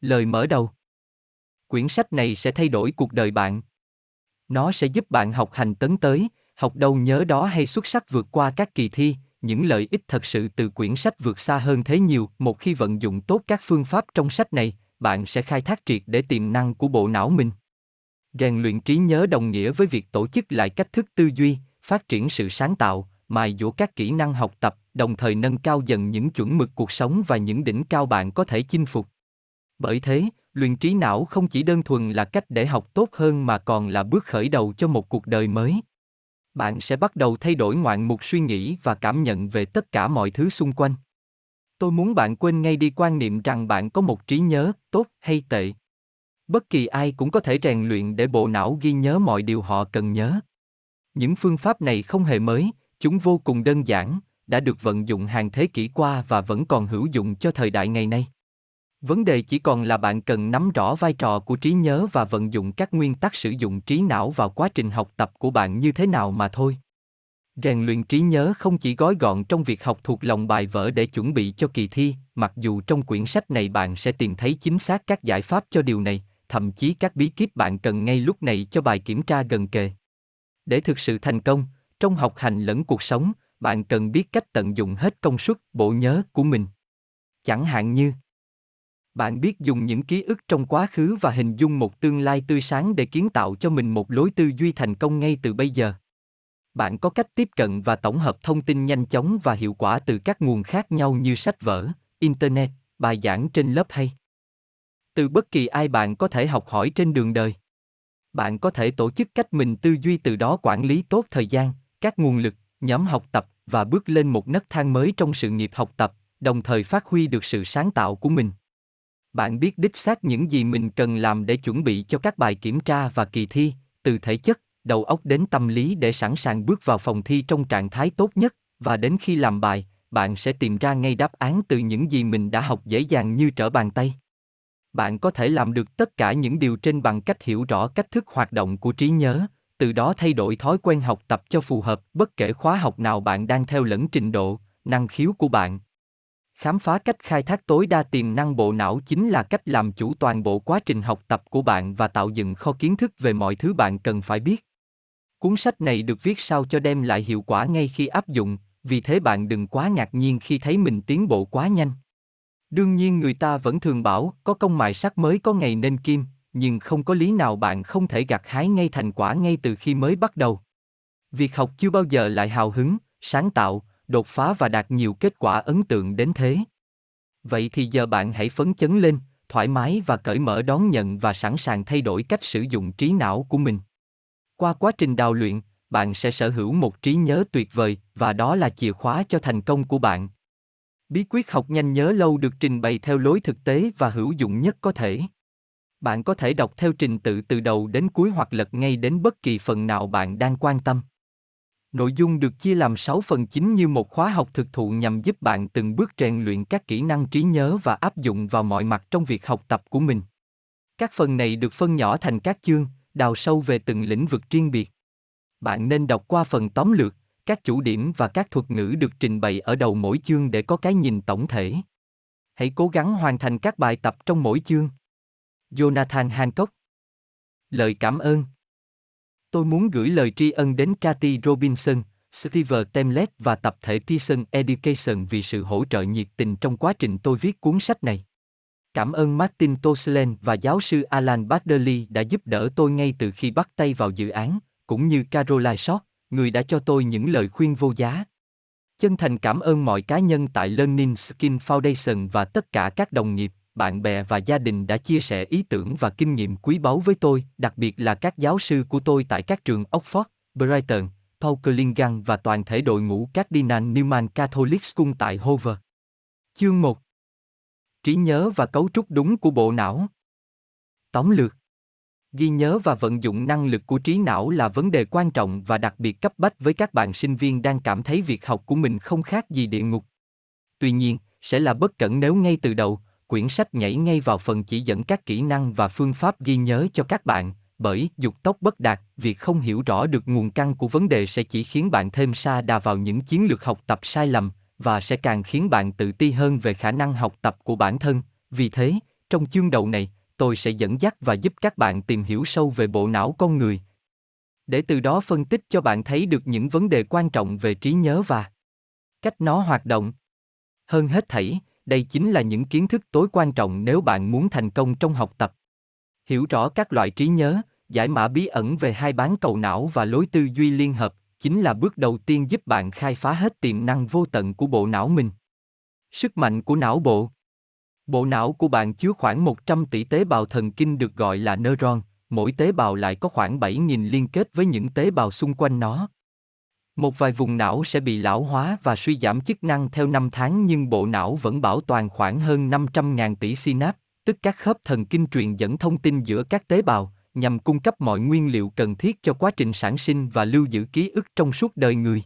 Lời mở đầu Quyển sách này sẽ thay đổi cuộc đời bạn. Nó sẽ giúp bạn học hành tấn tới, học đâu nhớ đó hay xuất sắc vượt qua các kỳ thi, những lợi ích thật sự từ quyển sách vượt xa hơn thế nhiều. Một khi vận dụng tốt các phương pháp trong sách này, bạn sẽ khai thác triệt để tiềm năng của bộ não mình. Rèn luyện trí nhớ đồng nghĩa với việc tổ chức lại cách thức tư duy, phát triển sự sáng tạo, mài dũa các kỹ năng học tập, đồng thời nâng cao dần những chuẩn mực cuộc sống và những đỉnh cao bạn có thể chinh phục. Bởi thế, luyện trí não không chỉ đơn thuần là cách để học tốt hơn mà còn là bước khởi đầu cho một cuộc đời mới. Bạn sẽ bắt đầu thay đổi ngoạn mục suy nghĩ và cảm nhận về tất cả mọi thứ xung quanh. Tôi muốn bạn quên ngay đi quan niệm rằng bạn có một trí nhớ tốt hay tệ. Bất kỳ ai cũng có thể rèn luyện để bộ não ghi nhớ mọi điều họ cần nhớ. Những phương pháp này không hề mới, chúng vô cùng đơn giản, đã được vận dụng hàng thế kỷ qua và vẫn còn hữu dụng cho thời đại ngày nay. Vấn đề chỉ còn là bạn cần nắm rõ vai trò của trí nhớ và vận dụng các nguyên tắc sử dụng trí não vào quá trình học tập của bạn như thế nào mà thôi. Rèn luyện trí nhớ không chỉ gói gọn trong việc học thuộc lòng bài vở để chuẩn bị cho kỳ thi, mặc dù trong quyển sách này bạn sẽ tìm thấy chính xác các giải pháp cho điều này, thậm chí các bí kíp bạn cần ngay lúc này cho bài kiểm tra gần kề. Để thực sự thành công, trong học hành lẫn cuộc sống, bạn cần biết cách tận dụng hết công suất bộ nhớ của mình. Chẳng hạn như bạn biết dùng những ký ức trong quá khứ và hình dung một tương lai tươi sáng để kiến tạo cho mình một lối tư duy thành công ngay từ bây giờ. Bạn có cách tiếp cận và tổng hợp thông tin nhanh chóng và hiệu quả từ các nguồn khác nhau như sách vở, internet, bài giảng trên lớp hay. Từ bất kỳ ai bạn có thể học hỏi trên đường đời. Bạn có thể tổ chức cách mình tư duy từ đó quản lý tốt thời gian, các nguồn lực, nhóm học tập và bước lên một nấc thang mới trong sự nghiệp học tập, đồng thời phát huy được sự sáng tạo của mình bạn biết đích xác những gì mình cần làm để chuẩn bị cho các bài kiểm tra và kỳ thi. Từ thể chất, đầu óc đến tâm lý để sẵn sàng bước vào phòng thi trong trạng thái tốt nhất. Và đến khi làm bài, bạn sẽ tìm ra ngay đáp án từ những gì mình đã học dễ dàng như trở bàn tay. Bạn có thể làm được tất cả những điều trên bằng cách hiểu rõ cách thức hoạt động của trí nhớ, từ đó thay đổi thói quen học tập cho phù hợp. Bất kể khóa học nào bạn đang theo lẫn trình độ, năng khiếu của bạn khám phá cách khai thác tối đa tiềm năng bộ não chính là cách làm chủ toàn bộ quá trình học tập của bạn và tạo dựng kho kiến thức về mọi thứ bạn cần phải biết. Cuốn sách này được viết sao cho đem lại hiệu quả ngay khi áp dụng, vì thế bạn đừng quá ngạc nhiên khi thấy mình tiến bộ quá nhanh. Đương nhiên người ta vẫn thường bảo, có công mài sắt mới có ngày nên kim, nhưng không có lý nào bạn không thể gặt hái ngay thành quả ngay từ khi mới bắt đầu. Việc học chưa bao giờ lại hào hứng, sáng tạo đột phá và đạt nhiều kết quả ấn tượng đến thế. Vậy thì giờ bạn hãy phấn chấn lên, thoải mái và cởi mở đón nhận và sẵn sàng thay đổi cách sử dụng trí não của mình. Qua quá trình đào luyện, bạn sẽ sở hữu một trí nhớ tuyệt vời và đó là chìa khóa cho thành công của bạn. Bí quyết học nhanh nhớ lâu được trình bày theo lối thực tế và hữu dụng nhất có thể. Bạn có thể đọc theo trình tự từ đầu đến cuối hoặc lật ngay đến bất kỳ phần nào bạn đang quan tâm. Nội dung được chia làm 6 phần chính như một khóa học thực thụ nhằm giúp bạn từng bước rèn luyện các kỹ năng trí nhớ và áp dụng vào mọi mặt trong việc học tập của mình. Các phần này được phân nhỏ thành các chương, đào sâu về từng lĩnh vực riêng biệt. Bạn nên đọc qua phần tóm lược, các chủ điểm và các thuật ngữ được trình bày ở đầu mỗi chương để có cái nhìn tổng thể. Hãy cố gắng hoàn thành các bài tập trong mỗi chương. Jonathan Hancock Lời cảm ơn Tôi muốn gửi lời tri ân đến Cathy Robinson, Steve Temlet và tập thể Pearson Education vì sự hỗ trợ nhiệt tình trong quá trình tôi viết cuốn sách này. Cảm ơn Martin Toslen và giáo sư Alan Baddeley đã giúp đỡ tôi ngay từ khi bắt tay vào dự án, cũng như Caroline Short, người đã cho tôi những lời khuyên vô giá. Chân thành cảm ơn mọi cá nhân tại Learning Skin Foundation và tất cả các đồng nghiệp bạn bè và gia đình đã chia sẻ ý tưởng và kinh nghiệm quý báu với tôi, đặc biệt là các giáo sư của tôi tại các trường Oxford, Brighton, Paul Cullingan và toàn thể đội ngũ Cardinal Newman Catholic School tại Hoover. Chương 1 Trí nhớ và cấu trúc đúng của bộ não Tóm lược Ghi nhớ và vận dụng năng lực của trí não là vấn đề quan trọng và đặc biệt cấp bách với các bạn sinh viên đang cảm thấy việc học của mình không khác gì địa ngục. Tuy nhiên, sẽ là bất cẩn nếu ngay từ đầu, quyển sách nhảy ngay vào phần chỉ dẫn các kỹ năng và phương pháp ghi nhớ cho các bạn, bởi dục tốc bất đạt, việc không hiểu rõ được nguồn căn của vấn đề sẽ chỉ khiến bạn thêm xa đà vào những chiến lược học tập sai lầm và sẽ càng khiến bạn tự ti hơn về khả năng học tập của bản thân. Vì thế, Trong chương đầu này, tôi sẽ dẫn dắt và giúp các bạn tìm hiểu sâu về bộ não con người. Để từ đó phân tích cho bạn thấy được những vấn đề quan trọng về trí nhớ và cách nó hoạt động. Hơn hết thảy, đây chính là những kiến thức tối quan trọng nếu bạn muốn thành công trong học tập. Hiểu rõ các loại trí nhớ, giải mã bí ẩn về hai bán cầu não và lối tư duy liên hợp chính là bước đầu tiên giúp bạn khai phá hết tiềm năng vô tận của bộ não mình. Sức mạnh của não bộ Bộ não của bạn chứa khoảng 100 tỷ tế bào thần kinh được gọi là neuron, mỗi tế bào lại có khoảng 7.000 liên kết với những tế bào xung quanh nó. Một vài vùng não sẽ bị lão hóa và suy giảm chức năng theo năm tháng nhưng bộ não vẫn bảo toàn khoảng hơn 500.000 tỷ synapse, tức các khớp thần kinh truyền dẫn thông tin giữa các tế bào, nhằm cung cấp mọi nguyên liệu cần thiết cho quá trình sản sinh và lưu giữ ký ức trong suốt đời người.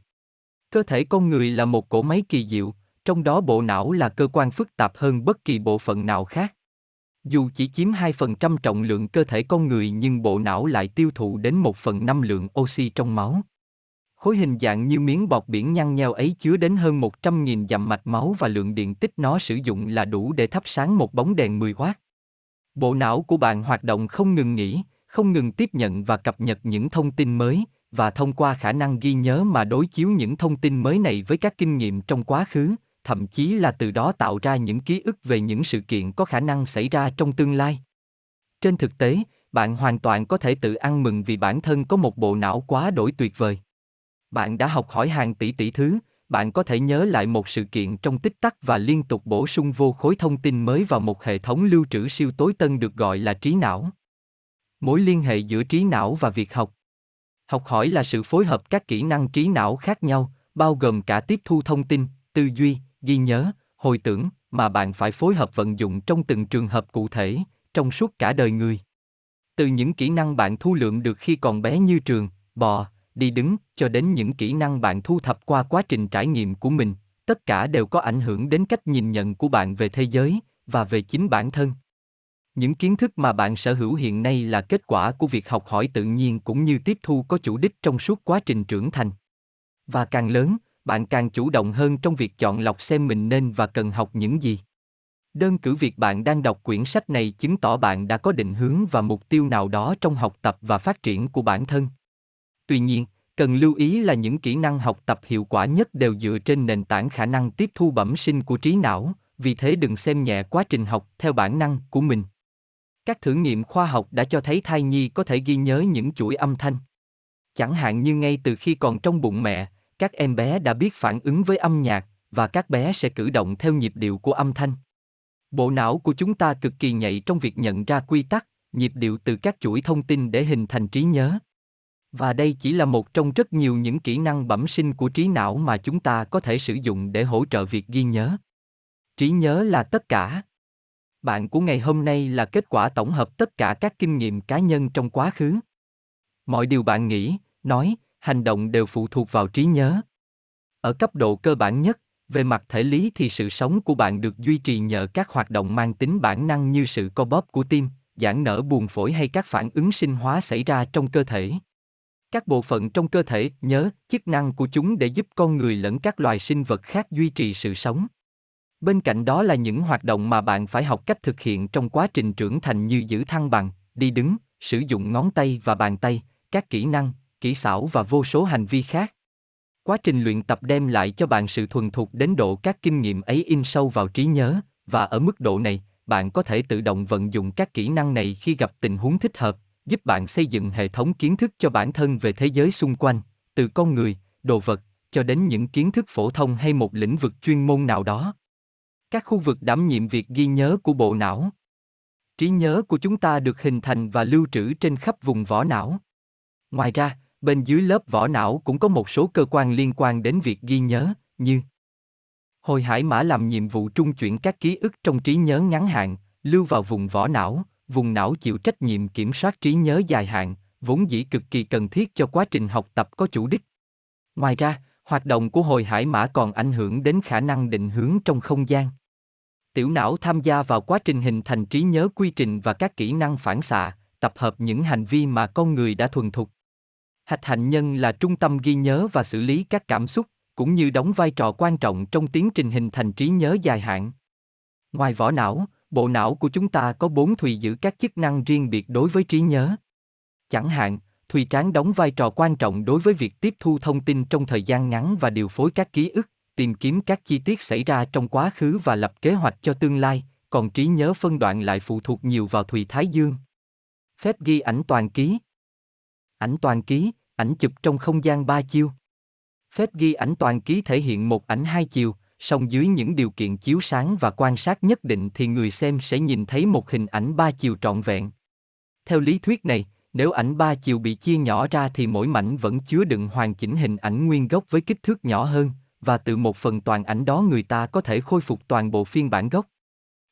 Cơ thể con người là một cỗ máy kỳ diệu, trong đó bộ não là cơ quan phức tạp hơn bất kỳ bộ phận nào khác. Dù chỉ chiếm 2% trọng lượng cơ thể con người nhưng bộ não lại tiêu thụ đến 1 phần 5 lượng oxy trong máu. Khối hình dạng như miếng bọt biển nhăn nheo ấy chứa đến hơn 100.000 dặm mạch máu và lượng điện tích nó sử dụng là đủ để thắp sáng một bóng đèn 10W. Bộ não của bạn hoạt động không ngừng nghỉ, không ngừng tiếp nhận và cập nhật những thông tin mới, và thông qua khả năng ghi nhớ mà đối chiếu những thông tin mới này với các kinh nghiệm trong quá khứ, thậm chí là từ đó tạo ra những ký ức về những sự kiện có khả năng xảy ra trong tương lai. Trên thực tế, bạn hoàn toàn có thể tự ăn mừng vì bản thân có một bộ não quá đổi tuyệt vời. Bạn đã học hỏi hàng tỷ tỷ thứ, bạn có thể nhớ lại một sự kiện trong tích tắc và liên tục bổ sung vô khối thông tin mới vào một hệ thống lưu trữ siêu tối tân được gọi là trí não. Mối liên hệ giữa trí não và việc học. Học hỏi là sự phối hợp các kỹ năng trí não khác nhau, bao gồm cả tiếp thu thông tin, tư duy, ghi nhớ, hồi tưởng, mà bạn phải phối hợp vận dụng trong từng trường hợp cụ thể, trong suốt cả đời người. Từ những kỹ năng bạn thu lượm được khi còn bé như trường, bò, đi đứng, cho đến những kỹ năng bạn thu thập qua quá trình trải nghiệm của mình, tất cả đều có ảnh hưởng đến cách nhìn nhận của bạn về thế giới và về chính bản thân. Những kiến thức mà bạn sở hữu hiện nay là kết quả của việc học hỏi tự nhiên cũng như tiếp thu có chủ đích trong suốt quá trình trưởng thành. Và càng lớn, bạn càng chủ động hơn trong việc chọn lọc xem mình nên và cần học những gì. Đơn cử việc bạn đang đọc quyển sách này chứng tỏ bạn đã có định hướng và mục tiêu nào đó trong học tập và phát triển của bản thân. Tuy nhiên, cần lưu ý là những kỹ năng học tập hiệu quả nhất đều dựa trên nền tảng khả năng tiếp thu bẩm sinh của trí não, vì thế đừng xem nhẹ quá trình học theo bản năng của mình. Các thử nghiệm khoa học đã cho thấy thai nhi có thể ghi nhớ những chuỗi âm thanh. Chẳng hạn như ngay từ khi còn trong bụng mẹ, các em bé đã biết phản ứng với âm nhạc và các bé sẽ cử động theo nhịp điệu của âm thanh. Bộ não của chúng ta cực kỳ nhạy trong việc nhận ra quy tắc, nhịp điệu từ các chuỗi thông tin để hình thành trí nhớ. Và đây chỉ là một trong rất nhiều những kỹ năng bẩm sinh của trí não mà chúng ta có thể sử dụng để hỗ trợ việc ghi nhớ. Trí nhớ là tất cả. Bạn của ngày hôm nay là kết quả tổng hợp tất cả các kinh nghiệm cá nhân trong quá khứ. Mọi điều bạn nghĩ, nói, hành động đều phụ thuộc vào trí nhớ. Ở cấp độ cơ bản nhất, về mặt thể lý thì sự sống của bạn được duy trì nhờ các hoạt động mang tính bản năng như sự co bóp của tim, giãn nở buồng phổi hay các phản ứng sinh hóa xảy ra trong cơ thể. Các bộ phận trong cơ thể nhớ chức năng của chúng để giúp con người lẫn các loài sinh vật khác duy trì sự sống. Bên cạnh đó là những hoạt động mà bạn phải học cách thực hiện trong quá trình trưởng thành như giữ thăng bằng, đi đứng, sử dụng ngón tay và bàn tay, các kỹ năng, kỹ xảo và vô số hành vi khác. Quá trình luyện tập đem lại cho bạn sự thuần thục đến độ các kinh nghiệm ấy in sâu vào trí nhớ, và ở mức độ này, bạn có thể tự động vận dụng các kỹ năng này khi gặp tình huống thích hợp, giúp bạn xây dựng hệ thống kiến thức cho bản thân về thế giới xung quanh, từ con người, đồ vật, cho đến những kiến thức phổ thông hay một lĩnh vực chuyên môn nào đó. Các khu vực đảm nhiệm việc ghi nhớ của bộ não. Trí nhớ của chúng ta được hình thành và lưu trữ trên khắp vùng vỏ não. Ngoài ra, bên dưới lớp vỏ não cũng có một số cơ quan liên quan đến việc ghi nhớ, như Hồi hải mã làm nhiệm vụ trung chuyển các ký ức trong trí nhớ ngắn hạn, lưu vào vùng vỏ não, vùng não chịu trách nhiệm kiểm soát trí nhớ dài hạn, vốn dĩ cực kỳ cần thiết cho quá trình học tập có chủ đích. Ngoài ra, hoạt động của hồi hải mã còn ảnh hưởng đến khả năng định hướng trong không gian. Tiểu não tham gia vào quá trình hình thành trí nhớ quy trình và các kỹ năng phản xạ, tập hợp những hành vi mà con người đã thuần thục. Hạch hạnh nhân là trung tâm ghi nhớ và xử lý các cảm xúc, cũng như đóng vai trò quan trọng trong tiến trình hình thành trí nhớ dài hạn. Ngoài vỏ não, Bộ não của chúng ta có bốn thùy giữ các chức năng riêng biệt đối với trí nhớ. Chẳng hạn, thùy trán đóng vai trò quan trọng đối với việc tiếp thu thông tin trong thời gian ngắn và điều phối các ký ức, tìm kiếm các chi tiết xảy ra trong quá khứ và lập kế hoạch cho tương lai, còn trí nhớ phân đoạn lại phụ thuộc nhiều vào thùy thái dương. Phép ghi ảnh toàn ký Ảnh toàn ký, ảnh chụp trong không gian ba chiều. Phép ghi ảnh toàn ký thể hiện một ảnh hai chiều, song dưới những điều kiện chiếu sáng và quan sát nhất định thì người xem sẽ nhìn thấy một hình ảnh ba chiều trọn vẹn. Theo lý thuyết này, nếu ảnh ba chiều bị chia nhỏ ra thì mỗi mảnh vẫn chứa đựng hoàn chỉnh hình ảnh nguyên gốc với kích thước nhỏ hơn, và từ một phần toàn ảnh đó người ta có thể khôi phục toàn bộ phiên bản gốc.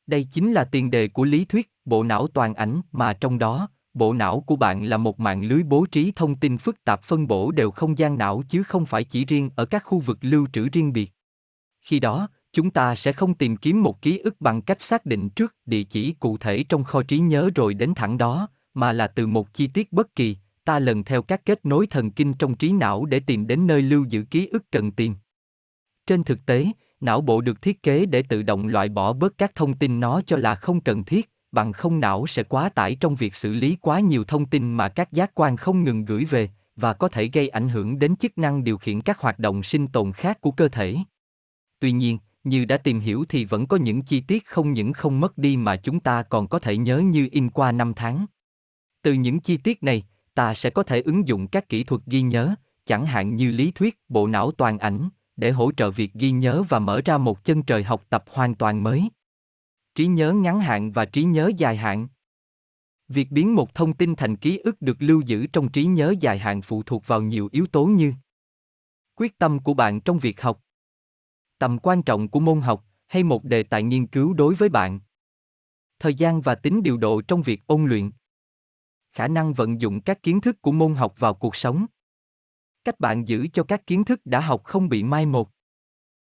Đây chính là tiền đề của lý thuyết bộ não toàn ảnh mà trong đó, bộ não của bạn là một mạng lưới bố trí thông tin phức tạp phân bổ đều không gian não chứ không phải chỉ riêng ở các khu vực lưu trữ riêng biệt. Khi đó, chúng ta sẽ không tìm kiếm một ký ức bằng cách xác định trước địa chỉ cụ thể trong kho trí nhớ rồi đến thẳng đó, mà là từ một chi tiết bất kỳ, ta lần theo các kết nối thần kinh trong trí não để tìm đến nơi lưu giữ ký ức cần tìm. Trên thực tế, não bộ được thiết kế để tự động loại bỏ bớt các thông tin nó cho là không cần thiết, bằng không não sẽ quá tải trong việc xử lý quá nhiều thông tin mà các giác quan không ngừng gửi về và có thể gây ảnh hưởng đến chức năng điều khiển các hoạt động sinh tồn khác của cơ thể. Tuy nhiên, như đã tìm hiểu thì vẫn có những chi tiết không những không mất đi mà chúng ta còn có thể nhớ như in qua năm tháng. Từ những chi tiết này, ta sẽ có thể ứng dụng các kỹ thuật ghi nhớ, chẳng hạn như lý thuyết bộ não toàn ảnh, để hỗ trợ việc ghi nhớ và mở ra một chân trời học tập hoàn toàn mới. Trí nhớ ngắn hạn và trí nhớ dài hạn. Việc biến một thông tin thành ký ức được lưu giữ trong trí nhớ dài hạn phụ thuộc vào nhiều yếu tố như quyết tâm của bạn trong việc học, tầm quan trọng của môn học hay một đề tài nghiên cứu đối với bạn, thời gian và tính điều độ trong việc ôn luyện, khả năng vận dụng các kiến thức của môn học vào cuộc sống cách bạn giữ cho các kiến thức đã học không bị mai một.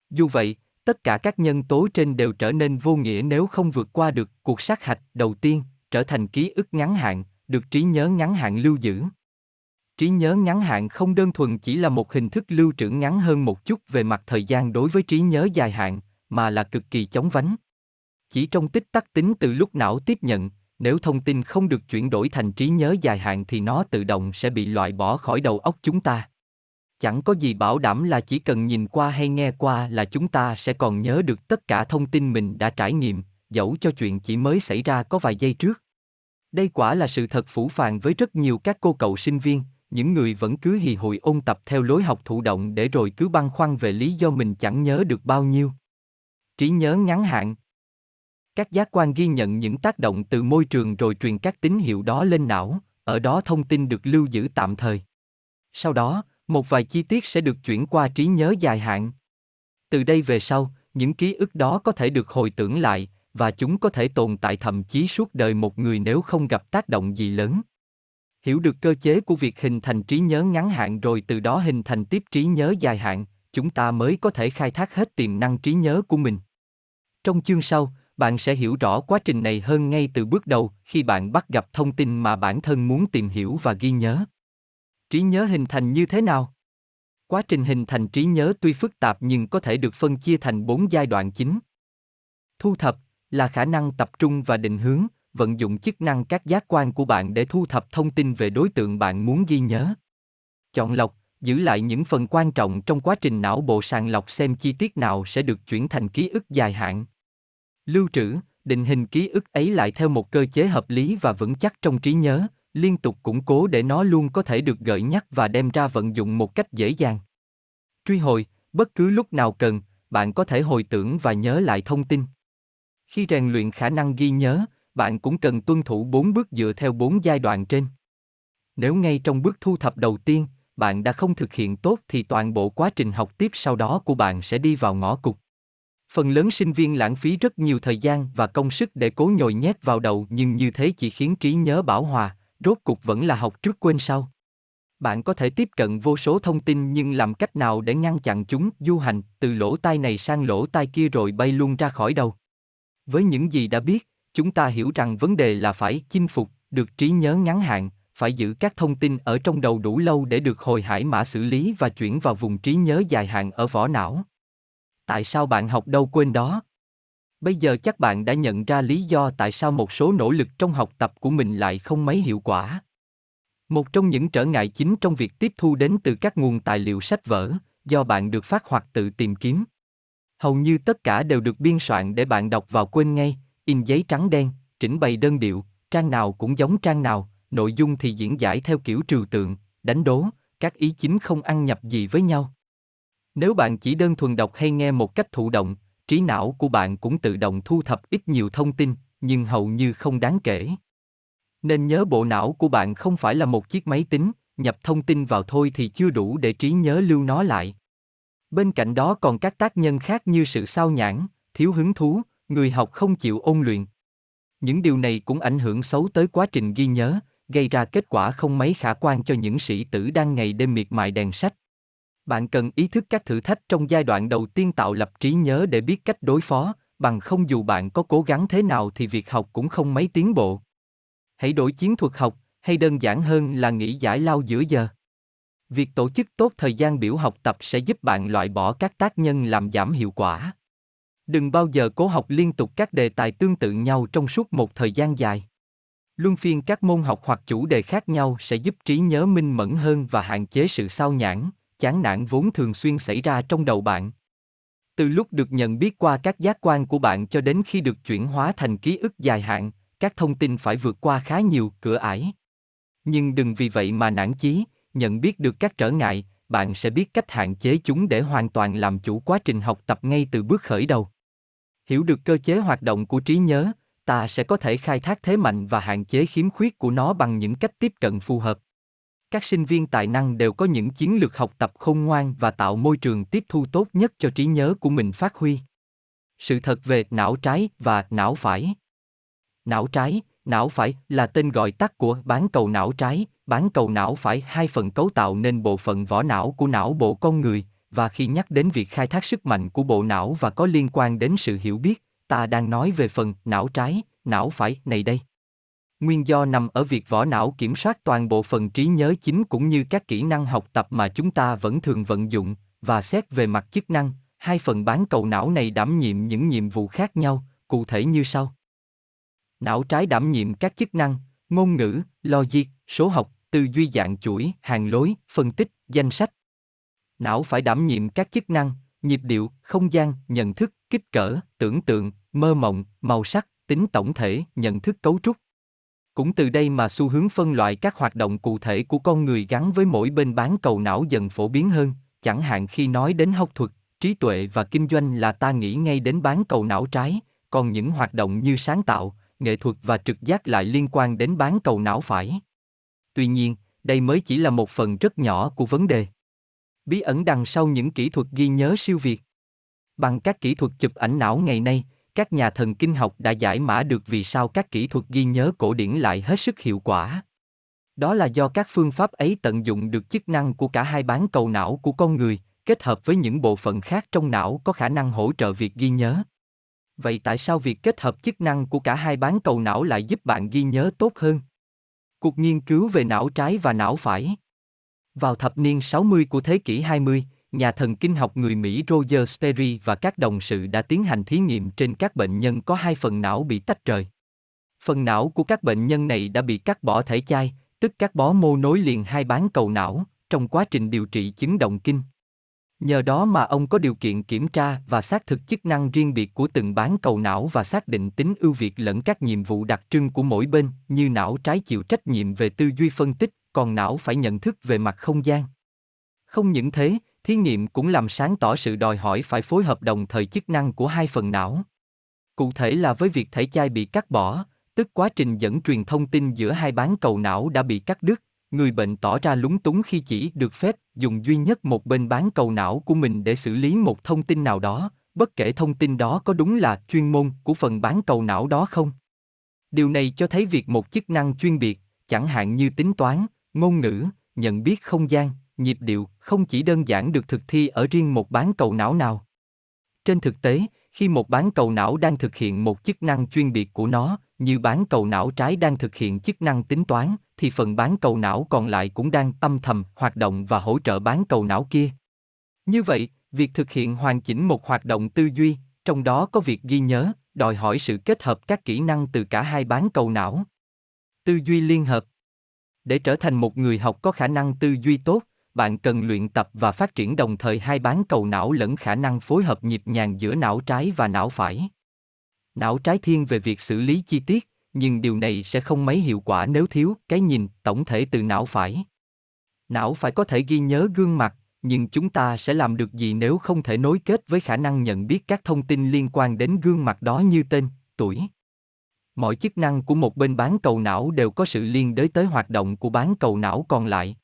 Dù vậy, tất cả các nhân tố trên đều trở nên vô nghĩa nếu không vượt qua được cuộc sát hạch đầu tiên, trở thành ký ức ngắn hạn, được trí nhớ ngắn hạn lưu giữ. Trí nhớ ngắn hạn không đơn thuần chỉ là một hình thức lưu trữ ngắn hơn một chút về mặt thời gian đối với trí nhớ dài hạn, mà là cực kỳ chóng vánh. Chỉ trong tích tắc tính từ lúc não tiếp nhận, nếu thông tin không được chuyển đổi thành trí nhớ dài hạn thì nó tự động sẽ bị loại bỏ khỏi đầu óc chúng ta. Chẳng có gì bảo đảm là chỉ cần nhìn qua hay nghe qua là chúng ta sẽ còn nhớ được tất cả thông tin mình đã trải nghiệm, dẫu cho chuyện chỉ mới xảy ra có vài giây trước. Đây quả là sự thật phủ phàng với rất nhiều các cô cậu sinh viên, những người vẫn cứ hì hụi ôn tập theo lối học thụ động để rồi cứ băn khoăn về lý do mình chẳng nhớ được bao nhiêu. Trí nhớ ngắn hạn Các giác quan ghi nhận những tác động từ môi trường rồi truyền các tín hiệu đó lên não, ở đó thông tin được lưu giữ tạm thời. Sau đó, một vài chi tiết sẽ được chuyển qua trí nhớ dài hạn. Từ đây về sau, những ký ức đó có thể được hồi tưởng lại, và chúng có thể tồn tại thậm chí suốt đời một người nếu không gặp tác động gì lớn. Hiểu được cơ chế của việc hình thành trí nhớ ngắn hạn rồi từ đó hình thành tiếp trí nhớ dài hạn, chúng ta mới có thể khai thác hết tiềm năng trí nhớ của mình. Trong chương sau, bạn sẽ hiểu rõ quá trình này hơn ngay từ bước đầu khi bạn bắt gặp thông tin mà bản thân muốn tìm hiểu và ghi nhớ. Trí nhớ hình thành như thế nào? Quá trình hình thành trí nhớ tuy phức tạp nhưng có thể được phân chia thành bốn giai đoạn chính. Thu thập là khả năng tập trung và định hướng, vận dụng chức năng các giác quan của bạn để thu thập thông tin về đối tượng bạn muốn ghi nhớ. Chọn lọc, giữ lại những phần quan trọng trong quá trình não bộ sàng lọc xem chi tiết nào sẽ được chuyển thành ký ức dài hạn. Lưu trữ, định hình ký ức ấy lại theo một cơ chế hợp lý và vững chắc trong trí nhớ, liên tục củng cố để nó luôn có thể được gợi nhắc và đem ra vận dụng một cách dễ dàng. Truy hồi, bất cứ lúc nào cần, bạn có thể hồi tưởng và nhớ lại thông tin. Khi rèn luyện khả năng ghi nhớ, bạn cũng cần tuân thủ bốn bước dựa theo bốn giai đoạn trên. Nếu ngay trong bước thu thập đầu tiên, bạn đã không thực hiện tốt thì toàn bộ quá trình học tiếp sau đó của bạn sẽ đi vào ngõ cụt. Phần lớn sinh viên lãng phí rất nhiều thời gian và công sức để cố nhồi nhét vào đầu nhưng như thế chỉ khiến trí nhớ bảo hòa, rốt cục vẫn là học trước quên sau. Bạn có thể tiếp cận vô số thông tin nhưng làm cách nào để ngăn chặn chúng du hành từ lỗ tai này sang lỗ tai kia rồi bay luôn ra khỏi đầu. Với những gì đã biết, chúng ta hiểu rằng vấn đề là phải chinh phục được trí nhớ ngắn hạn, phải giữ các thông tin ở trong đầu đủ lâu để được hồi hải mã xử lý và chuyển vào vùng trí nhớ dài hạn ở vỏ não. Tại sao bạn học đâu quên đó? Bây giờ chắc bạn đã nhận ra lý do tại sao một số nỗ lực trong học tập của mình lại không mấy hiệu quả. Một trong những trở ngại chính trong việc tiếp thu đến từ các nguồn tài liệu sách vở, do bạn được phát hoặc tự tìm kiếm. Hầu như tất cả đều được biên soạn để bạn đọc vào quên ngay, in giấy trắng đen, trình bày đơn điệu, trang nào cũng giống trang nào, nội dung thì diễn giải theo kiểu trừu tượng, đánh đố, các ý chính không ăn nhập gì với nhau. Nếu bạn chỉ đơn thuần đọc hay nghe một cách thụ động, trí não của bạn cũng tự động thu thập ít nhiều thông tin, nhưng hầu như không đáng kể. Nên nhớ bộ não của bạn không phải là một chiếc máy tính, nhập thông tin vào thôi thì chưa đủ để trí nhớ lưu nó lại. Bên cạnh đó còn các tác nhân khác như sự sao nhãn, thiếu hứng thú, người học không chịu ôn luyện. Những điều này cũng ảnh hưởng xấu tới quá trình ghi nhớ, gây ra kết quả không mấy khả quan cho những sĩ tử đang ngày đêm miệt mài đèn sách. Bạn cần ý thức các thử thách trong giai đoạn đầu tiên tạo lập trí nhớ để biết cách đối phó, bằng không dù bạn có cố gắng thế nào thì việc học cũng không mấy tiến bộ. Hãy đổi chiến thuật học, hay đơn giản hơn là nghỉ giải lao giữa giờ. Việc tổ chức tốt thời gian biểu học tập sẽ giúp bạn loại bỏ các tác nhân làm giảm hiệu quả. Đừng bao giờ cố học liên tục các đề tài tương tự nhau trong suốt một thời gian dài. Luân phiên các môn học hoặc chủ đề khác nhau sẽ giúp trí nhớ minh mẫn hơn và hạn chế sự sao nhãn, chán nản vốn thường xuyên xảy ra trong đầu bạn. Từ lúc được nhận biết qua các giác quan của bạn cho đến khi được chuyển hóa thành ký ức dài hạn, các thông tin phải vượt qua khá nhiều cửa ải. Nhưng đừng vì vậy mà nản chí, nhận biết được các trở ngại, bạn sẽ biết cách hạn chế chúng để hoàn toàn làm chủ quá trình học tập ngay từ bước khởi đầu. Hiểu được cơ chế hoạt động của trí nhớ, ta sẽ có thể khai thác thế mạnh và hạn chế khiếm khuyết của nó bằng những cách tiếp cận phù hợp. Các sinh viên tài năng đều có những chiến lược học tập khôn ngoan và tạo môi trường tiếp thu tốt nhất cho trí nhớ của mình phát huy. Sự thật về não trái và não phải. Não trái, não phải là tên gọi tắt của bán cầu não trái, bán cầu não phải hai phần cấu tạo nên bộ phận vỏ não của não bộ con người, và khi nhắc đến việc khai thác sức mạnh của bộ não và có liên quan đến sự hiểu biết, ta đang nói về phần não trái, não phải này đây. Nguyên do nằm ở việc vỏ não kiểm soát toàn bộ phần trí nhớ chính cũng như các kỹ năng học tập mà chúng ta vẫn thường vận dụng, và xét về mặt chức năng, hai phần bán cầu não này đảm nhiệm những nhiệm vụ khác nhau, cụ thể như sau. Não trái đảm nhiệm các chức năng, ngôn ngữ, logic, số học, tư duy dạng chuỗi, hàng lối, phân tích, danh sách. Não phải đảm nhiệm các chức năng, nhịp điệu, không gian, nhận thức, kích cỡ, tưởng tượng, mơ mộng, màu sắc, tính tổng thể, nhận thức cấu trúc. Cũng từ đây mà xu hướng phân loại các hoạt động cụ thể của con người gắn với mỗi bên bán cầu não dần phổ biến hơn, chẳng hạn khi nói đến học thuật, trí tuệ và kinh doanh là ta nghĩ ngay đến bán cầu não trái, còn những hoạt động như sáng tạo, nghệ thuật và trực giác lại liên quan đến bán cầu não phải. Tuy nhiên, đây mới chỉ là một phần rất nhỏ của vấn đề. Bí ẩn đằng sau những kỹ thuật ghi nhớ siêu việt. Bằng các kỹ thuật chụp ảnh não ngày nay, các nhà thần kinh học đã giải mã được vì sao các kỹ thuật ghi nhớ cổ điển lại hết sức hiệu quả. Đó là do các phương pháp ấy tận dụng được chức năng của cả hai bán cầu não của con người, kết hợp với những bộ phận khác trong não có khả năng hỗ trợ việc ghi nhớ. Vậy tại sao việc kết hợp chức năng của cả hai bán cầu não lại giúp bạn ghi nhớ tốt hơn? Cuộc nghiên cứu về não trái và não phải vào thập niên 60 của thế kỷ 20, nhà thần kinh học người Mỹ Roger Sperry và các đồng sự đã tiến hành thí nghiệm trên các bệnh nhân có hai phần não bị tách rời. Phần não của các bệnh nhân này đã bị cắt bỏ thể chai, tức các bó mô nối liền hai bán cầu não, trong quá trình điều trị chứng động kinh. Nhờ đó mà ông có điều kiện kiểm tra và xác thực chức năng riêng biệt của từng bán cầu não và xác định tính ưu việt lẫn các nhiệm vụ đặc trưng của mỗi bên, như não trái chịu trách nhiệm về tư duy phân tích, còn não phải nhận thức về mặt không gian. Không những thế, thí nghiệm cũng làm sáng tỏ sự đòi hỏi phải phối hợp đồng thời chức năng của hai phần não. Cụ thể là với việc thể chai bị cắt bỏ, tức quá trình dẫn truyền thông tin giữa hai bán cầu não đã bị cắt đứt, người bệnh tỏ ra lúng túng khi chỉ được phép dùng duy nhất một bên bán cầu não của mình để xử lý một thông tin nào đó, bất kể thông tin đó có đúng là chuyên môn của phần bán cầu não đó không. Điều này cho thấy việc một chức năng chuyên biệt, chẳng hạn như tính toán, ngôn ngữ, nhận biết không gian, nhịp điệu, không chỉ đơn giản được thực thi ở riêng một bán cầu não nào. Trên thực tế, khi một bán cầu não đang thực hiện một chức năng chuyên biệt của nó, như bán cầu não trái đang thực hiện chức năng tính toán, thì phần bán cầu não còn lại cũng đang âm thầm hoạt động và hỗ trợ bán cầu não kia. Như vậy, việc thực hiện hoàn chỉnh một hoạt động tư duy, trong đó có việc ghi nhớ, đòi hỏi sự kết hợp các kỹ năng từ cả hai bán cầu não. Tư duy liên hợp để trở thành một người học có khả năng tư duy tốt, bạn cần luyện tập và phát triển đồng thời hai bán cầu não lẫn khả năng phối hợp nhịp nhàng giữa não trái và não phải. Não trái thiên về việc xử lý chi tiết, nhưng điều này sẽ không mấy hiệu quả nếu thiếu cái nhìn tổng thể từ não phải. Não phải có thể ghi nhớ gương mặt, nhưng chúng ta sẽ làm được gì nếu không thể nối kết với khả năng nhận biết các thông tin liên quan đến gương mặt đó như tên, tuổi. Mọi chức năng của một bên bán cầu não đều có sự liên đới tới hoạt động của bán cầu não còn lại.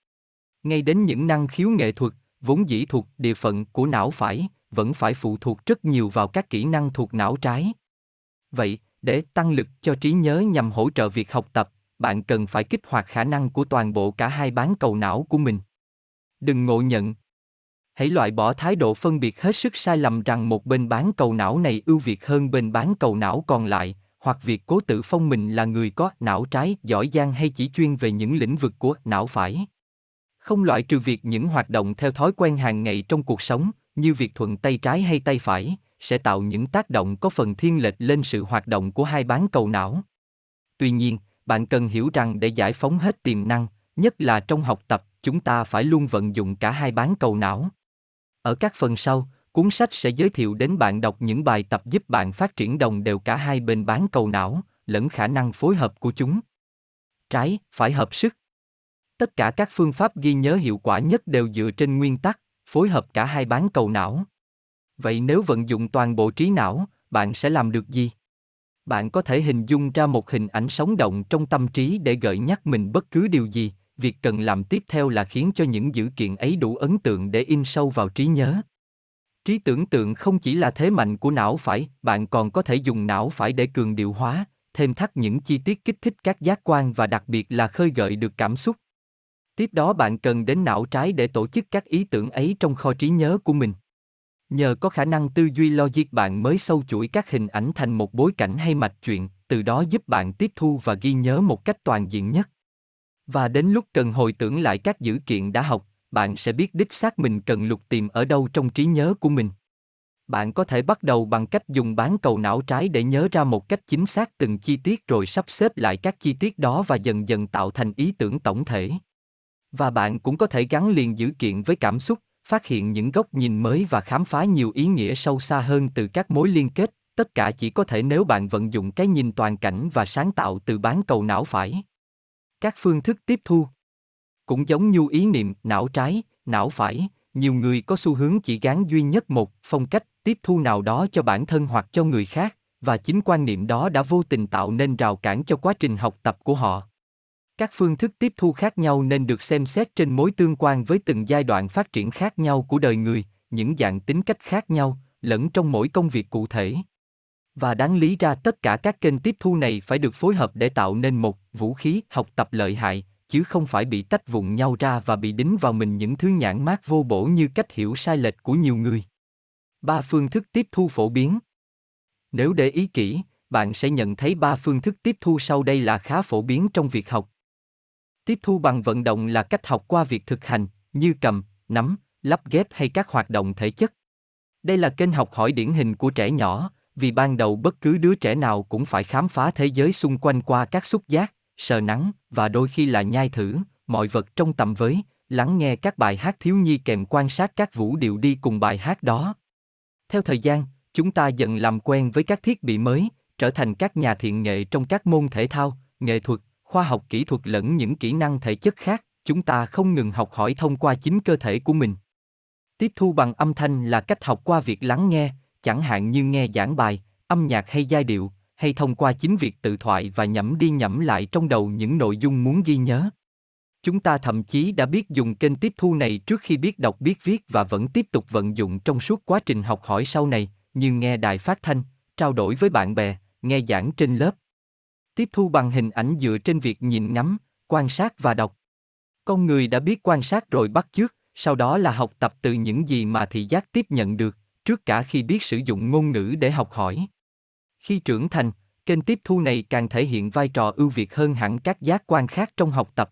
Ngay đến những năng khiếu nghệ thuật, vốn dĩ thuộc địa phận của não phải, vẫn phải phụ thuộc rất nhiều vào các kỹ năng thuộc não trái. Vậy, để tăng lực cho trí nhớ nhằm hỗ trợ việc học tập, bạn cần phải kích hoạt khả năng của toàn bộ cả hai bán cầu não của mình. Đừng ngộ nhận. Hãy loại bỏ thái độ phân biệt hết sức sai lầm rằng một bên bán cầu não này ưu việt hơn bên bán cầu não còn lại, hoặc việc cố tự phong mình là người có não trái giỏi giang hay chỉ chuyên về những lĩnh vực của não phải. Không loại trừ việc những hoạt động theo thói quen hàng ngày trong cuộc sống, như việc thuận tay trái hay tay phải, sẽ tạo những tác động có phần thiên lệch lên sự hoạt động của hai bán cầu não. Tuy nhiên, bạn cần hiểu rằng để giải phóng hết tiềm năng, nhất là trong học tập, chúng ta phải luôn vận dụng cả hai bán cầu não. Ở các phần sau, cuốn sách sẽ giới thiệu đến bạn đọc những bài tập giúp bạn phát triển đồng đều cả hai bên bán cầu não, lẫn khả năng phối hợp của chúng. Trái, phải hợp sức. Tất cả các phương pháp ghi nhớ hiệu quả nhất đều dựa trên nguyên tắc phối hợp cả hai bán cầu não. Vậy nếu vận dụng toàn bộ trí não, bạn sẽ làm được gì? Bạn có thể hình dung ra một hình ảnh sống động trong tâm trí để gợi nhắc mình bất cứ điều gì, việc cần làm tiếp theo là khiến cho những dữ kiện ấy đủ ấn tượng để in sâu vào trí nhớ. Trí tưởng tượng không chỉ là thế mạnh của não phải, bạn còn có thể dùng não phải để cường điệu hóa, thêm thắt những chi tiết kích thích các giác quan và đặc biệt là khơi gợi được cảm xúc. Tiếp đó bạn cần đến não trái để tổ chức các ý tưởng ấy trong kho trí nhớ của mình. Nhờ có khả năng tư duy logic bạn mới sâu chuỗi các hình ảnh thành một bối cảnh hay mạch chuyện, từ đó giúp bạn tiếp thu và ghi nhớ một cách toàn diện nhất. Và đến lúc cần hồi tưởng lại các dữ kiện đã học, bạn sẽ biết đích xác mình cần lục tìm ở đâu trong trí nhớ của mình. Bạn có thể bắt đầu bằng cách dùng bán cầu não trái để nhớ ra một cách chính xác từng chi tiết rồi sắp xếp lại các chi tiết đó và dần dần tạo thành ý tưởng tổng thể. Và bạn cũng có thể gắn liền dữ kiện với cảm xúc, phát hiện những góc nhìn mới và khám phá nhiều ý nghĩa sâu xa hơn từ các mối liên kết, tất cả chỉ có thể nếu bạn vận dụng cái nhìn toàn cảnh và sáng tạo từ bán cầu não phải. Các phương thức tiếp thu cũng giống như ý niệm não trái, não phải, nhiều người có xu hướng chỉ gán duy nhất một phong cách tiếp thu nào đó cho bản thân hoặc cho người khác, và chính quan niệm đó đã vô tình tạo nên rào cản cho quá trình học tập của họ. Các phương thức tiếp thu khác nhau nên được xem xét trên mối tương quan với từng giai đoạn phát triển khác nhau của đời người, những dạng tính cách khác nhau, lẫn trong mỗi công việc cụ thể. Và đáng lý ra tất cả các kênh tiếp thu này phải được phối hợp để tạo nên một vũ khí học tập lợi hại, chứ không phải bị tách vụn nhau ra và bị đính vào mình những thứ nhãn mát vô bổ như cách hiểu sai lệch của nhiều người. Ba phương thức tiếp thu phổ biến. Nếu để ý kỹ, bạn sẽ nhận thấy ba phương thức tiếp thu sau đây là khá phổ biến trong việc học. Tiếp thu bằng vận động là cách học qua việc thực hành, như cầm, nắm, lắp ghép hay các hoạt động thể chất. Đây là kênh học hỏi điển hình của trẻ nhỏ, vì ban đầu bất cứ đứa trẻ nào cũng phải khám phá thế giới xung quanh qua các xúc giác, sờ nắng và đôi khi là nhai thử mọi vật trong tầm với, lắng nghe các bài hát thiếu nhi kèm quan sát các vũ điệu đi cùng bài hát đó. Theo thời gian, chúng ta dần làm quen với các thiết bị mới, trở thành các nhà thiện nghệ trong các môn thể thao, nghệ thuật, khoa học kỹ thuật lẫn những kỹ năng thể chất khác, chúng ta không ngừng học hỏi thông qua chính cơ thể của mình. Tiếp thu bằng âm thanh là cách học qua việc lắng nghe, chẳng hạn như nghe giảng bài, âm nhạc hay giai điệu, hay thông qua chính việc tự thoại và nhẩm đi nhẩm lại trong đầu những nội dung muốn ghi nhớ. Chúng ta thậm chí đã biết dùng kênh tiếp thu này trước khi biết đọc biết viết và vẫn tiếp tục vận dụng trong suốt quá trình học hỏi sau này, như nghe đài phát thanh, trao đổi với bạn bè, nghe giảng trên lớp. Tiếp thu bằng hình ảnh dựa trên việc nhìn ngắm, quan sát và đọc. Con người đã biết quan sát rồi bắt chước, sau đó là học tập từ những gì mà thị giác tiếp nhận được, trước cả khi biết sử dụng ngôn ngữ để học hỏi. Khi trưởng thành, kênh tiếp thu này càng thể hiện vai trò ưu việt hơn hẳn các giác quan khác trong học tập.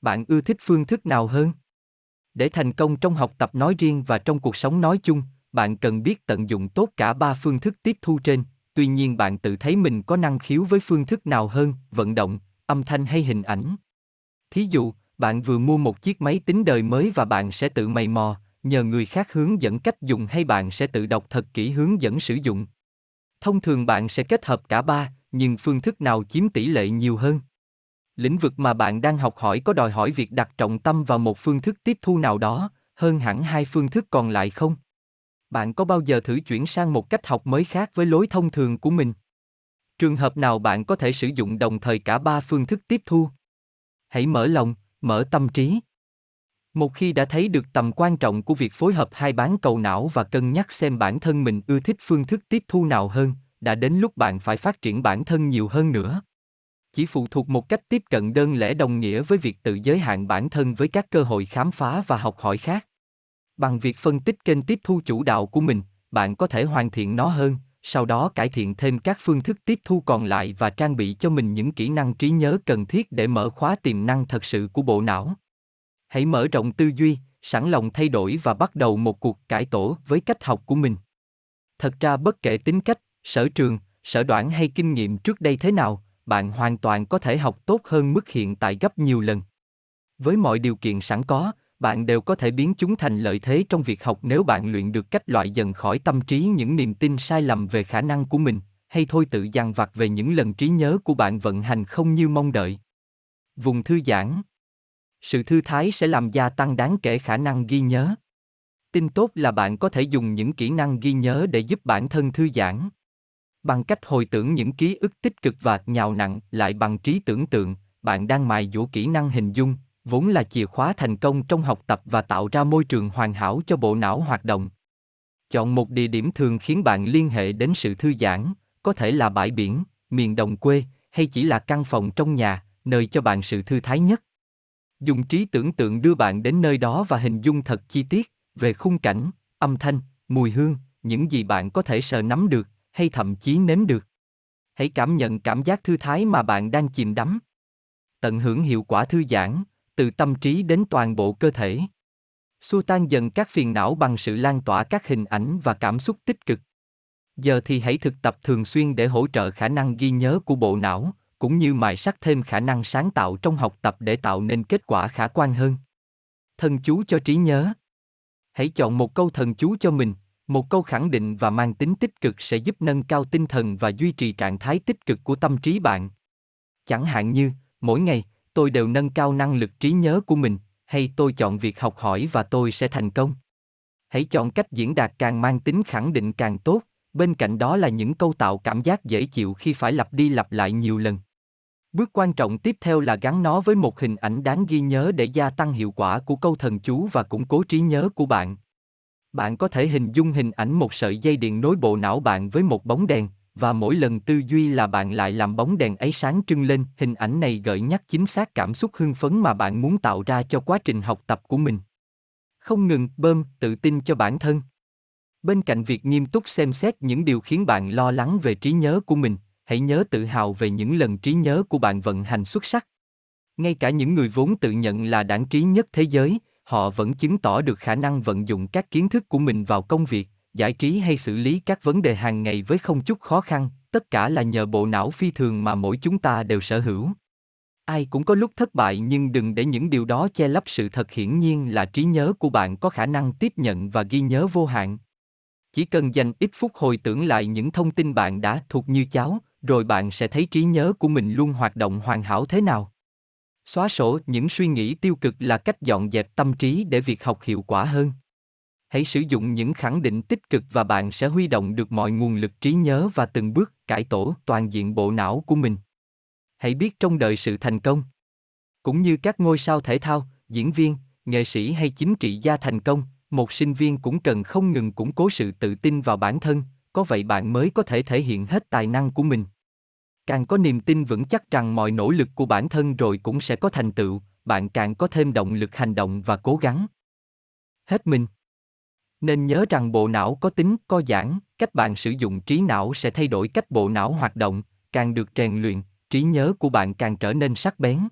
Bạn ưa thích phương thức nào hơn? Để thành công trong học tập nói riêng và trong cuộc sống nói chung, bạn cần biết tận dụng tốt cả ba phương thức tiếp thu trên, tuy nhiên bạn tự thấy mình có năng khiếu với phương thức nào hơn, vận động, âm thanh hay hình ảnh. Thí dụ, bạn vừa mua một chiếc máy tính đời mới và bạn sẽ tự mày mò, nhờ người khác hướng dẫn cách dùng hay bạn sẽ tự đọc thật kỹ hướng dẫn sử dụng. Thông thường bạn sẽ kết hợp cả ba, nhưng phương thức nào chiếm tỷ lệ nhiều hơn? Lĩnh vực mà bạn đang học hỏi có đòi hỏi việc đặt trọng tâm vào một phương thức tiếp thu nào đó, hơn hẳn hai phương thức còn lại không? Bạn có bao giờ thử chuyển sang một cách học mới khác với lối thông thường của mình? Trường hợp nào bạn có thể sử dụng đồng thời cả ba phương thức tiếp thu? Hãy mở lòng, mở tâm trí. Một khi đã thấy được tầm quan trọng của việc phối hợp hai bán cầu não và cân nhắc xem bản thân mình ưa thích phương thức tiếp thu nào hơn, đã đến lúc bạn phải phát triển bản thân nhiều hơn nữa. Chỉ phụ thuộc một cách tiếp cận đơn lẻ đồng nghĩa với việc tự giới hạn bản thân với các cơ hội khám phá và học hỏi khác. Bằng việc phân tích kênh tiếp thu chủ đạo của mình, bạn có thể hoàn thiện nó hơn, sau đó cải thiện thêm các phương thức tiếp thu còn lại và trang bị cho mình những kỹ năng trí nhớ cần thiết để mở khóa tiềm năng thật sự của bộ não. Hãy mở rộng tư duy, sẵn lòng thay đổi và bắt đầu một cuộc cải tổ với cách học của mình. Thật ra bất kể tính cách, sở trường, sở đoản hay kinh nghiệm trước đây thế nào, bạn hoàn toàn có thể học tốt hơn mức hiện tại gấp nhiều lần. Với mọi điều kiện sẵn có, bạn đều có thể biến chúng thành lợi thế trong việc học nếu bạn luyện được cách loại dần khỏi tâm trí những niềm tin sai lầm về khả năng của mình, hay thôi tự dằn vặt về những lần trí nhớ của bạn vận hành không như mong đợi. Vùng thư giãn sự thư thái sẽ làm gia tăng đáng kể khả năng ghi nhớ. Tin tốt là bạn có thể dùng những kỹ năng ghi nhớ để giúp bản thân thư giãn. Bằng cách hồi tưởng những ký ức tích cực và nhào nặng lại bằng trí tưởng tượng, bạn đang mài dũa kỹ năng hình dung, vốn là chìa khóa thành công trong học tập và tạo ra môi trường hoàn hảo cho bộ não hoạt động. Chọn một địa điểm thường khiến bạn liên hệ đến sự thư giãn, có thể là bãi biển, miền đồng quê, hay chỉ là căn phòng trong nhà, nơi cho bạn sự thư thái nhất. Dùng trí tưởng tượng đưa bạn đến nơi đó và hình dung thật chi tiết về khung cảnh, âm thanh, mùi hương, những gì bạn có thể sờ nắm được, hay thậm chí nếm được. Hãy cảm nhận cảm giác thư thái mà bạn đang chìm đắm. Tận hưởng hiệu quả thư giãn, từ tâm trí đến toàn bộ cơ thể. Xua tan dần các phiền não bằng sự lan tỏa các hình ảnh và cảm xúc tích cực. Giờ thì hãy thực tập thường xuyên để hỗ trợ khả năng ghi nhớ của bộ não, cũng như mài sắc thêm khả năng sáng tạo trong học tập để tạo nên kết quả khả quan hơn. Thần chú cho trí nhớ. Hãy chọn một câu thần chú cho mình, một câu khẳng định và mang tính tích cực sẽ giúp nâng cao tinh thần và duy trì trạng thái tích cực của tâm trí bạn. Chẳng hạn như, mỗi ngày, tôi đều nâng cao năng lực trí nhớ của mình, hay tôi chọn việc học hỏi và tôi sẽ thành công. Hãy chọn cách diễn đạt càng mang tính khẳng định càng tốt, bên cạnh đó là những câu tạo cảm giác dễ chịu khi phải lặp đi lặp lại nhiều lần. Bước quan trọng tiếp theo là gắn nó với một hình ảnh đáng ghi nhớ để gia tăng hiệu quả của câu thần chú và củng cố trí nhớ của bạn. Bạn có thể hình dung hình ảnh một sợi dây điện nối bộ não bạn với một bóng đèn, và mỗi lần tư duy là bạn lại làm bóng đèn ấy sáng trưng lên, hình ảnh này gợi nhắc chính xác cảm xúc hưng phấn mà bạn muốn tạo ra cho quá trình học tập của mình. Không ngừng bơm tự tin cho bản thân. Bên cạnh việc nghiêm túc xem xét những điều khiến bạn lo lắng về trí nhớ của mình, hãy nhớ tự hào về những lần trí nhớ của bạn vận hành xuất sắc. Ngay cả những người vốn tự nhận là đảng trí nhất thế giới, họ vẫn chứng tỏ được khả năng vận dụng các kiến thức của mình vào công việc, giải trí hay xử lý các vấn đề hàng ngày với không chút khó khăn, tất cả là nhờ bộ não phi thường mà mỗi chúng ta đều sở hữu. Ai cũng có lúc thất bại nhưng đừng để những điều đó che lấp sự thật hiển nhiên là trí nhớ của bạn có khả năng tiếp nhận và ghi nhớ vô hạn. Chỉ cần dành ít phút hồi tưởng lại những thông tin bạn đã thuộc như cháo, rồi bạn sẽ thấy trí nhớ của mình luôn hoạt động hoàn hảo thế nào. Xóa sổ những suy nghĩ tiêu cực là cách dọn dẹp tâm trí để việc học hiệu quả hơn. Hãy sử dụng những khẳng định tích cực và bạn sẽ huy động được mọi nguồn lực trí nhớ và từng bước cải tổ toàn diện bộ não của mình. Hãy biết trong đời sự thành công. Cũng như các ngôi sao thể thao, diễn viên, nghệ sĩ hay chính trị gia thành công, một sinh viên cũng cần không ngừng củng cố sự tự tin vào bản thân có vậy bạn mới có thể thể hiện hết tài năng của mình càng có niềm tin vững chắc rằng mọi nỗ lực của bản thân rồi cũng sẽ có thành tựu bạn càng có thêm động lực hành động và cố gắng hết mình nên nhớ rằng bộ não có tính co giãn, cách bạn sử dụng trí não sẽ thay đổi cách bộ não hoạt động, càng được rèn luyện, trí nhớ của bạn càng trở nên sắc bén.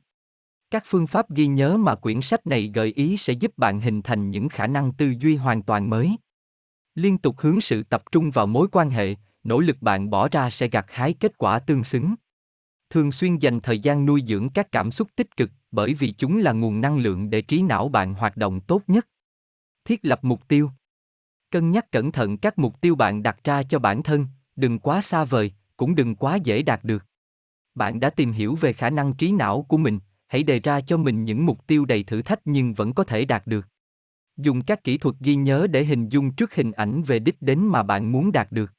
Các phương pháp ghi nhớ mà quyển sách này gợi ý sẽ giúp bạn hình thành những khả năng tư duy hoàn toàn mới. Liên tục hướng sự tập trung vào mối quan hệ, nỗ lực bạn bỏ ra sẽ gặt hái kết quả tương xứng. Thường xuyên dành thời gian nuôi dưỡng các cảm xúc tích cực, bởi vì chúng là nguồn năng lượng để trí não bạn hoạt động tốt nhất. Thiết lập mục tiêu. Cân nhắc cẩn thận các mục tiêu bạn đặt ra cho bản thân, đừng quá xa vời, cũng đừng quá dễ đạt được. Bạn đã tìm hiểu về khả năng trí não của mình, hãy đề ra cho mình những mục tiêu đầy thử thách nhưng vẫn có thể đạt được. Dùng các kỹ thuật ghi nhớ để hình dung trước hình ảnh về đích đến mà bạn muốn đạt được.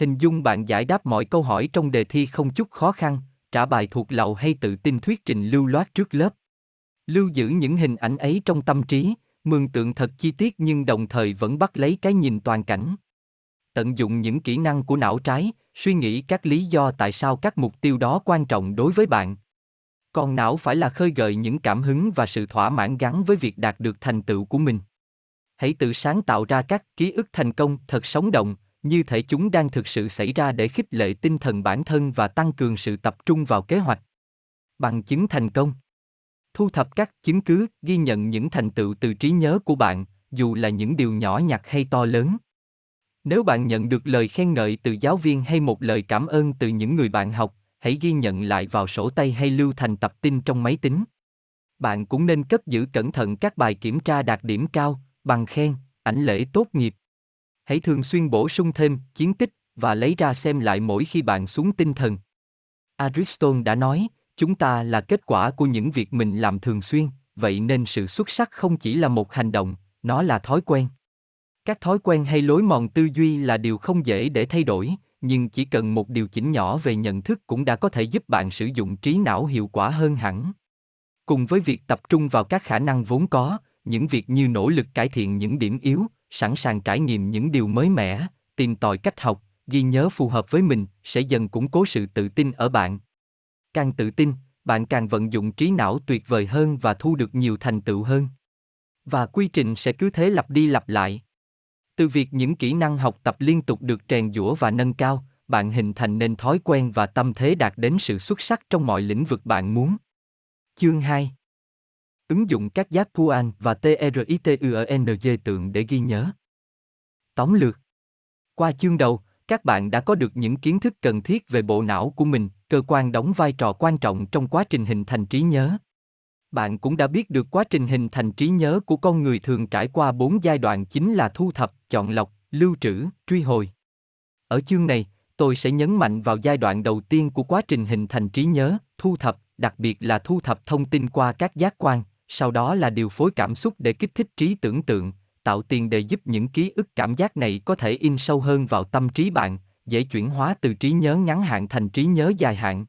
Hình dung bạn giải đáp mọi câu hỏi trong đề thi không chút khó khăn, trả bài thuộc lậu hay tự tin thuyết trình lưu loát trước lớp. Lưu giữ những hình ảnh ấy trong tâm trí, mường tượng thật chi tiết nhưng đồng thời vẫn bắt lấy cái nhìn toàn cảnh. Tận dụng những kỹ năng của não trái, suy nghĩ các lý do tại sao các mục tiêu đó quan trọng đối với bạn. Còn não phải là khơi gợi những cảm hứng và sự thỏa mãn gắn với việc đạt được thành tựu của mình. Hãy tự sáng tạo ra các ký ức thành công thật sống động, như thể chúng đang thực sự xảy ra để khích lệ tinh thần bản thân và tăng cường sự tập trung vào kế hoạch. Bằng chứng thành công Thu thập các chứng cứ, ghi nhận những thành tựu từ trí nhớ của bạn, dù là những điều nhỏ nhặt hay to lớn. Nếu bạn nhận được lời khen ngợi từ giáo viên hay một lời cảm ơn từ những người bạn học, hãy ghi nhận lại vào sổ tay hay lưu thành tập tin trong máy tính. Bạn cũng nên cất giữ cẩn thận các bài kiểm tra đạt điểm cao, bằng khen, ảnh lễ tốt nghiệp. Hãy thường xuyên bổ sung thêm chiến tích và lấy ra xem lại mỗi khi bạn xuống tinh thần. Aristotle đã nói, chúng ta là kết quả của những việc mình làm thường xuyên, vậy nên sự xuất sắc không chỉ là một hành động, nó là thói quen. Các thói quen hay lối mòn tư duy là điều không dễ để thay đổi, nhưng chỉ cần một điều chỉnh nhỏ về nhận thức cũng đã có thể giúp bạn sử dụng trí não hiệu quả hơn hẳn. Cùng với việc tập trung vào các khả năng vốn có, những việc như nỗ lực cải thiện những điểm yếu, sẵn sàng trải nghiệm những điều mới mẻ, tìm tòi cách học, ghi nhớ phù hợp với mình sẽ dần củng cố sự tự tin ở bạn. Càng tự tin, bạn càng vận dụng trí não tuyệt vời hơn và thu được nhiều thành tựu hơn. Và quy trình sẽ cứ thế lặp đi lặp lại. Từ việc những kỹ năng học tập liên tục được rèn giũa và nâng cao, bạn hình thành nên thói quen và tâm thế đạt đến sự xuất sắc trong mọi lĩnh vực bạn muốn. Chương 2 Ứng dụng các giác Puan và TRITUENG tượng để ghi nhớ. Tóm lược Qua chương đầu, các bạn đã có được những kiến thức cần thiết về bộ não của mình, cơ quan đóng vai trò quan trọng trong quá trình hình thành trí nhớ. Bạn cũng đã biết được quá trình hình thành trí nhớ của con người thường trải qua bốn giai đoạn chính là thu thập, chọn lọc, lưu trữ, truy hồi. Ở chương này, tôi sẽ nhấn mạnh vào giai đoạn đầu tiên của quá trình hình thành trí nhớ, thu thập, đặc biệt là thu thập thông tin qua các giác quan, sau đó là điều phối cảm xúc để kích thích trí tưởng tượng, tạo tiền đề giúp những ký ức cảm giác này có thể in sâu hơn vào tâm trí bạn, dễ chuyển hóa từ trí nhớ ngắn hạn thành trí nhớ dài hạn.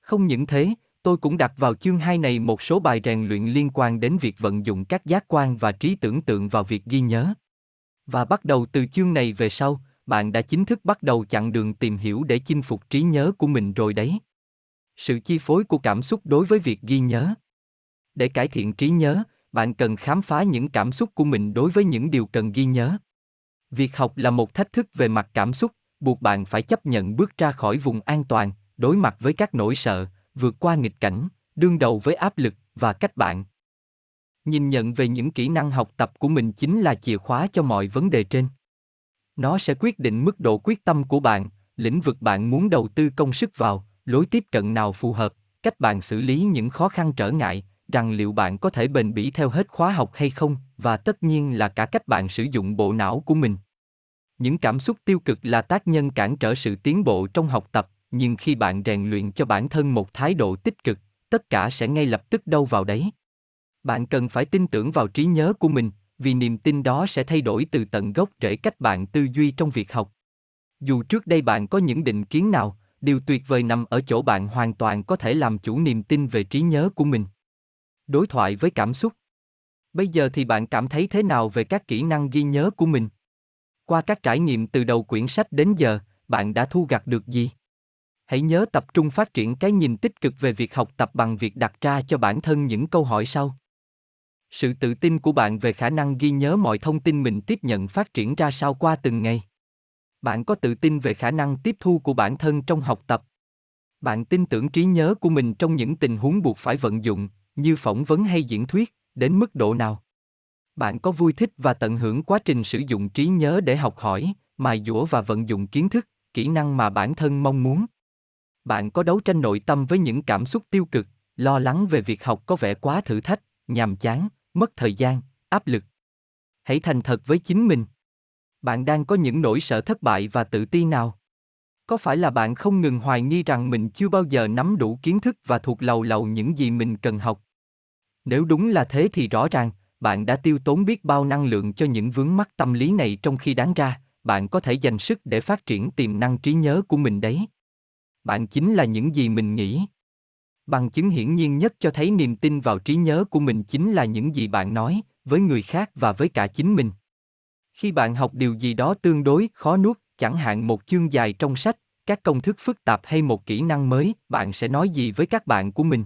Không những thế, tôi cũng đặt vào chương 2 này một số bài rèn luyện liên quan đến việc vận dụng các giác quan và trí tưởng tượng vào việc ghi nhớ. Và bắt đầu từ chương này về sau, bạn đã chính thức bắt đầu chặng đường tìm hiểu để chinh phục trí nhớ của mình rồi đấy. Sự chi phối của cảm xúc đối với việc ghi nhớ. Để cải thiện trí nhớ, bạn cần khám phá những cảm xúc của mình đối với những điều cần ghi nhớ. Việc học là một thách thức về mặt cảm xúc, buộc bạn phải chấp nhận bước ra khỏi vùng an toàn, đối mặt với các nỗi sợ, vượt qua nghịch cảnh, đương đầu với áp lực và cách bạn. Nhìn nhận về những kỹ năng học tập của mình chính là chìa khóa cho mọi vấn đề trên. Nó sẽ quyết định mức độ quyết tâm của bạn, lĩnh vực bạn muốn đầu tư công sức vào, lối tiếp cận nào phù hợp, cách bạn xử lý những khó khăn trở ngại, rằng liệu bạn có thể bền bỉ theo hết khóa học hay không, và tất nhiên là cả cách bạn sử dụng bộ não của mình. Những cảm xúc tiêu cực là tác nhân cản trở sự tiến bộ trong học tập, nhưng khi bạn rèn luyện cho bản thân một thái độ tích cực, tất cả sẽ ngay lập tức đâu vào đấy. Bạn cần phải tin tưởng vào trí nhớ của mình, vì niềm tin đó sẽ thay đổi từ tận gốc rễ cách bạn tư duy trong việc học. Dù trước đây bạn có những định kiến nào, điều tuyệt vời nằm ở chỗ bạn hoàn toàn có thể làm chủ niềm tin về trí nhớ của mình. Đối thoại với cảm xúc. Bây giờ thì bạn cảm thấy thế nào về các kỹ năng ghi nhớ của mình? Qua các trải nghiệm từ đầu quyển sách đến giờ, bạn đã thu gặt được gì? Hãy nhớ tập trung phát triển cái nhìn tích cực về việc học tập bằng việc đặt ra cho bản thân những câu hỏi sau. Sự tự tin của bạn về khả năng ghi nhớ mọi thông tin mình tiếp nhận phát triển ra sao qua từng ngày. Bạn có tự tin về khả năng tiếp thu của bản thân trong học tập. Bạn tin tưởng trí nhớ của mình trong những tình huống buộc phải vận dụng, như phỏng vấn hay diễn thuyết, đến mức độ nào? Bạn có vui thích và tận hưởng quá trình sử dụng trí nhớ để học hỏi, mài dũa và vận dụng kiến thức, kỹ năng mà bản thân mong muốn. Bạn có đấu tranh nội tâm với những cảm xúc tiêu cực, lo lắng về việc học có vẻ quá thử thách, nhàm chán, mất thời gian, áp lực. Hãy thành thật với chính mình. Bạn đang có những nỗi sợ thất bại và tự ti nào? Có phải là bạn không ngừng hoài nghi rằng mình chưa bao giờ nắm đủ kiến thức và thuộc lầu lầu những gì mình cần học? Nếu đúng là thế thì rõ ràng, bạn đã tiêu tốn biết bao năng lượng cho những vướng mắc tâm lý này trong khi đáng ra, bạn có thể dành sức để phát triển tiềm năng trí nhớ của mình đấy. Bạn chính là những gì mình nghĩ. Bằng chứng hiển nhiên nhất cho thấy niềm tin vào trí nhớ của mình chính là những gì bạn nói, với người khác và với cả chính mình. Khi bạn học điều gì đó tương đối khó nuốt, chẳng hạn một chương dài trong sách, các công thức phức tạp hay một kỹ năng mới, bạn sẽ nói gì với các bạn của mình?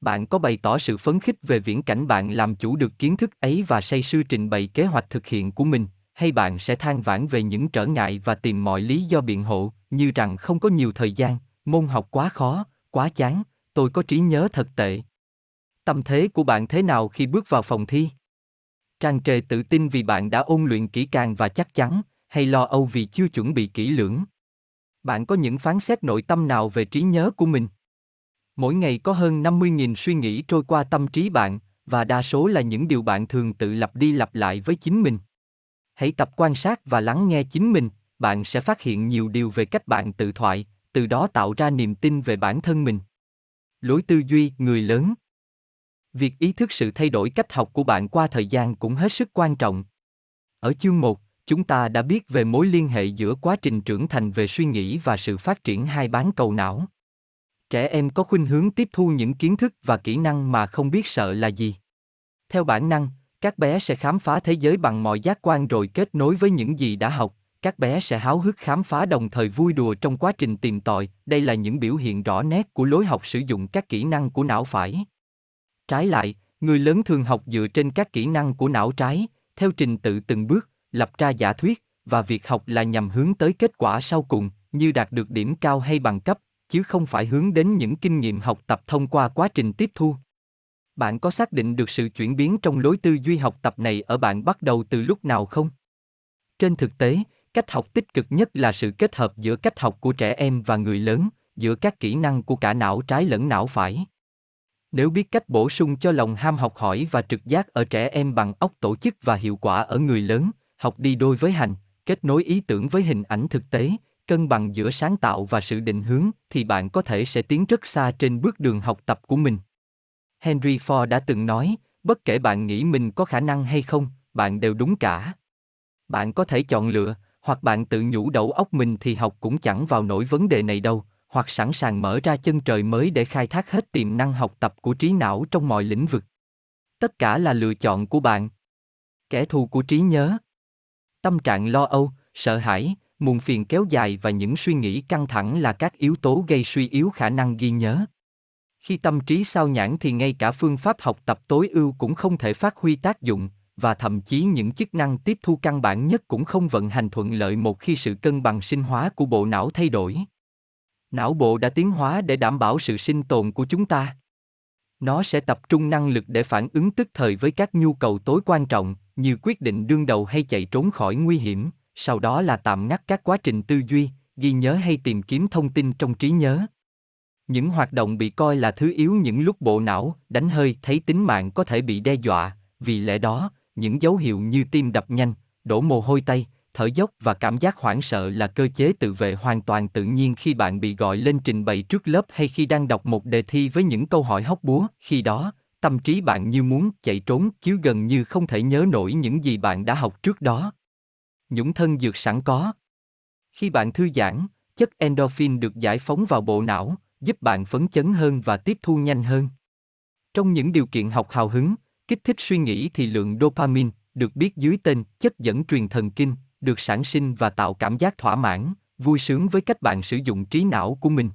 Bạn có bày tỏ sự phấn khích về viễn cảnh bạn làm chủ được kiến thức ấy và say sưa trình bày kế hoạch thực hiện của mình, hay bạn sẽ than vãn về những trở ngại và tìm mọi lý do biện hộ, như rằng không có nhiều thời gian, môn học quá khó, quá chán, tôi có trí nhớ thật tệ. Tâm thế của bạn thế nào khi bước vào phòng thi? Tràn trề tự tin vì bạn đã ôn luyện kỹ càng và chắc chắn, hay lo âu vì chưa chuẩn bị kỹ lưỡng? Bạn có những phán xét nội tâm nào về trí nhớ của mình? Mỗi ngày có hơn 50.000 suy nghĩ trôi qua tâm trí bạn, và đa số là những điều bạn thường tự lặp đi lặp lại với chính mình. Hãy tập quan sát và lắng nghe chính mình, bạn sẽ phát hiện nhiều điều về cách bạn tự thoại, từ đó tạo ra niềm tin về bản thân mình. Lối tư duy người lớn Việc ý thức sự thay đổi cách học của bạn qua thời gian cũng hết sức quan trọng. Ở chương 1, chúng ta đã biết về mối liên hệ giữa quá trình trưởng thành về suy nghĩ và sự phát triển hai bán cầu não. Trẻ em có khuynh hướng tiếp thu những kiến thức và kỹ năng mà không biết sợ là gì. Theo bản năng, các bé sẽ khám phá thế giới bằng mọi giác quan rồi kết nối với những gì đã học, các bé sẽ háo hức khám phá đồng thời vui đùa trong quá trình tìm tòi, đây là những biểu hiện rõ nét của lối học sử dụng các kỹ năng của não phải. Trái lại, người lớn thường học dựa trên các kỹ năng của não trái, theo trình tự từng bước, lập ra giả thuyết, và việc học là nhằm hướng tới kết quả sau cùng, như đạt được điểm cao hay bằng cấp, chứ không phải hướng đến những kinh nghiệm học tập thông qua quá trình tiếp thu. Bạn có xác định được sự chuyển biến trong lối tư duy học tập này ở bạn bắt đầu từ lúc nào không? Trên thực tế, cách học tích cực nhất là sự kết hợp giữa cách học của trẻ em và người lớn, giữa các kỹ năng của cả não trái lẫn não phải. Nếu biết cách bổ sung cho lòng ham học hỏi và trực giác ở trẻ em bằng óc tổ chức và hiệu quả ở người lớn, học đi đôi với hành, kết nối ý tưởng với hình ảnh thực tế, cân bằng giữa sáng tạo và sự định hướng thì bạn có thể sẽ tiến rất xa trên bước đường học tập của mình. Henry Ford đã từng nói, bất kể bạn nghĩ mình có khả năng hay không, bạn đều đúng cả. Bạn có thể chọn lựa, hoặc bạn tự nhủ đầu óc mình thì học cũng chẳng vào nổi vấn đề này đâu, hoặc sẵn sàng mở ra chân trời mới để khai thác hết tiềm năng học tập của trí não trong mọi lĩnh vực. Tất cả là lựa chọn của bạn. Kẻ thù của trí nhớ. Tâm trạng lo âu, sợ hãi, muộn phiền kéo dài và những suy nghĩ căng thẳng là các yếu tố gây suy yếu khả năng ghi nhớ. Khi tâm trí sao nhãn thì ngay cả phương pháp học tập tối ưu cũng không thể phát huy tác dụng, và thậm chí những chức năng tiếp thu căn bản nhất cũng không vận hành thuận lợi một khi sự cân bằng sinh hóa của bộ não thay đổi. Não bộ đã tiến hóa để đảm bảo sự sinh tồn của chúng ta. Nó sẽ tập trung năng lực để phản ứng tức thời với các nhu cầu tối quan trọng, như quyết định đương đầu hay chạy trốn khỏi nguy hiểm, sau đó là tạm ngắt các quá trình tư duy, ghi nhớ hay tìm kiếm thông tin trong trí nhớ. Những hoạt động bị coi là thứ yếu những lúc bộ não đánh hơi thấy tính mạng có thể bị đe dọa, vì lẽ đó, những dấu hiệu như tim đập nhanh, đổ mồ hôi tay, thở dốc và cảm giác hoảng sợ là cơ chế tự vệ hoàn toàn tự nhiên khi bạn bị gọi lên trình bày trước lớp hay khi đang đọc một đề thi với những câu hỏi hóc búa, khi đó, tâm trí bạn như muốn chạy trốn chứ gần như không thể nhớ nổi những gì bạn đã học trước đó. Nhũng thân dược sẵn có. Khi bạn thư giãn, chất endorphin được giải phóng vào bộ não, giúp bạn phấn chấn hơn và tiếp thu nhanh hơn. Trong những điều kiện học hào hứng, kích thích suy nghĩ thì lượng dopamine, được biết dưới tên chất dẫn truyền thần kinh, được sản sinh và tạo cảm giác thỏa mãn, vui sướng với cách bạn sử dụng trí não của mình.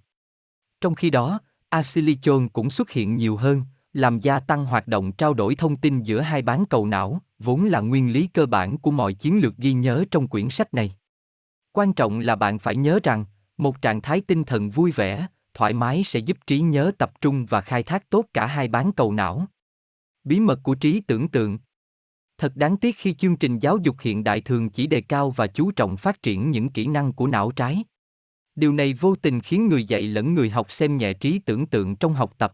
Trong khi đó, acetylcholine cũng xuất hiện nhiều hơn, làm gia tăng hoạt động trao đổi thông tin giữa hai bán cầu não, vốn là nguyên lý cơ bản của mọi chiến lược ghi nhớ trong quyển sách này. Quan trọng là bạn phải nhớ rằng, một trạng thái tinh thần vui vẻ, thoải mái sẽ giúp trí nhớ tập trung và khai thác tốt cả hai bán cầu não. Bí mật của trí tưởng tượng Thật đáng tiếc khi chương trình giáo dục hiện đại thường chỉ đề cao và chú trọng phát triển những kỹ năng của não trái. Điều này vô tình khiến người dạy lẫn người học xem nhẹ trí tưởng tượng trong học tập.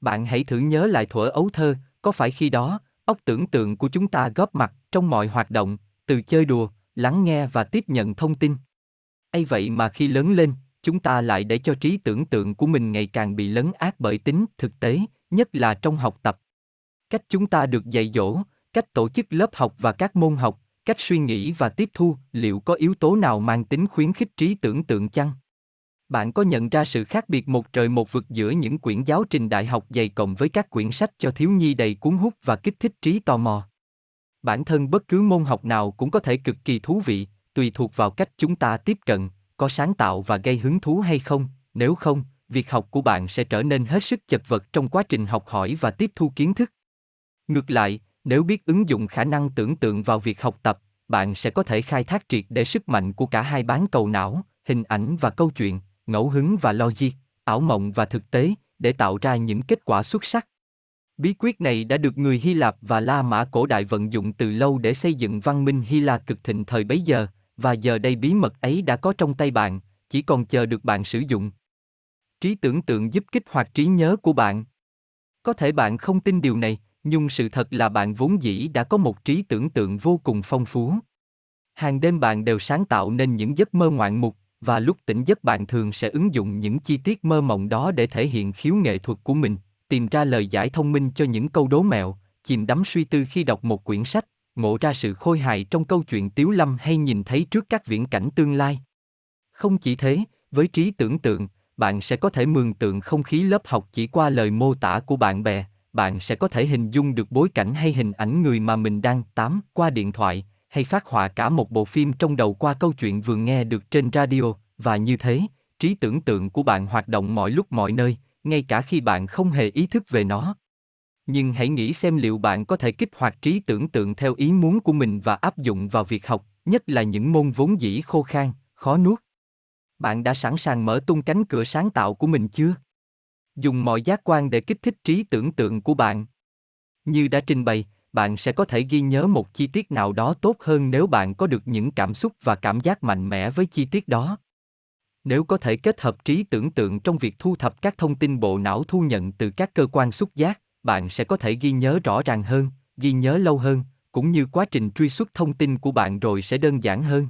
Bạn hãy thử nhớ lại thuở ấu thơ, có phải khi đó, óc tưởng tượng của chúng ta góp mặt trong mọi hoạt động, từ chơi đùa, lắng nghe và tiếp nhận thông tin. ấy vậy mà khi lớn lên, chúng ta lại để cho trí tưởng tượng của mình ngày càng bị lấn át bởi tính thực tế, nhất là trong học tập. Cách chúng ta được dạy dỗ, cách tổ chức lớp học và các môn học, cách suy nghĩ và tiếp thu, liệu có yếu tố nào mang tính khuyến khích trí tưởng tượng chăng? Bạn có nhận ra sự khác biệt một trời một vực giữa những quyển giáo trình đại học dày cộng với các quyển sách cho thiếu nhi đầy cuốn hút và kích thích trí tò mò? Bản thân bất cứ môn học nào cũng có thể cực kỳ thú vị, tùy thuộc vào cách chúng ta tiếp cận, có sáng tạo và gây hứng thú hay không, nếu không, việc học của bạn sẽ trở nên hết sức chật vật trong quá trình học hỏi và tiếp thu kiến thức. Ngược lại, nếu biết ứng dụng khả năng tưởng tượng vào việc học tập, bạn sẽ có thể khai thác triệt để sức mạnh của cả hai bán cầu não, hình ảnh và câu chuyện, ngẫu hứng và logic, ảo mộng và thực tế, để tạo ra những kết quả xuất sắc. Bí quyết này đã được người Hy Lạp và La Mã cổ đại vận dụng từ lâu để xây dựng văn minh Hy La cực thịnh thời bấy giờ, và giờ đây bí mật ấy đã có trong tay bạn, chỉ còn chờ được bạn sử dụng. Trí tưởng tượng giúp kích hoạt trí nhớ của bạn. Có thể bạn không tin điều này, nhưng sự thật là bạn vốn dĩ đã có một trí tưởng tượng vô cùng phong phú. Hàng đêm bạn đều sáng tạo nên những giấc mơ ngoạn mục, và lúc tỉnh giấc bạn thường sẽ ứng dụng những chi tiết mơ mộng đó để thể hiện khiếu nghệ thuật của mình, tìm ra lời giải thông minh cho những câu đố mẹo, chìm đắm suy tư khi đọc một quyển sách, ngộ ra sự khôi hài trong câu chuyện tiếu lâm hay nhìn thấy trước các viễn cảnh tương lai. Không chỉ thế, với trí tưởng tượng, bạn sẽ có thể mường tượng không khí lớp học chỉ qua lời mô tả của bạn bè, bạn sẽ có thể hình dung được bối cảnh hay hình ảnh người mà mình đang tám qua điện thoại, hay phát họa cả một bộ phim trong đầu qua câu chuyện vừa nghe được trên radio, và như thế, trí tưởng tượng của bạn hoạt động mọi lúc mọi nơi, ngay cả khi bạn không hề ý thức về nó. Nhưng hãy nghĩ xem liệu bạn có thể kích hoạt trí tưởng tượng theo ý muốn của mình và áp dụng vào việc học, nhất là những môn vốn dĩ khô khan, khó nuốt. Bạn đã sẵn sàng mở tung cánh cửa sáng tạo của mình chưa? Dùng mọi giác quan để kích thích trí tưởng tượng của bạn. Như đã trình bày, bạn sẽ có thể ghi nhớ một chi tiết nào đó tốt hơn nếu bạn có được những cảm xúc và cảm giác mạnh mẽ với chi tiết đó nếu có thể kết hợp trí tưởng tượng trong việc thu thập các thông tin bộ não thu nhận từ các cơ quan xúc giác bạn sẽ có thể ghi nhớ rõ ràng hơn, ghi nhớ lâu hơn, cũng như quá trình truy xuất thông tin của bạn rồi sẽ đơn giản hơn.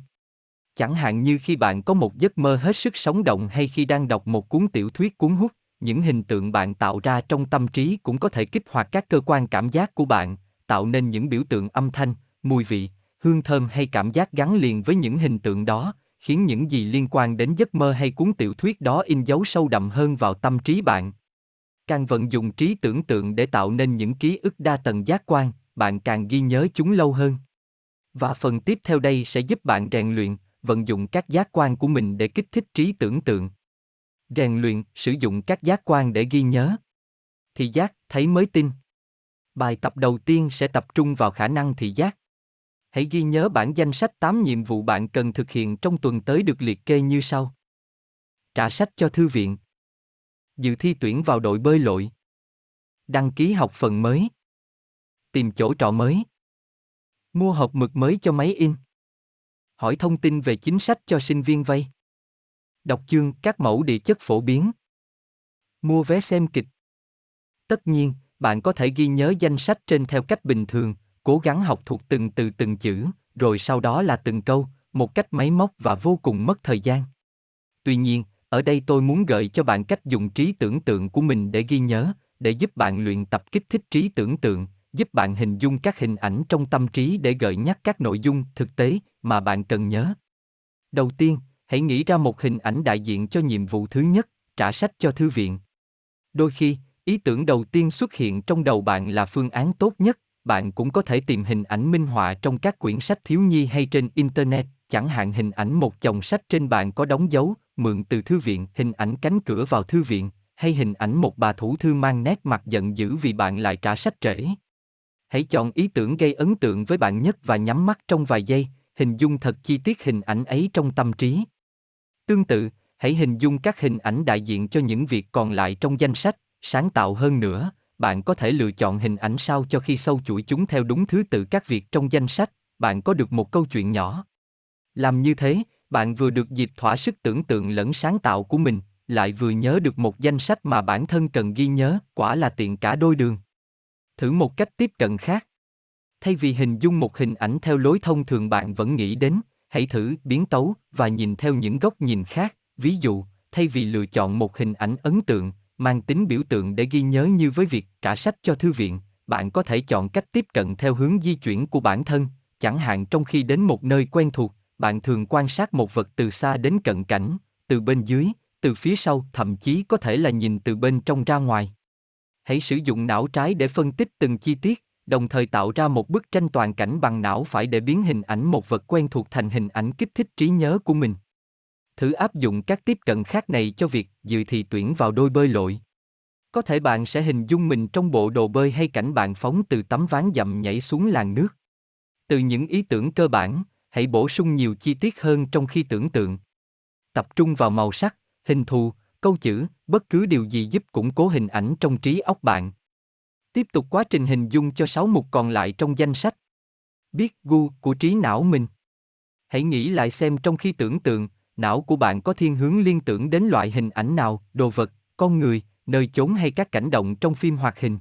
Chẳng hạn như khi bạn có một giấc mơ hết sức sống động hay khi đang đọc một cuốn tiểu thuyết cuốn hút, những hình tượng bạn tạo ra trong tâm trí cũng có thể kích hoạt các cơ quan cảm giác của bạn, tạo nên những biểu tượng âm thanh, mùi vị, hương thơm hay cảm giác gắn liền với những hình tượng đó, khiến những gì liên quan đến giấc mơ hay cuốn tiểu thuyết đó in dấu sâu đậm hơn vào tâm trí bạn càng vận dụng trí tưởng tượng để tạo nên những ký ức đa tầng giác quan, bạn càng ghi nhớ chúng lâu hơn. Và phần tiếp theo đây sẽ giúp bạn rèn luyện, vận dụng các giác quan của mình để kích thích trí tưởng tượng. Rèn luyện, sử dụng các giác quan để ghi nhớ. Thị giác, thấy mới tin. Bài tập đầu tiên sẽ tập trung vào khả năng thị giác. Hãy ghi nhớ bản danh sách 8 nhiệm vụ bạn cần thực hiện trong tuần tới được liệt kê như sau. Trả sách cho thư viện dự thi tuyển vào đội bơi lội. Đăng ký học phần mới. Tìm chỗ trọ mới. Mua hộp mực mới cho máy in. Hỏi thông tin về chính sách cho sinh viên vay. Đọc chương các mẫu địa chất phổ biến. Mua vé xem kịch. Tất nhiên, bạn có thể ghi nhớ danh sách trên theo cách bình thường, cố gắng học thuộc từng từ từng chữ, rồi sau đó là từng câu, một cách máy móc và vô cùng mất thời gian. Tuy nhiên ở đây tôi muốn gợi cho bạn cách dùng trí tưởng tượng của mình để ghi nhớ, để giúp bạn luyện tập kích thích trí tưởng tượng, giúp bạn hình dung các hình ảnh trong tâm trí để gợi nhắc các nội dung thực tế mà bạn cần nhớ. Đầu tiên, hãy nghĩ ra một hình ảnh đại diện cho nhiệm vụ thứ nhất, trả sách cho thư viện. Đôi khi, ý tưởng đầu tiên xuất hiện trong đầu bạn là phương án tốt nhất, bạn cũng có thể tìm hình ảnh minh họa trong các quyển sách thiếu nhi hay trên internet, chẳng hạn hình ảnh một chồng sách trên bàn có đóng dấu mượn từ thư viện, hình ảnh cánh cửa vào thư viện, hay hình ảnh một bà thủ thư mang nét mặt giận dữ vì bạn lại trả sách trễ. Hãy chọn ý tưởng gây ấn tượng với bạn nhất và nhắm mắt trong vài giây, hình dung thật chi tiết hình ảnh ấy trong tâm trí. Tương tự, hãy hình dung các hình ảnh đại diện cho những việc còn lại trong danh sách, sáng tạo hơn nữa, bạn có thể lựa chọn hình ảnh sao cho khi sâu chuỗi chúng theo đúng thứ tự các việc trong danh sách, bạn có được một câu chuyện nhỏ. Làm như thế bạn vừa được dịp thỏa sức tưởng tượng lẫn sáng tạo của mình, lại vừa nhớ được một danh sách mà bản thân cần ghi nhớ, quả là tiện cả đôi đường. Thử một cách tiếp cận khác. Thay vì hình dung một hình ảnh theo lối thông thường bạn vẫn nghĩ đến, hãy thử biến tấu và nhìn theo những góc nhìn khác, ví dụ, thay vì lựa chọn một hình ảnh ấn tượng, mang tính biểu tượng để ghi nhớ như với việc trả sách cho thư viện, bạn có thể chọn cách tiếp cận theo hướng di chuyển của bản thân, chẳng hạn trong khi đến một nơi quen thuộc, bạn thường quan sát một vật từ xa đến cận cảnh, từ bên dưới, từ phía sau, thậm chí có thể là nhìn từ bên trong ra ngoài. Hãy sử dụng não trái để phân tích từng chi tiết, đồng thời tạo ra một bức tranh toàn cảnh bằng não phải để biến hình ảnh một vật quen thuộc thành hình ảnh kích thích trí nhớ của mình. Thử áp dụng các tiếp cận khác này cho việc dự thì tuyển vào đôi bơi lội. Có thể bạn sẽ hình dung mình trong bộ đồ bơi hay cảnh bạn phóng từ tấm ván dặm nhảy xuống làn nước. Từ những ý tưởng cơ bản, hãy bổ sung nhiều chi tiết hơn trong khi tưởng tượng. Tập trung vào màu sắc, hình thù, câu chữ, bất cứ điều gì giúp củng cố hình ảnh trong trí óc bạn. Tiếp tục quá trình hình dung cho 6 mục còn lại trong danh sách. Biết gu của trí não mình. Hãy nghĩ lại xem trong khi tưởng tượng, não của bạn có thiên hướng liên tưởng đến loại hình ảnh nào, đồ vật, con người, nơi chốn hay các cảnh động trong phim hoạt hình.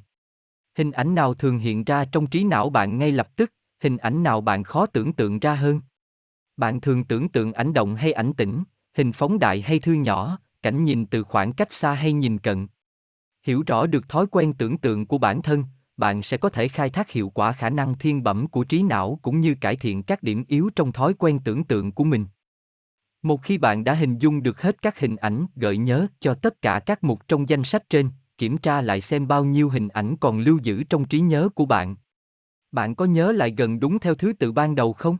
Hình ảnh nào thường hiện ra trong trí não bạn ngay lập tức, hình ảnh nào bạn khó tưởng tượng ra hơn. Bạn thường tưởng tượng ảnh động hay ảnh tĩnh, hình phóng đại hay thư nhỏ, cảnh nhìn từ khoảng cách xa hay nhìn cận. Hiểu rõ được thói quen tưởng tượng của bản thân, bạn sẽ có thể khai thác hiệu quả khả năng thiên bẩm của trí não cũng như cải thiện các điểm yếu trong thói quen tưởng tượng của mình. Một khi bạn đã hình dung được hết các hình ảnh gợi nhớ cho tất cả các mục trong danh sách trên, kiểm tra lại xem bao nhiêu hình ảnh còn lưu giữ trong trí nhớ của bạn. Bạn có nhớ lại gần đúng theo thứ tự ban đầu không?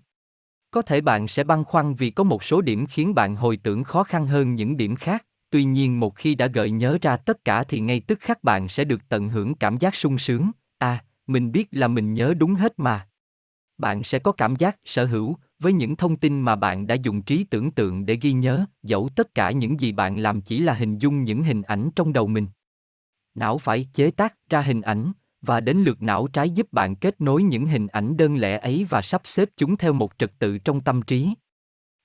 Có thể bạn sẽ băn khoăn vì có một số điểm khiến bạn hồi tưởng khó khăn hơn những điểm khác, tuy nhiên một khi đã gợi nhớ ra tất cả thì ngay tức khắc bạn sẽ được tận hưởng cảm giác sung sướng, à, mình biết là mình nhớ đúng hết mà. Bạn sẽ có cảm giác sở hữu với những thông tin mà bạn đã dùng trí tưởng tượng để ghi nhớ, dẫu tất cả những gì bạn làm chỉ là hình dung những hình ảnh trong đầu mình. Não phải chế tác ra hình ảnh, và đến lượt não trái giúp bạn kết nối những hình ảnh đơn lẻ ấy và sắp xếp chúng theo một trật tự trong tâm trí.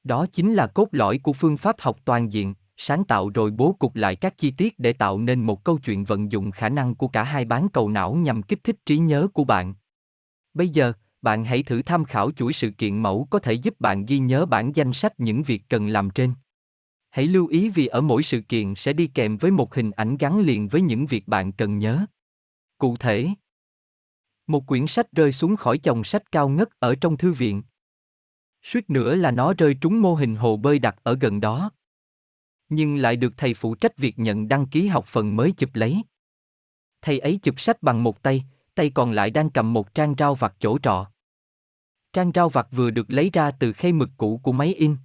Đó chính là cốt lõi của phương pháp học toàn diện, sáng tạo rồi bố cục lại các chi tiết để tạo nên một câu chuyện vận dụng khả năng của cả hai bán cầu não nhằm kích thích trí nhớ của bạn. Bây giờ, bạn hãy thử tham khảo chuỗi sự kiện mẫu có thể giúp bạn ghi nhớ bản danh sách những việc cần làm trên. Hãy lưu ý vì ở mỗi sự kiện sẽ đi kèm với một hình ảnh gắn liền với những việc bạn cần nhớ. Cụ thể, một quyển sách rơi xuống khỏi chồng sách cao ngất ở trong thư viện. Suýt nữa là nó rơi trúng mô hình hồ bơi đặt ở gần đó. Nhưng lại được thầy phụ trách việc nhận đăng ký học phần mới chụp lấy. Thầy ấy chụp sách bằng một tay, tay còn lại đang cầm một trang rau vặt chỗ trọ. Trang rau vặt vừa được lấy ra từ khay mực cũ của máy in.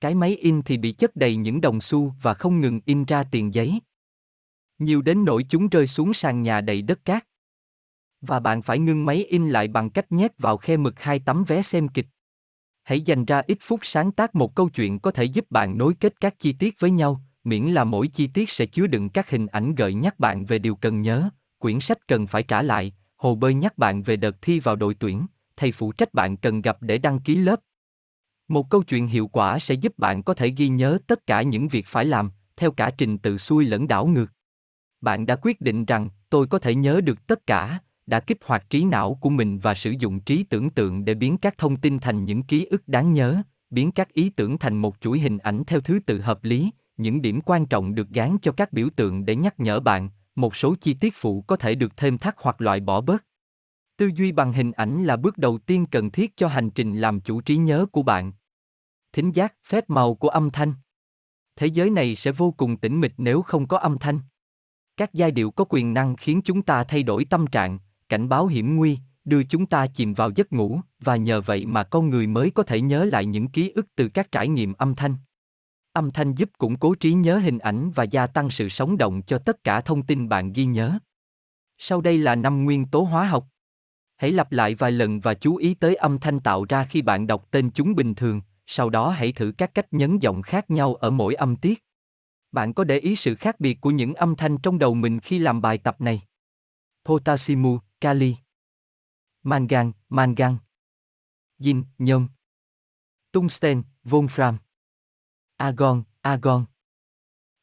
Cái máy in thì bị chất đầy những đồng xu và không ngừng in ra tiền giấy. Nhiều đến nỗi chúng rơi xuống sàn nhà đầy đất cát. Và bạn phải ngưng máy in lại bằng cách nhét vào khe mực hai tấm vé xem kịch. Hãy dành ra ít phút sáng tác một câu chuyện có thể giúp bạn nối kết các chi tiết với nhau, miễn là mỗi chi tiết sẽ chứa đựng các hình ảnh gợi nhắc bạn về điều cần nhớ, quyển sách cần phải trả lại, hồ bơi nhắc bạn về đợt thi vào đội tuyển, thầy phụ trách bạn cần gặp để đăng ký lớp. Một câu chuyện hiệu quả sẽ giúp bạn có thể ghi nhớ tất cả những việc phải làm, theo cả trình tự xuôi lẫn đảo ngược. Bạn đã quyết định rằng, tôi có thể nhớ được tất cả, đã kích hoạt trí não của mình và sử dụng trí tưởng tượng để biến các thông tin thành những ký ức đáng nhớ, biến các ý tưởng thành một chuỗi hình ảnh theo thứ tự hợp lý, những điểm quan trọng được gán cho các biểu tượng để nhắc nhở bạn, một số chi tiết phụ có thể được thêm thắt hoặc loại bỏ bớt. Tư duy bằng hình ảnh là bước đầu tiên cần thiết cho hành trình làm chủ trí nhớ của bạn. Thính giác, phép màu của âm thanh. Thế giới này sẽ vô cùng tĩnh mịch nếu không có âm thanh. Các giai điệu có quyền năng khiến chúng ta thay đổi tâm trạng, cảnh báo hiểm nguy, đưa chúng ta chìm vào giấc ngủ, và nhờ vậy mà con người mới có thể nhớ lại những ký ức từ các trải nghiệm âm thanh. Âm thanh giúp củng cố trí nhớ hình ảnh và gia tăng sự sống động cho tất cả thông tin bạn ghi nhớ. Sau đây là năm nguyên tố hóa học. Hãy lặp lại vài lần và chú ý tới âm thanh tạo ra khi bạn đọc tên chúng bình thường, sau đó hãy thử các cách nhấn giọng khác nhau ở mỗi âm tiết. Bạn có để ý sự khác biệt của những âm thanh trong đầu mình khi làm bài tập này? Potassium, kali. Mangan, mangan. Yin, nhôm. Tungsten, Wolfram. Argon, argon.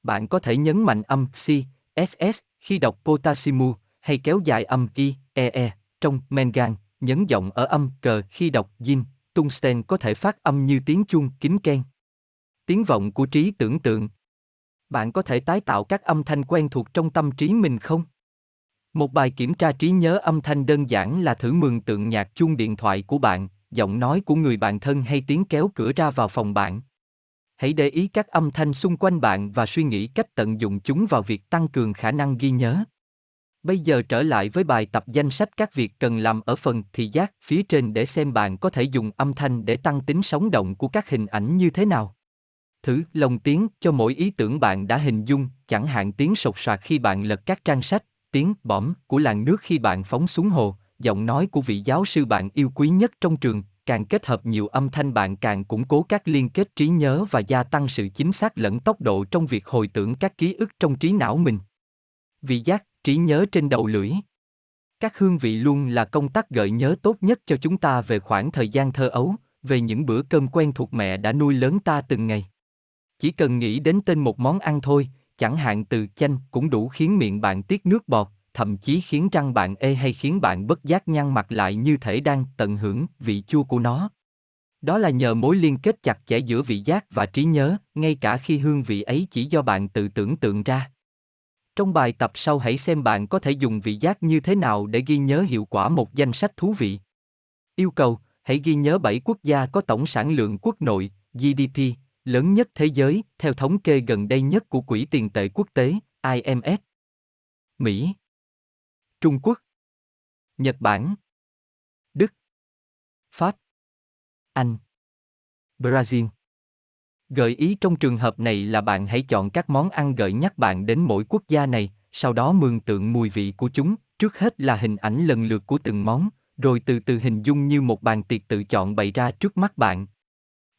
Bạn có thể nhấn mạnh âm Si, SS khi đọc potassium hay kéo dài âm I, EE e, trong mangan, nhấn giọng ở âm cờ khi đọc Yin, tungsten có thể phát âm như tiếng chuông kính ken. Tiếng vọng của trí tưởng tượng. Bạn có thể tái tạo các âm thanh quen thuộc trong tâm trí mình không? Một bài kiểm tra trí nhớ âm thanh đơn giản là thử mường tượng nhạc chuông điện thoại của bạn, giọng nói của người bạn thân hay tiếng kéo cửa ra vào phòng bạn. Hãy để ý các âm thanh xung quanh bạn và suy nghĩ cách tận dụng chúng vào việc tăng cường khả năng ghi nhớ. Bây giờ trở lại với bài tập danh sách các việc cần làm ở phần thị giác phía trên để xem bạn có thể dùng âm thanh để tăng tính sống động của các hình ảnh như thế nào. Thử lồng tiếng cho mỗi ý tưởng bạn đã hình dung, chẳng hạn tiếng sột soạt khi bạn lật các trang sách, tiếng bõm của làn nước khi bạn phóng xuống hồ, giọng nói của vị giáo sư bạn yêu quý nhất trong trường, càng kết hợp nhiều âm thanh bạn càng củng cố các liên kết trí nhớ và gia tăng sự chính xác lẫn tốc độ trong việc hồi tưởng các ký ức trong trí não mình. Vị giác, trí nhớ trên đầu lưỡi. Các hương vị luôn là công tác gợi nhớ tốt nhất cho chúng ta về khoảng thời gian thơ ấu, về những bữa cơm quen thuộc mẹ đã nuôi lớn ta từng ngày. Chỉ cần nghĩ đến tên một món ăn thôi, chẳng hạn từ chanh cũng đủ khiến miệng bạn tiết nước bọt, thậm chí khiến răng bạn ê hay khiến bạn bất giác nhăn mặt lại như thể đang tận hưởng vị chua của nó. Đó là nhờ mối liên kết chặt chẽ giữa vị giác và trí nhớ, ngay cả khi hương vị ấy chỉ do bạn tự tưởng tượng ra. Trong bài tập sau hãy xem bạn có thể dùng vị giác như thế nào để ghi nhớ hiệu quả một danh sách thú vị. Yêu cầu, hãy ghi nhớ 7 quốc gia có tổng sản lượng quốc nội, GDP, lớn nhất thế giới, theo thống kê gần đây nhất của Quỹ tiền tệ quốc tế, IMF. Mỹ. Trung Quốc. Nhật Bản. Đức. Pháp. Anh. Brazil. Gợi ý trong trường hợp này là bạn hãy chọn các món ăn gợi nhắc bạn đến mỗi quốc gia này, sau đó mường tượng mùi vị của chúng, trước hết là hình ảnh lần lượt của từng món, rồi từ từ hình dung như một bàn tiệc tự chọn bày ra trước mắt bạn.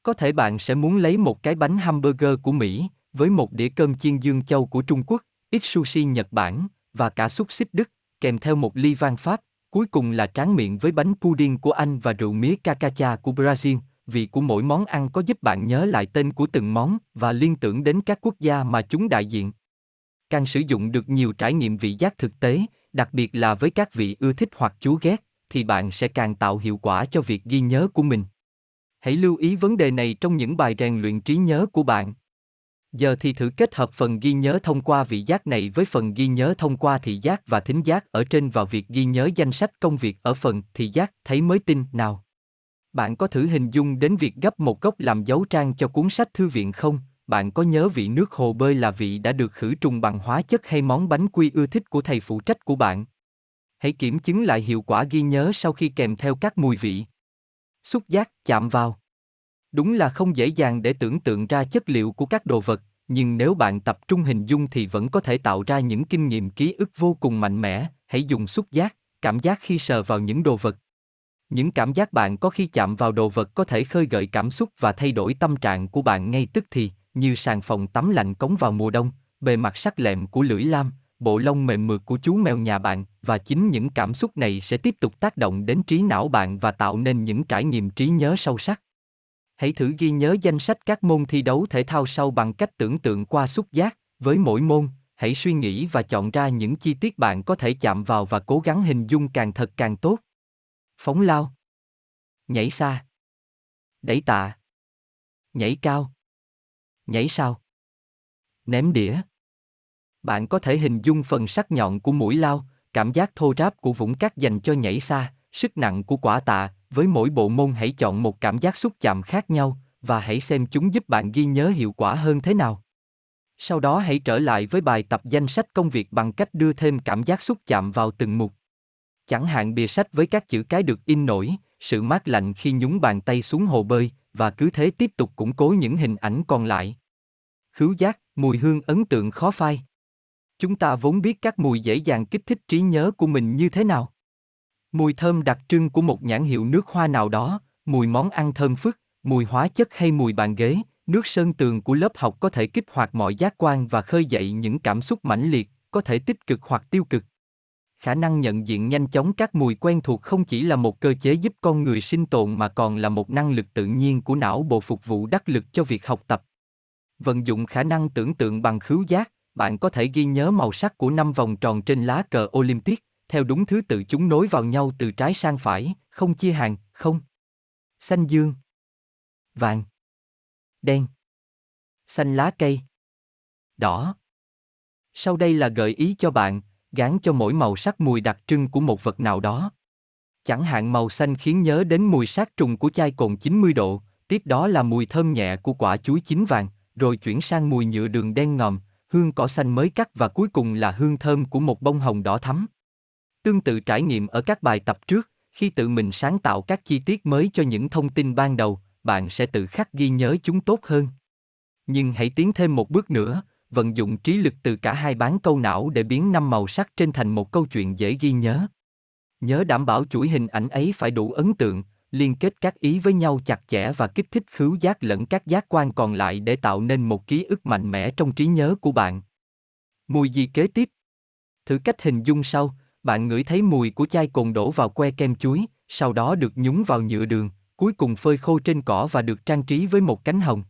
Có thể bạn sẽ muốn lấy một cái bánh hamburger của Mỹ, với một đĩa cơm chiên dương châu của Trung Quốc, ít sushi Nhật Bản, và cả xúc xích Đức, kèm theo một ly vang Pháp, cuối cùng là tráng miệng với bánh pudding của Anh và rượu mía cacacha của Brazil. Vị của mỗi món ăn có giúp bạn nhớ lại tên của từng món và liên tưởng đến các quốc gia mà chúng đại diện. Càng sử dụng được nhiều trải nghiệm vị giác thực tế, đặc biệt là với các vị ưa thích hoặc chú ghét, thì bạn sẽ càng tạo hiệu quả cho việc ghi nhớ của mình. Hãy lưu ý vấn đề này trong những bài rèn luyện trí nhớ của bạn. Giờ thì thử kết hợp phần ghi nhớ thông qua vị giác này với phần ghi nhớ thông qua thị giác và thính giác ở trên vào việc ghi nhớ danh sách công việc ở phần thị giác, thấy mới tin, nào. Bạn có thử hình dung đến việc gấp một góc làm dấu trang cho cuốn sách thư viện không? Bạn có nhớ vị nước hồ bơi là vị đã được khử trùng bằng hóa chất hay món bánh quy ưa thích của thầy phụ trách của bạn? Hãy kiểm chứng lại hiệu quả ghi nhớ sau khi kèm theo các mùi vị. Xúc giác chạm vào. Đúng là không dễ dàng để tưởng tượng ra chất liệu của các đồ vật, nhưng nếu bạn tập trung hình dung thì vẫn có thể tạo ra những kinh nghiệm ký ức vô cùng mạnh mẽ, hãy dùng xúc giác, cảm giác khi sờ vào những đồ vật. Những cảm giác bạn có khi chạm vào đồ vật có thể khơi gợi cảm xúc và thay đổi tâm trạng của bạn ngay tức thì, như sàn phòng tắm lạnh cống vào mùa đông, bề mặt sắc lẹm của lưỡi lam, bộ lông mềm mượt của chú mèo nhà bạn, và chính những cảm xúc này sẽ tiếp tục tác động đến trí não bạn và tạo nên những trải nghiệm trí nhớ sâu sắc. Hãy thử ghi nhớ danh sách các môn thi đấu thể thao sau bằng cách tưởng tượng qua xúc giác, với mỗi môn, hãy suy nghĩ và chọn ra những chi tiết bạn có thể chạm vào và cố gắng hình dung càng thật càng tốt. Phóng lao. Nhảy xa. Đẩy tạ. Nhảy cao. Nhảy sao. Ném đĩa. Bạn có thể hình dung phần sắc nhọn của mũi lao, cảm giác thô ráp của vũng cát dành cho nhảy xa, sức nặng của quả tạ, với mỗi bộ môn hãy chọn một cảm giác xúc chạm khác nhau và hãy xem chúng giúp bạn ghi nhớ hiệu quả hơn thế nào. Sau đó hãy trở lại với bài tập danh sách công việc bằng cách đưa thêm cảm giác xúc chạm vào từng mục. Chẳng hạn bìa sách với các chữ cái được in nổi, sự mát lạnh khi nhúng bàn tay xuống hồ bơi, và cứ thế tiếp tục củng cố những hình ảnh còn lại. Khứu giác, mùi hương ấn tượng khó phai. Chúng ta vốn biết các mùi dễ dàng kích thích trí nhớ của mình như thế nào. Mùi thơm đặc trưng của một nhãn hiệu nước hoa nào đó, mùi món ăn thơm phức, mùi hóa chất hay mùi bàn ghế, nước sơn tường của lớp học có thể kích hoạt mọi giác quan và khơi dậy những cảm xúc mãnh liệt, có thể tích cực hoặc tiêu cực. khả năng nhận diện nhanh chóng các mùi quen thuộc không chỉ là một cơ chế giúp con người sinh tồn mà còn là một năng lực tự nhiên của não bộ phục vụ đắc lực cho việc học tập. Vận dụng khả năng tưởng tượng bằng khứu giác, bạn có thể ghi nhớ màu sắc của năm vòng tròn trên lá cờ Olympic, theo đúng thứ tự chúng nối vào nhau từ trái sang phải, không chia hàng, không. Xanh dương, vàng, đen, xanh lá cây, đỏ. Sau đây là gợi ý cho bạn, gán cho mỗi màu sắc mùi đặc trưng của một vật nào đó. Chẳng hạn màu xanh khiến nhớ đến mùi sát trùng của chai cồn 90 độ, tiếp đó là mùi thơm nhẹ của quả chuối chín vàng, rồi chuyển sang mùi nhựa đường đen ngòm, hương cỏ xanh mới cắt và cuối cùng là hương thơm của một bông hồng đỏ thắm. Tương tự trải nghiệm ở các bài tập trước, khi tự mình sáng tạo các chi tiết mới cho những thông tin ban đầu, bạn sẽ tự khắc ghi nhớ chúng tốt hơn. Nhưng hãy tiến thêm một bước nữa, vận dụng trí lực từ cả hai bán câu não để biến năm màu sắc trên thành một câu chuyện dễ ghi nhớ. Nhớ đảm bảo chuỗi hình ảnh ấy phải đủ ấn tượng, liên kết các ý với nhau chặt chẽ và kích thích khứu giác lẫn các giác quan còn lại để tạo nên một ký ức mạnh mẽ trong trí nhớ của bạn. Mùi gì kế tiếp? Thử cách hình dung sau, bạn ngửi thấy mùi của chai cồn đổ vào que kem chuối, sau đó được nhúng vào nhựa đường, cuối cùng phơi khô trên cỏ và được trang trí với một cánh hồng.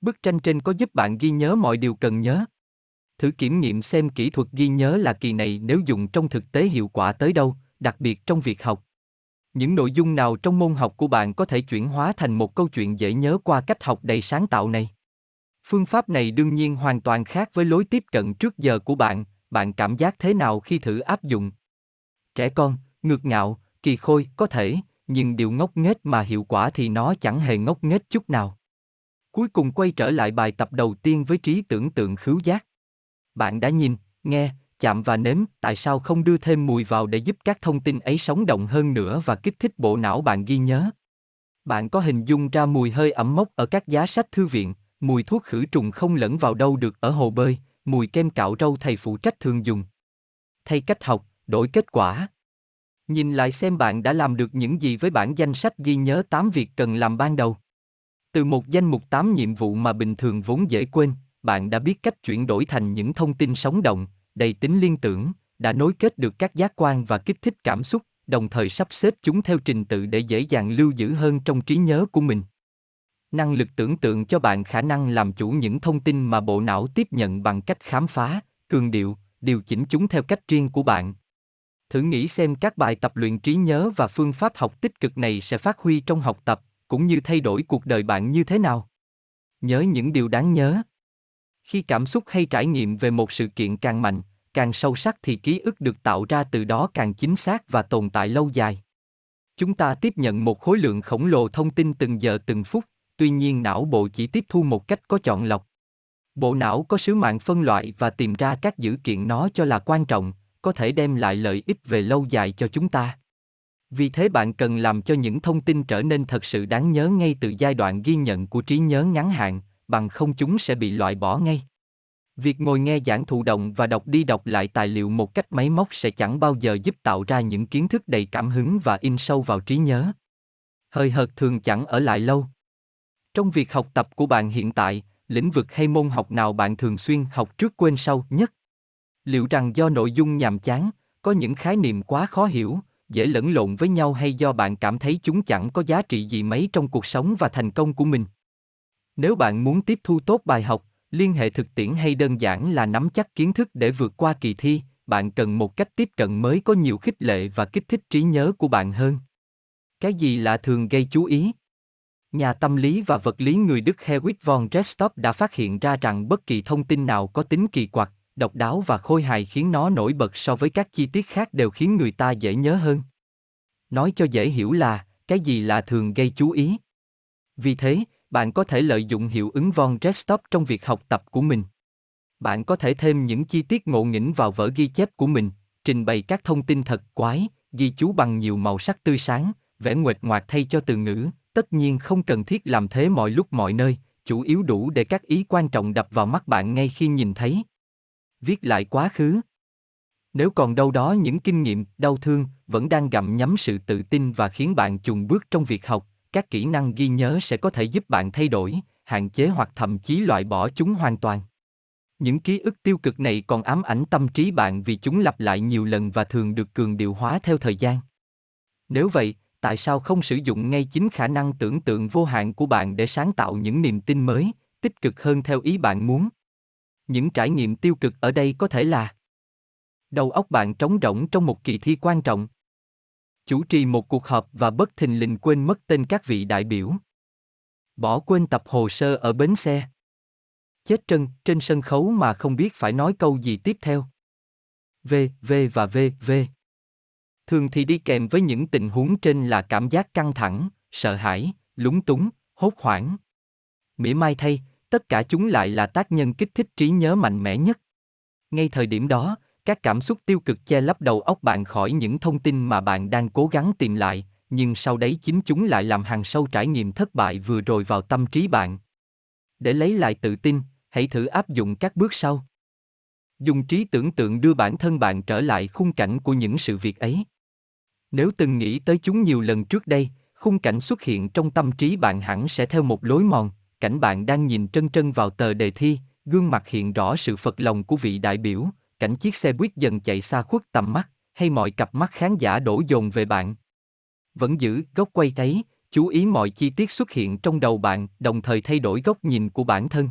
Bức tranh trên có giúp bạn ghi nhớ mọi điều cần nhớ. Thử kiểm nghiệm xem kỹ thuật ghi nhớ là kỳ này nếu dùng trong thực tế hiệu quả tới đâu, đặc biệt trong việc học. Những nội dung nào trong môn học của bạn có thể chuyển hóa thành một câu chuyện dễ nhớ qua cách học đầy sáng tạo này? Phương pháp này đương nhiên hoàn toàn khác với lối tiếp cận trước giờ của bạn, bạn cảm giác thế nào khi thử áp dụng? Trẻ con, ngược ngạo, kỳ khôi có thể, nhưng điều ngốc nghếch mà hiệu quả thì nó chẳng hề ngốc nghếch chút nào. Cuối cùng quay trở lại bài tập đầu tiên với trí tưởng tượng khứu giác. Bạn đã nhìn, nghe, chạm và nếm, tại sao không đưa thêm mùi vào để giúp các thông tin ấy sống động hơn nữa và kích thích bộ não bạn ghi nhớ? Bạn có hình dung ra mùi hơi ẩm mốc ở các giá sách thư viện, mùi thuốc khử trùng không lẫn vào đâu được ở hồ bơi, mùi kem cạo râu thầy phụ trách thường dùng. Thay cách học, đổi kết quả. Nhìn lại xem bạn đã làm được những gì với bản danh sách ghi nhớ 8 việc cần làm ban đầu. Từ một danh mục 8 nhiệm vụ mà bình thường vốn dễ quên, bạn đã biết cách chuyển đổi thành những thông tin sống động, đầy tính liên tưởng, đã nối kết được các giác quan và kích thích cảm xúc, đồng thời sắp xếp chúng theo trình tự để dễ dàng lưu giữ hơn trong trí nhớ của mình. Năng lực tưởng tượng cho bạn khả năng làm chủ những thông tin mà bộ não tiếp nhận bằng cách khám phá, cường điệu, điều chỉnh chúng theo cách riêng của bạn. Thử nghĩ xem các bài tập luyện trí nhớ và phương pháp học tích cực này sẽ phát huy trong học tập, cũng như thay đổi cuộc đời bạn như thế nào. Nhớ những điều đáng nhớ. Khi cảm xúc hay trải nghiệm về một sự kiện càng mạnh, càng sâu sắc thì ký ức được tạo ra từ đó càng chính xác và tồn tại lâu dài. Chúng ta tiếp nhận một khối lượng khổng lồ thông tin từng giờ từng phút, tuy nhiên não bộ chỉ tiếp thu một cách có chọn lọc. Bộ não có sứ mạng phân loại và tìm ra các dữ kiện nó cho là quan trọng, có thể đem lại lợi ích về lâu dài cho chúng ta. Vì thế bạn cần làm cho những thông tin trở nên thật sự đáng nhớ ngay từ giai đoạn ghi nhận của trí nhớ ngắn hạn, bằng không chúng sẽ bị loại bỏ ngay. Việc ngồi nghe giảng thụ động và đọc đi đọc lại tài liệu một cách máy móc sẽ chẳng bao giờ giúp tạo ra những kiến thức đầy cảm hứng và in sâu vào trí nhớ. Hơi hợt thường chẳng ở lại lâu. Trong việc học tập của bạn hiện tại, lĩnh vực hay môn học nào bạn thường xuyên học trước quên sau nhất? Liệu rằng do nội dung nhàm chán, có những khái niệm quá khó hiểu, dễ lẫn lộn với nhau hay do bạn cảm thấy chúng chẳng có giá trị gì mấy trong cuộc sống và thành công của mình? Nếu bạn muốn tiếp thu tốt bài học, liên hệ thực tiễn hay đơn giản là nắm chắc kiến thức để vượt qua kỳ thi, bạn cần một cách tiếp cận mới có nhiều khích lệ và kích thích trí nhớ của bạn hơn. Cái gì là thường gây chú ý? Nhà tâm lý và vật lý người Đức Hedwig von Restop đã phát hiện ra rằng bất kỳ thông tin nào có tính kỳ quặc, độc đáo và khôi hài khiến nó nổi bật so với các chi tiết khác đều khiến người ta dễ nhớ hơn. Nói cho dễ hiểu là, cái gì là thường gây chú ý. Vì thế, bạn có thể lợi dụng hiệu ứng von Restop trong việc học tập của mình. Bạn có thể thêm những chi tiết ngộ nghĩnh vào vở ghi chép của mình, trình bày các thông tin thật quái, ghi chú bằng nhiều màu sắc tươi sáng, vẽ nguệch ngoạc thay cho từ ngữ, tất nhiên không cần thiết làm thế mọi lúc mọi nơi, chủ yếu đủ để các ý quan trọng đập vào mắt bạn ngay khi nhìn thấy. Viết lại quá khứ. Nếu còn đâu đó những kinh nghiệm, đau thương, vẫn đang gặm nhấm sự tự tin và khiến bạn chùn bước trong việc học, các kỹ năng ghi nhớ sẽ có thể giúp bạn thay đổi, hạn chế hoặc thậm chí loại bỏ chúng hoàn toàn. Những ký ức tiêu cực này còn ám ảnh tâm trí bạn vì chúng lặp lại nhiều lần và thường được cường điệu hóa theo thời gian. Nếu vậy, tại sao không sử dụng ngay chính khả năng tưởng tượng vô hạn của bạn để sáng tạo những niềm tin mới, tích cực hơn theo ý bạn muốn? Những trải nghiệm tiêu cực ở đây có thể là Đầu óc bạn trống rỗng trong một kỳ thi quan trọng. Chủ trì một cuộc họp và bất thình lình quên mất tên các vị đại biểu. Bỏ quên tập hồ sơ ở bến xe. Chết trân trên sân khấu mà không biết phải nói câu gì tiếp theo. V, V và V, V. Thường thì đi kèm với những tình huống trên là cảm giác căng thẳng, sợ hãi, lúng túng, hốt hoảng. Mỉa mai thay, tất cả chúng lại là tác nhân kích thích trí nhớ mạnh mẽ nhất. Ngay thời điểm đó, các cảm xúc tiêu cực che lấp đầu óc bạn khỏi những thông tin mà bạn đang cố gắng tìm lại, nhưng sau đấy chính chúng lại làm hàng sâu trải nghiệm thất bại vừa rồi vào tâm trí bạn. Để lấy lại tự tin, hãy thử áp dụng các bước sau. Dùng trí tưởng tượng đưa bản thân bạn trở lại khung cảnh của những sự việc ấy. Nếu từng nghĩ tới chúng nhiều lần trước đây, khung cảnh xuất hiện trong tâm trí bạn hẳn sẽ theo một lối mòn, cảnh bạn đang nhìn trân trân vào tờ đề thi, gương mặt hiện rõ sự phật lòng của vị đại biểu, cảnh chiếc xe buýt dần chạy xa khuất tầm mắt, hay mọi cặp mắt khán giả đổ dồn về bạn. Vẫn giữ góc quay thấy, chú ý mọi chi tiết xuất hiện trong đầu bạn, đồng thời thay đổi góc nhìn của bản thân.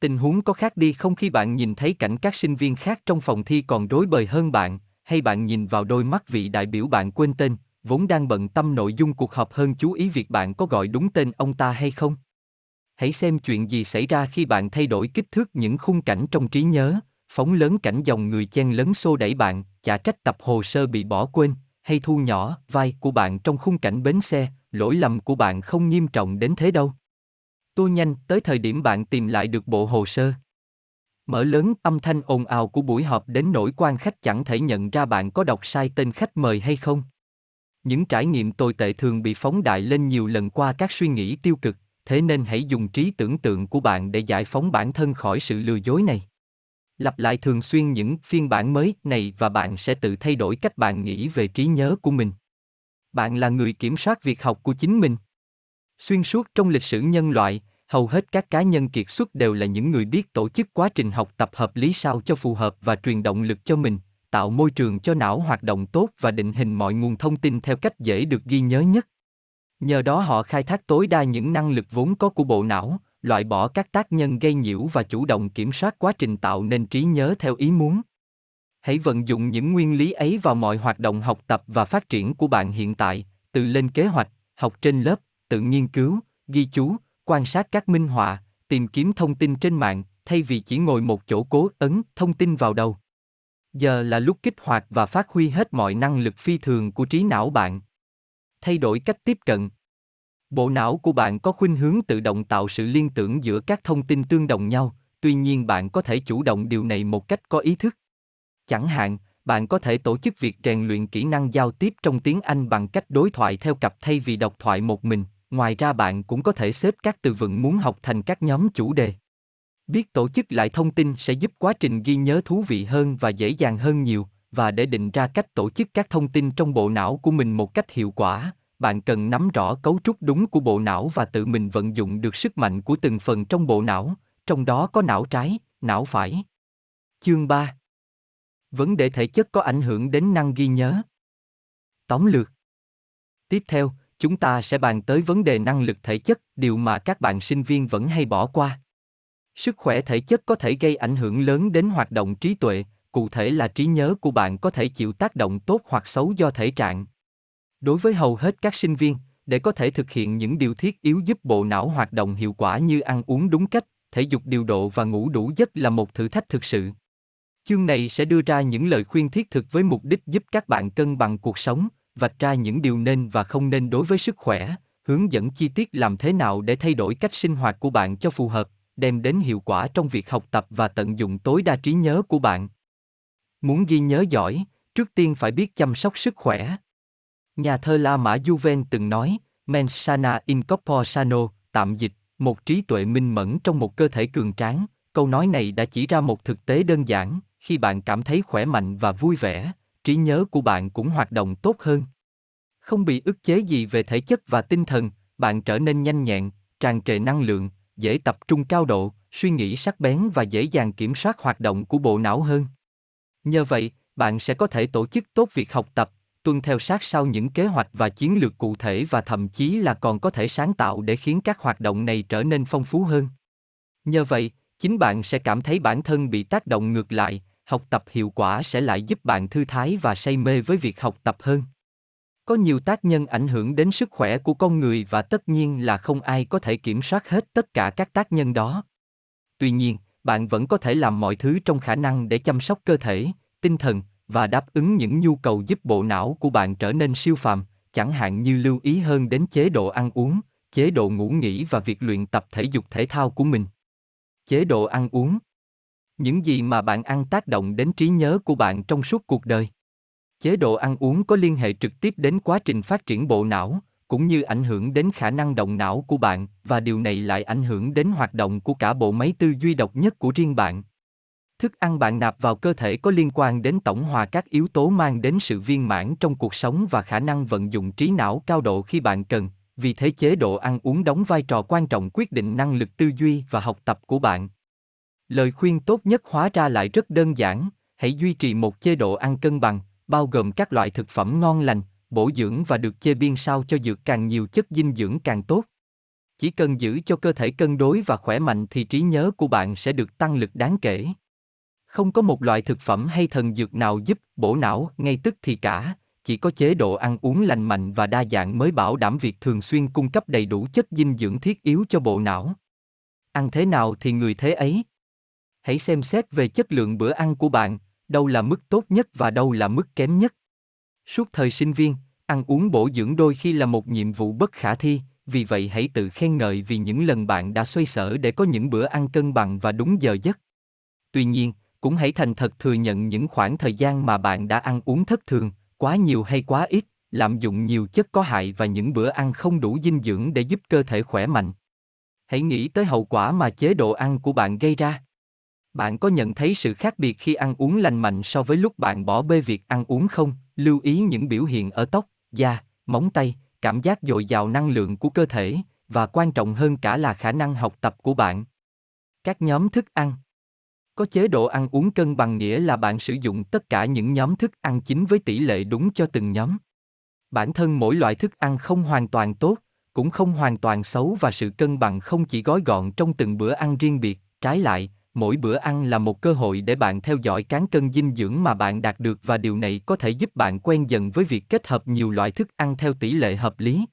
Tình huống có khác đi không khi bạn nhìn thấy cảnh các sinh viên khác trong phòng thi còn rối bời hơn bạn, hay bạn nhìn vào đôi mắt vị đại biểu bạn quên tên, vốn đang bận tâm nội dung cuộc họp hơn chú ý việc bạn có gọi đúng tên ông ta hay không. Hãy xem chuyện gì xảy ra khi bạn thay đổi kích thước những khung cảnh trong trí nhớ, phóng lớn cảnh dòng người chen lấn xô đẩy bạn, chả trách tập hồ sơ bị bỏ quên, hay thu nhỏ vai của bạn trong khung cảnh bến xe, lỗi lầm của bạn không nghiêm trọng đến thế đâu. Tôi nhanh tới thời điểm bạn tìm lại được bộ hồ sơ. Mở lớn âm thanh ồn ào của buổi họp đến nỗi quan khách chẳng thể nhận ra bạn có đọc sai tên khách mời hay không. Những trải nghiệm tồi tệ thường bị phóng đại lên nhiều lần qua các suy nghĩ tiêu cực, thế nên hãy dùng trí tưởng tượng của bạn để giải phóng bản thân khỏi sự lừa dối này. Lặp lại thường xuyên những phiên bản mới này và bạn sẽ tự thay đổi cách bạn nghĩ về trí nhớ của mình. Bạn là người kiểm soát việc học của chính mình. Xuyên suốt trong lịch sử nhân loại, hầu hết các cá nhân kiệt xuất đều là những người biết tổ chức quá trình học tập hợp lý sao cho phù hợp và truyền động lực cho mình, tạo môi trường cho não hoạt động tốt và định hình mọi nguồn thông tin theo cách dễ được ghi nhớ nhất. Nhờ đó họ khai thác tối đa những năng lực vốn có của bộ não, loại bỏ các tác nhân gây nhiễu và chủ động kiểm soát quá trình tạo nên trí nhớ theo ý muốn. Hãy vận dụng những nguyên lý ấy vào mọi hoạt động học tập và phát triển của bạn hiện tại, từ lên kế hoạch, học trên lớp, tự nghiên cứu, ghi chú, quan sát các minh họa, tìm kiếm thông tin trên mạng, thay vì chỉ ngồi một chỗ cố ấn thông tin vào đầu. Giờ là lúc kích hoạt và phát huy hết mọi năng lực phi thường của trí não bạn. Thay đổi cách tiếp cận, Bộ não của bạn có khuynh hướng tự động tạo sự liên tưởng giữa các thông tin tương đồng nhau, tuy nhiên bạn có thể chủ động điều này một cách có ý thức. Chẳng hạn, bạn có thể tổ chức việc rèn luyện kỹ năng giao tiếp trong tiếng Anh bằng cách đối thoại theo cặp thay vì độc thoại một mình. Ngoài ra bạn cũng có thể xếp các từ vựng muốn học thành các nhóm chủ đề. Biết tổ chức lại thông tin sẽ giúp quá trình ghi nhớ thú vị hơn và dễ dàng hơn nhiều, và để định ra cách tổ chức các thông tin trong bộ não của mình một cách hiệu quả, bạn cần nắm rõ cấu trúc đúng của bộ não và tự mình vận dụng được sức mạnh của từng phần trong bộ não, trong đó có não trái, não phải. Chương 3 Vấn đề thể chất có ảnh hưởng đến năng ghi nhớ. Tóm lược Tiếp theo, chúng ta sẽ bàn tới vấn đề năng lực thể chất, điều mà các bạn sinh viên vẫn hay bỏ qua. Sức khỏe thể chất có thể gây ảnh hưởng lớn đến hoạt động trí tuệ, cụ thể là trí nhớ của bạn có thể chịu tác động tốt hoặc xấu do thể trạng. Đối với hầu hết các sinh viên, để có thể thực hiện những điều thiết yếu giúp bộ não hoạt động hiệu quả như ăn uống đúng cách, thể dục điều độ và ngủ đủ giấc là một thử thách thực sự. Chương này sẽ đưa ra những lời khuyên thiết thực với mục đích giúp các bạn cân bằng cuộc sống, vạch ra những điều nên và không nên đối với sức khỏe, hướng dẫn chi tiết làm thế nào để thay đổi cách sinh hoạt của bạn cho phù hợp, đem đến hiệu quả trong việc học tập và tận dụng tối đa trí nhớ của bạn. Muốn ghi nhớ giỏi, trước tiên phải biết chăm sóc sức khỏe. Nhà thơ La Mã Juven từng nói, mens sana in corpore sano, tạm dịch, một trí tuệ minh mẫn trong một cơ thể cường tráng. Câu nói này đã chỉ ra một thực tế đơn giản, khi bạn cảm thấy khỏe mạnh và vui vẻ, trí nhớ của bạn cũng hoạt động tốt hơn. Không bị ức chế gì về thể chất và tinh thần, bạn trở nên nhanh nhẹn, tràn trề năng lượng, dễ tập trung cao độ, suy nghĩ sắc bén và dễ dàng kiểm soát hoạt động của bộ não hơn. Nhờ vậy, bạn sẽ có thể tổ chức tốt việc học tập, tuân theo sát sau những kế hoạch và chiến lược cụ thể và thậm chí là còn có thể sáng tạo để khiến các hoạt động này trở nên phong phú hơn. Nhờ vậy, chính bạn sẽ cảm thấy bản thân bị tác động ngược lại, học tập hiệu quả sẽ lại giúp bạn thư thái và say mê với việc học tập hơn. Có nhiều tác nhân ảnh hưởng đến sức khỏe của con người và tất nhiên là không ai có thể kiểm soát hết tất cả các tác nhân đó. Tuy nhiên, bạn vẫn có thể làm mọi thứ trong khả năng để chăm sóc cơ thể, tinh thần và đáp ứng những nhu cầu giúp bộ não của bạn trở nên siêu phàm, chẳng hạn như lưu ý hơn đến chế độ ăn uống, chế độ ngủ nghỉ và việc luyện tập thể dục thể thao của mình. Chế độ ăn uống Những gì mà bạn ăn tác động đến trí nhớ của bạn trong suốt cuộc đời. Chế độ ăn uống có liên hệ trực tiếp đến quá trình phát triển bộ não, cũng như ảnh hưởng đến khả năng động não của bạn và điều này lại ảnh hưởng đến hoạt động của cả bộ máy tư duy độc nhất của riêng bạn. Thức ăn bạn nạp vào cơ thể có liên quan đến tổng hòa các yếu tố mang đến sự viên mãn trong cuộc sống và khả năng vận dụng trí não cao độ khi bạn cần, vì thế chế độ ăn uống đóng vai trò quan trọng quyết định năng lực tư duy và học tập của bạn. Lời khuyên tốt nhất hóa ra lại rất đơn giản, hãy duy trì một chế độ ăn cân bằng, bao gồm các loại thực phẩm ngon lành, bổ dưỡng và được chế biên sao cho dược càng nhiều chất dinh dưỡng càng tốt. Chỉ cần giữ cho cơ thể cân đối và khỏe mạnh thì trí nhớ của bạn sẽ được tăng lực đáng kể. Không có một loại thực phẩm hay thần dược nào giúp bổ não ngay tức thì cả, chỉ có chế độ ăn uống lành mạnh và đa dạng mới bảo đảm việc thường xuyên cung cấp đầy đủ chất dinh dưỡng thiết yếu cho bộ não. Ăn thế nào thì người thế ấy. Hãy xem xét về chất lượng bữa ăn của bạn, đâu là mức tốt nhất và đâu là mức kém nhất. Suốt thời sinh viên, ăn uống bổ dưỡng đôi khi là một nhiệm vụ bất khả thi, vì vậy hãy tự khen ngợi vì những lần bạn đã xoay sở để có những bữa ăn cân bằng và đúng giờ giấc. Tuy nhiên, cũng hãy thành thật thừa nhận những khoảng thời gian mà bạn đã ăn uống thất thường, quá nhiều hay quá ít, lạm dụng nhiều chất có hại và những bữa ăn không đủ dinh dưỡng để giúp cơ thể khỏe mạnh. Hãy nghĩ tới hậu quả mà chế độ ăn của bạn gây ra. Bạn có nhận thấy sự khác biệt khi ăn uống lành mạnh so với lúc bạn bỏ bê việc ăn uống không? Lưu ý những biểu hiện ở tóc, da, móng tay, cảm giác dồi dào năng lượng của cơ thể và quan trọng hơn cả là khả năng học tập của bạn. Các nhóm thức ăn có chế độ ăn uống cân bằng nghĩa là bạn sử dụng tất cả những nhóm thức ăn chính với tỷ lệ đúng cho từng nhóm. Bản thân mỗi loại thức ăn không hoàn toàn tốt, cũng không hoàn toàn xấu và sự cân bằng không chỉ gói gọn trong từng bữa ăn riêng biệt, trái lại, mỗi bữa ăn là một cơ hội để bạn theo dõi cán cân dinh dưỡng mà bạn đạt được và điều này có thể giúp bạn quen dần với việc kết hợp nhiều loại thức ăn theo tỷ lệ hợp lý.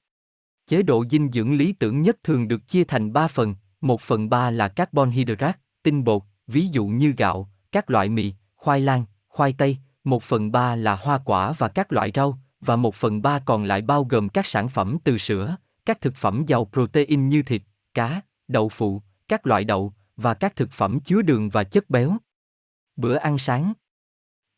Chế độ dinh dưỡng lý tưởng nhất thường được chia thành 3 phần, 1 phần 3 là carbon hydrate, tinh bột, ví dụ như gạo, các loại mì, khoai lang, khoai tây, một phần ba là hoa quả và các loại rau, và một phần ba còn lại bao gồm các sản phẩm từ sữa, các thực phẩm giàu protein như thịt, cá, đậu phụ, các loại đậu, và các thực phẩm chứa đường và chất béo. Bữa ăn sáng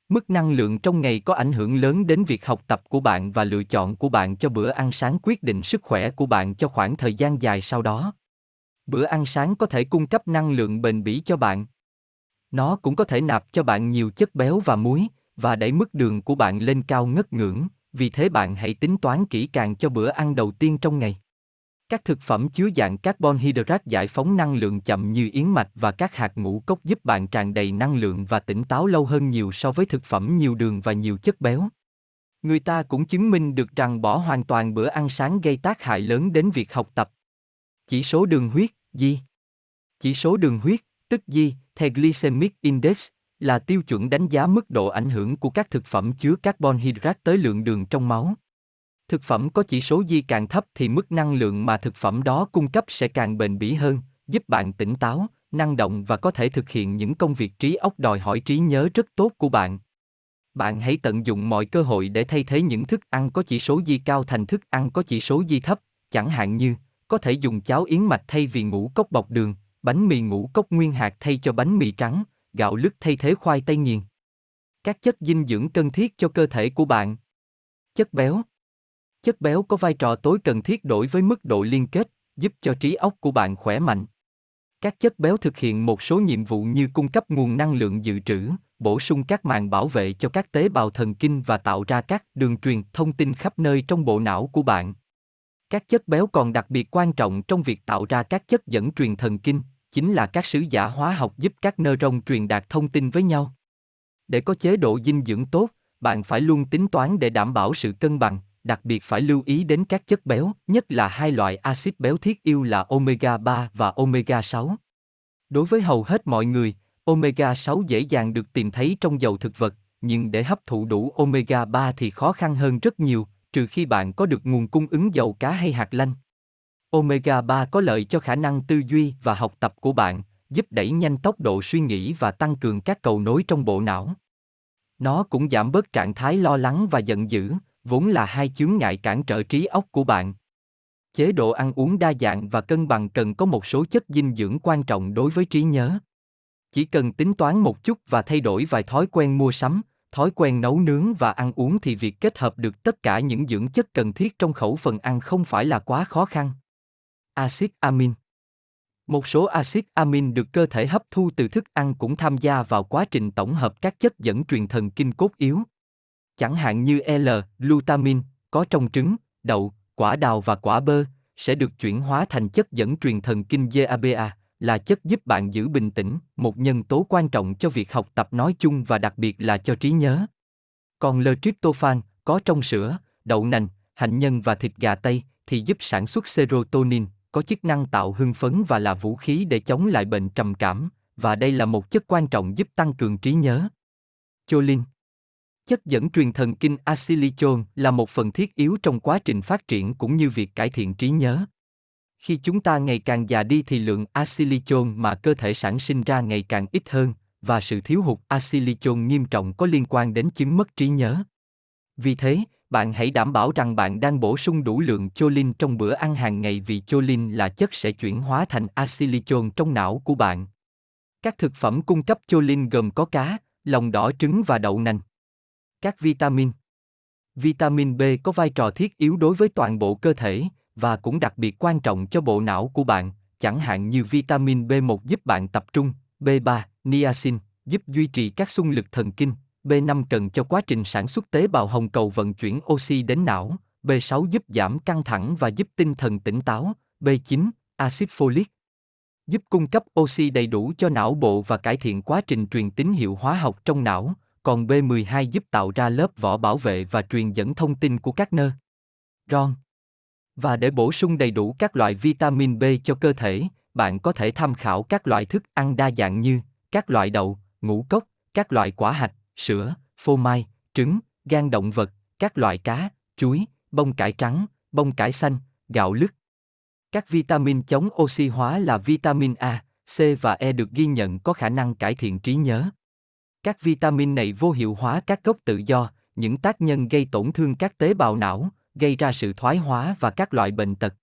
Mức năng lượng trong ngày có ảnh hưởng lớn đến việc học tập của bạn và lựa chọn của bạn cho bữa ăn sáng quyết định sức khỏe của bạn cho khoảng thời gian dài sau đó. Bữa ăn sáng có thể cung cấp năng lượng bền bỉ cho bạn. Nó cũng có thể nạp cho bạn nhiều chất béo và muối và đẩy mức đường của bạn lên cao ngất ngưỡng, vì thế bạn hãy tính toán kỹ càng cho bữa ăn đầu tiên trong ngày. Các thực phẩm chứa dạng carbon hydrate giải phóng năng lượng chậm như yến mạch và các hạt ngũ cốc giúp bạn tràn đầy năng lượng và tỉnh táo lâu hơn nhiều so với thực phẩm nhiều đường và nhiều chất béo. Người ta cũng chứng minh được rằng bỏ hoàn toàn bữa ăn sáng gây tác hại lớn đến việc học tập. Chỉ số đường huyết, gì? Chỉ số đường huyết, tức gì, The glycemic index, là tiêu chuẩn đánh giá mức độ ảnh hưởng của các thực phẩm chứa carbon hydrate tới lượng đường trong máu. Thực phẩm có chỉ số di càng thấp thì mức năng lượng mà thực phẩm đó cung cấp sẽ càng bền bỉ hơn, giúp bạn tỉnh táo, năng động và có thể thực hiện những công việc trí óc đòi hỏi trí nhớ rất tốt của bạn. Bạn hãy tận dụng mọi cơ hội để thay thế những thức ăn có chỉ số di cao thành thức ăn có chỉ số di thấp, chẳng hạn như có thể dùng cháo yến mạch thay vì ngũ cốc bọc đường, bánh mì ngũ cốc nguyên hạt thay cho bánh mì trắng, gạo lứt thay thế khoai tây nghiền. Các chất dinh dưỡng cần thiết cho cơ thể của bạn. Chất béo Chất béo có vai trò tối cần thiết đối với mức độ liên kết, giúp cho trí óc của bạn khỏe mạnh. Các chất béo thực hiện một số nhiệm vụ như cung cấp nguồn năng lượng dự trữ, bổ sung các màng bảo vệ cho các tế bào thần kinh và tạo ra các đường truyền thông tin khắp nơi trong bộ não của bạn. Các chất béo còn đặc biệt quan trọng trong việc tạo ra các chất dẫn truyền thần kinh, chính là các sứ giả hóa học giúp các nơ rong truyền đạt thông tin với nhau. Để có chế độ dinh dưỡng tốt, bạn phải luôn tính toán để đảm bảo sự cân bằng, đặc biệt phải lưu ý đến các chất béo, nhất là hai loại axit béo thiết yêu là omega 3 và omega 6. Đối với hầu hết mọi người, omega 6 dễ dàng được tìm thấy trong dầu thực vật, nhưng để hấp thụ đủ omega 3 thì khó khăn hơn rất nhiều, trừ khi bạn có được nguồn cung ứng dầu cá hay hạt lanh. Omega 3 có lợi cho khả năng tư duy và học tập của bạn, giúp đẩy nhanh tốc độ suy nghĩ và tăng cường các cầu nối trong bộ não. Nó cũng giảm bớt trạng thái lo lắng và giận dữ, vốn là hai chướng ngại cản trở trí óc của bạn. Chế độ ăn uống đa dạng và cân bằng cần có một số chất dinh dưỡng quan trọng đối với trí nhớ. Chỉ cần tính toán một chút và thay đổi vài thói quen mua sắm, thói quen nấu nướng và ăn uống thì việc kết hợp được tất cả những dưỡng chất cần thiết trong khẩu phần ăn không phải là quá khó khăn. Axit amin một số axit amin được cơ thể hấp thu từ thức ăn cũng tham gia vào quá trình tổng hợp các chất dẫn truyền thần kinh cốt yếu. Chẳng hạn như L-glutamine, có trong trứng, đậu, quả đào và quả bơ, sẽ được chuyển hóa thành chất dẫn truyền thần kinh GABA, là chất giúp bạn giữ bình tĩnh, một nhân tố quan trọng cho việc học tập nói chung và đặc biệt là cho trí nhớ. Còn L-tryptophan, có trong sữa, đậu nành, hạnh nhân và thịt gà tây, thì giúp sản xuất serotonin, có chức năng tạo hưng phấn và là vũ khí để chống lại bệnh trầm cảm, và đây là một chất quan trọng giúp tăng cường trí nhớ. Choline Chất dẫn truyền thần kinh acetylcholine là một phần thiết yếu trong quá trình phát triển cũng như việc cải thiện trí nhớ. Khi chúng ta ngày càng già đi thì lượng acetylcholine mà cơ thể sản sinh ra ngày càng ít hơn, và sự thiếu hụt acetylcholine nghiêm trọng có liên quan đến chứng mất trí nhớ. Vì thế, bạn hãy đảm bảo rằng bạn đang bổ sung đủ lượng choline trong bữa ăn hàng ngày vì choline là chất sẽ chuyển hóa thành acetylcholine trong não của bạn. Các thực phẩm cung cấp choline gồm có cá, lòng đỏ trứng và đậu nành. Các vitamin Vitamin B có vai trò thiết yếu đối với toàn bộ cơ thể và cũng đặc biệt quan trọng cho bộ não của bạn, chẳng hạn như vitamin B1 giúp bạn tập trung, B3, niacin, giúp duy trì các xung lực thần kinh, B5 cần cho quá trình sản xuất tế bào hồng cầu vận chuyển oxy đến não, B6 giúp giảm căng thẳng và giúp tinh thần tỉnh táo, B9, axit folic giúp cung cấp oxy đầy đủ cho não bộ và cải thiện quá trình truyền tín hiệu hóa học trong não, còn B12 giúp tạo ra lớp vỏ bảo vệ và truyền dẫn thông tin của các nơ. Ron. Và để bổ sung đầy đủ các loại vitamin B cho cơ thể, bạn có thể tham khảo các loại thức ăn đa dạng như các loại đậu, ngũ cốc, các loại quả hạch, sữa, phô mai, trứng, gan động vật, các loại cá, chuối, bông cải trắng, bông cải xanh, gạo lứt. Các vitamin chống oxy hóa là vitamin A, C và E được ghi nhận có khả năng cải thiện trí nhớ. Các vitamin này vô hiệu hóa các gốc tự do, những tác nhân gây tổn thương các tế bào não, gây ra sự thoái hóa và các loại bệnh tật.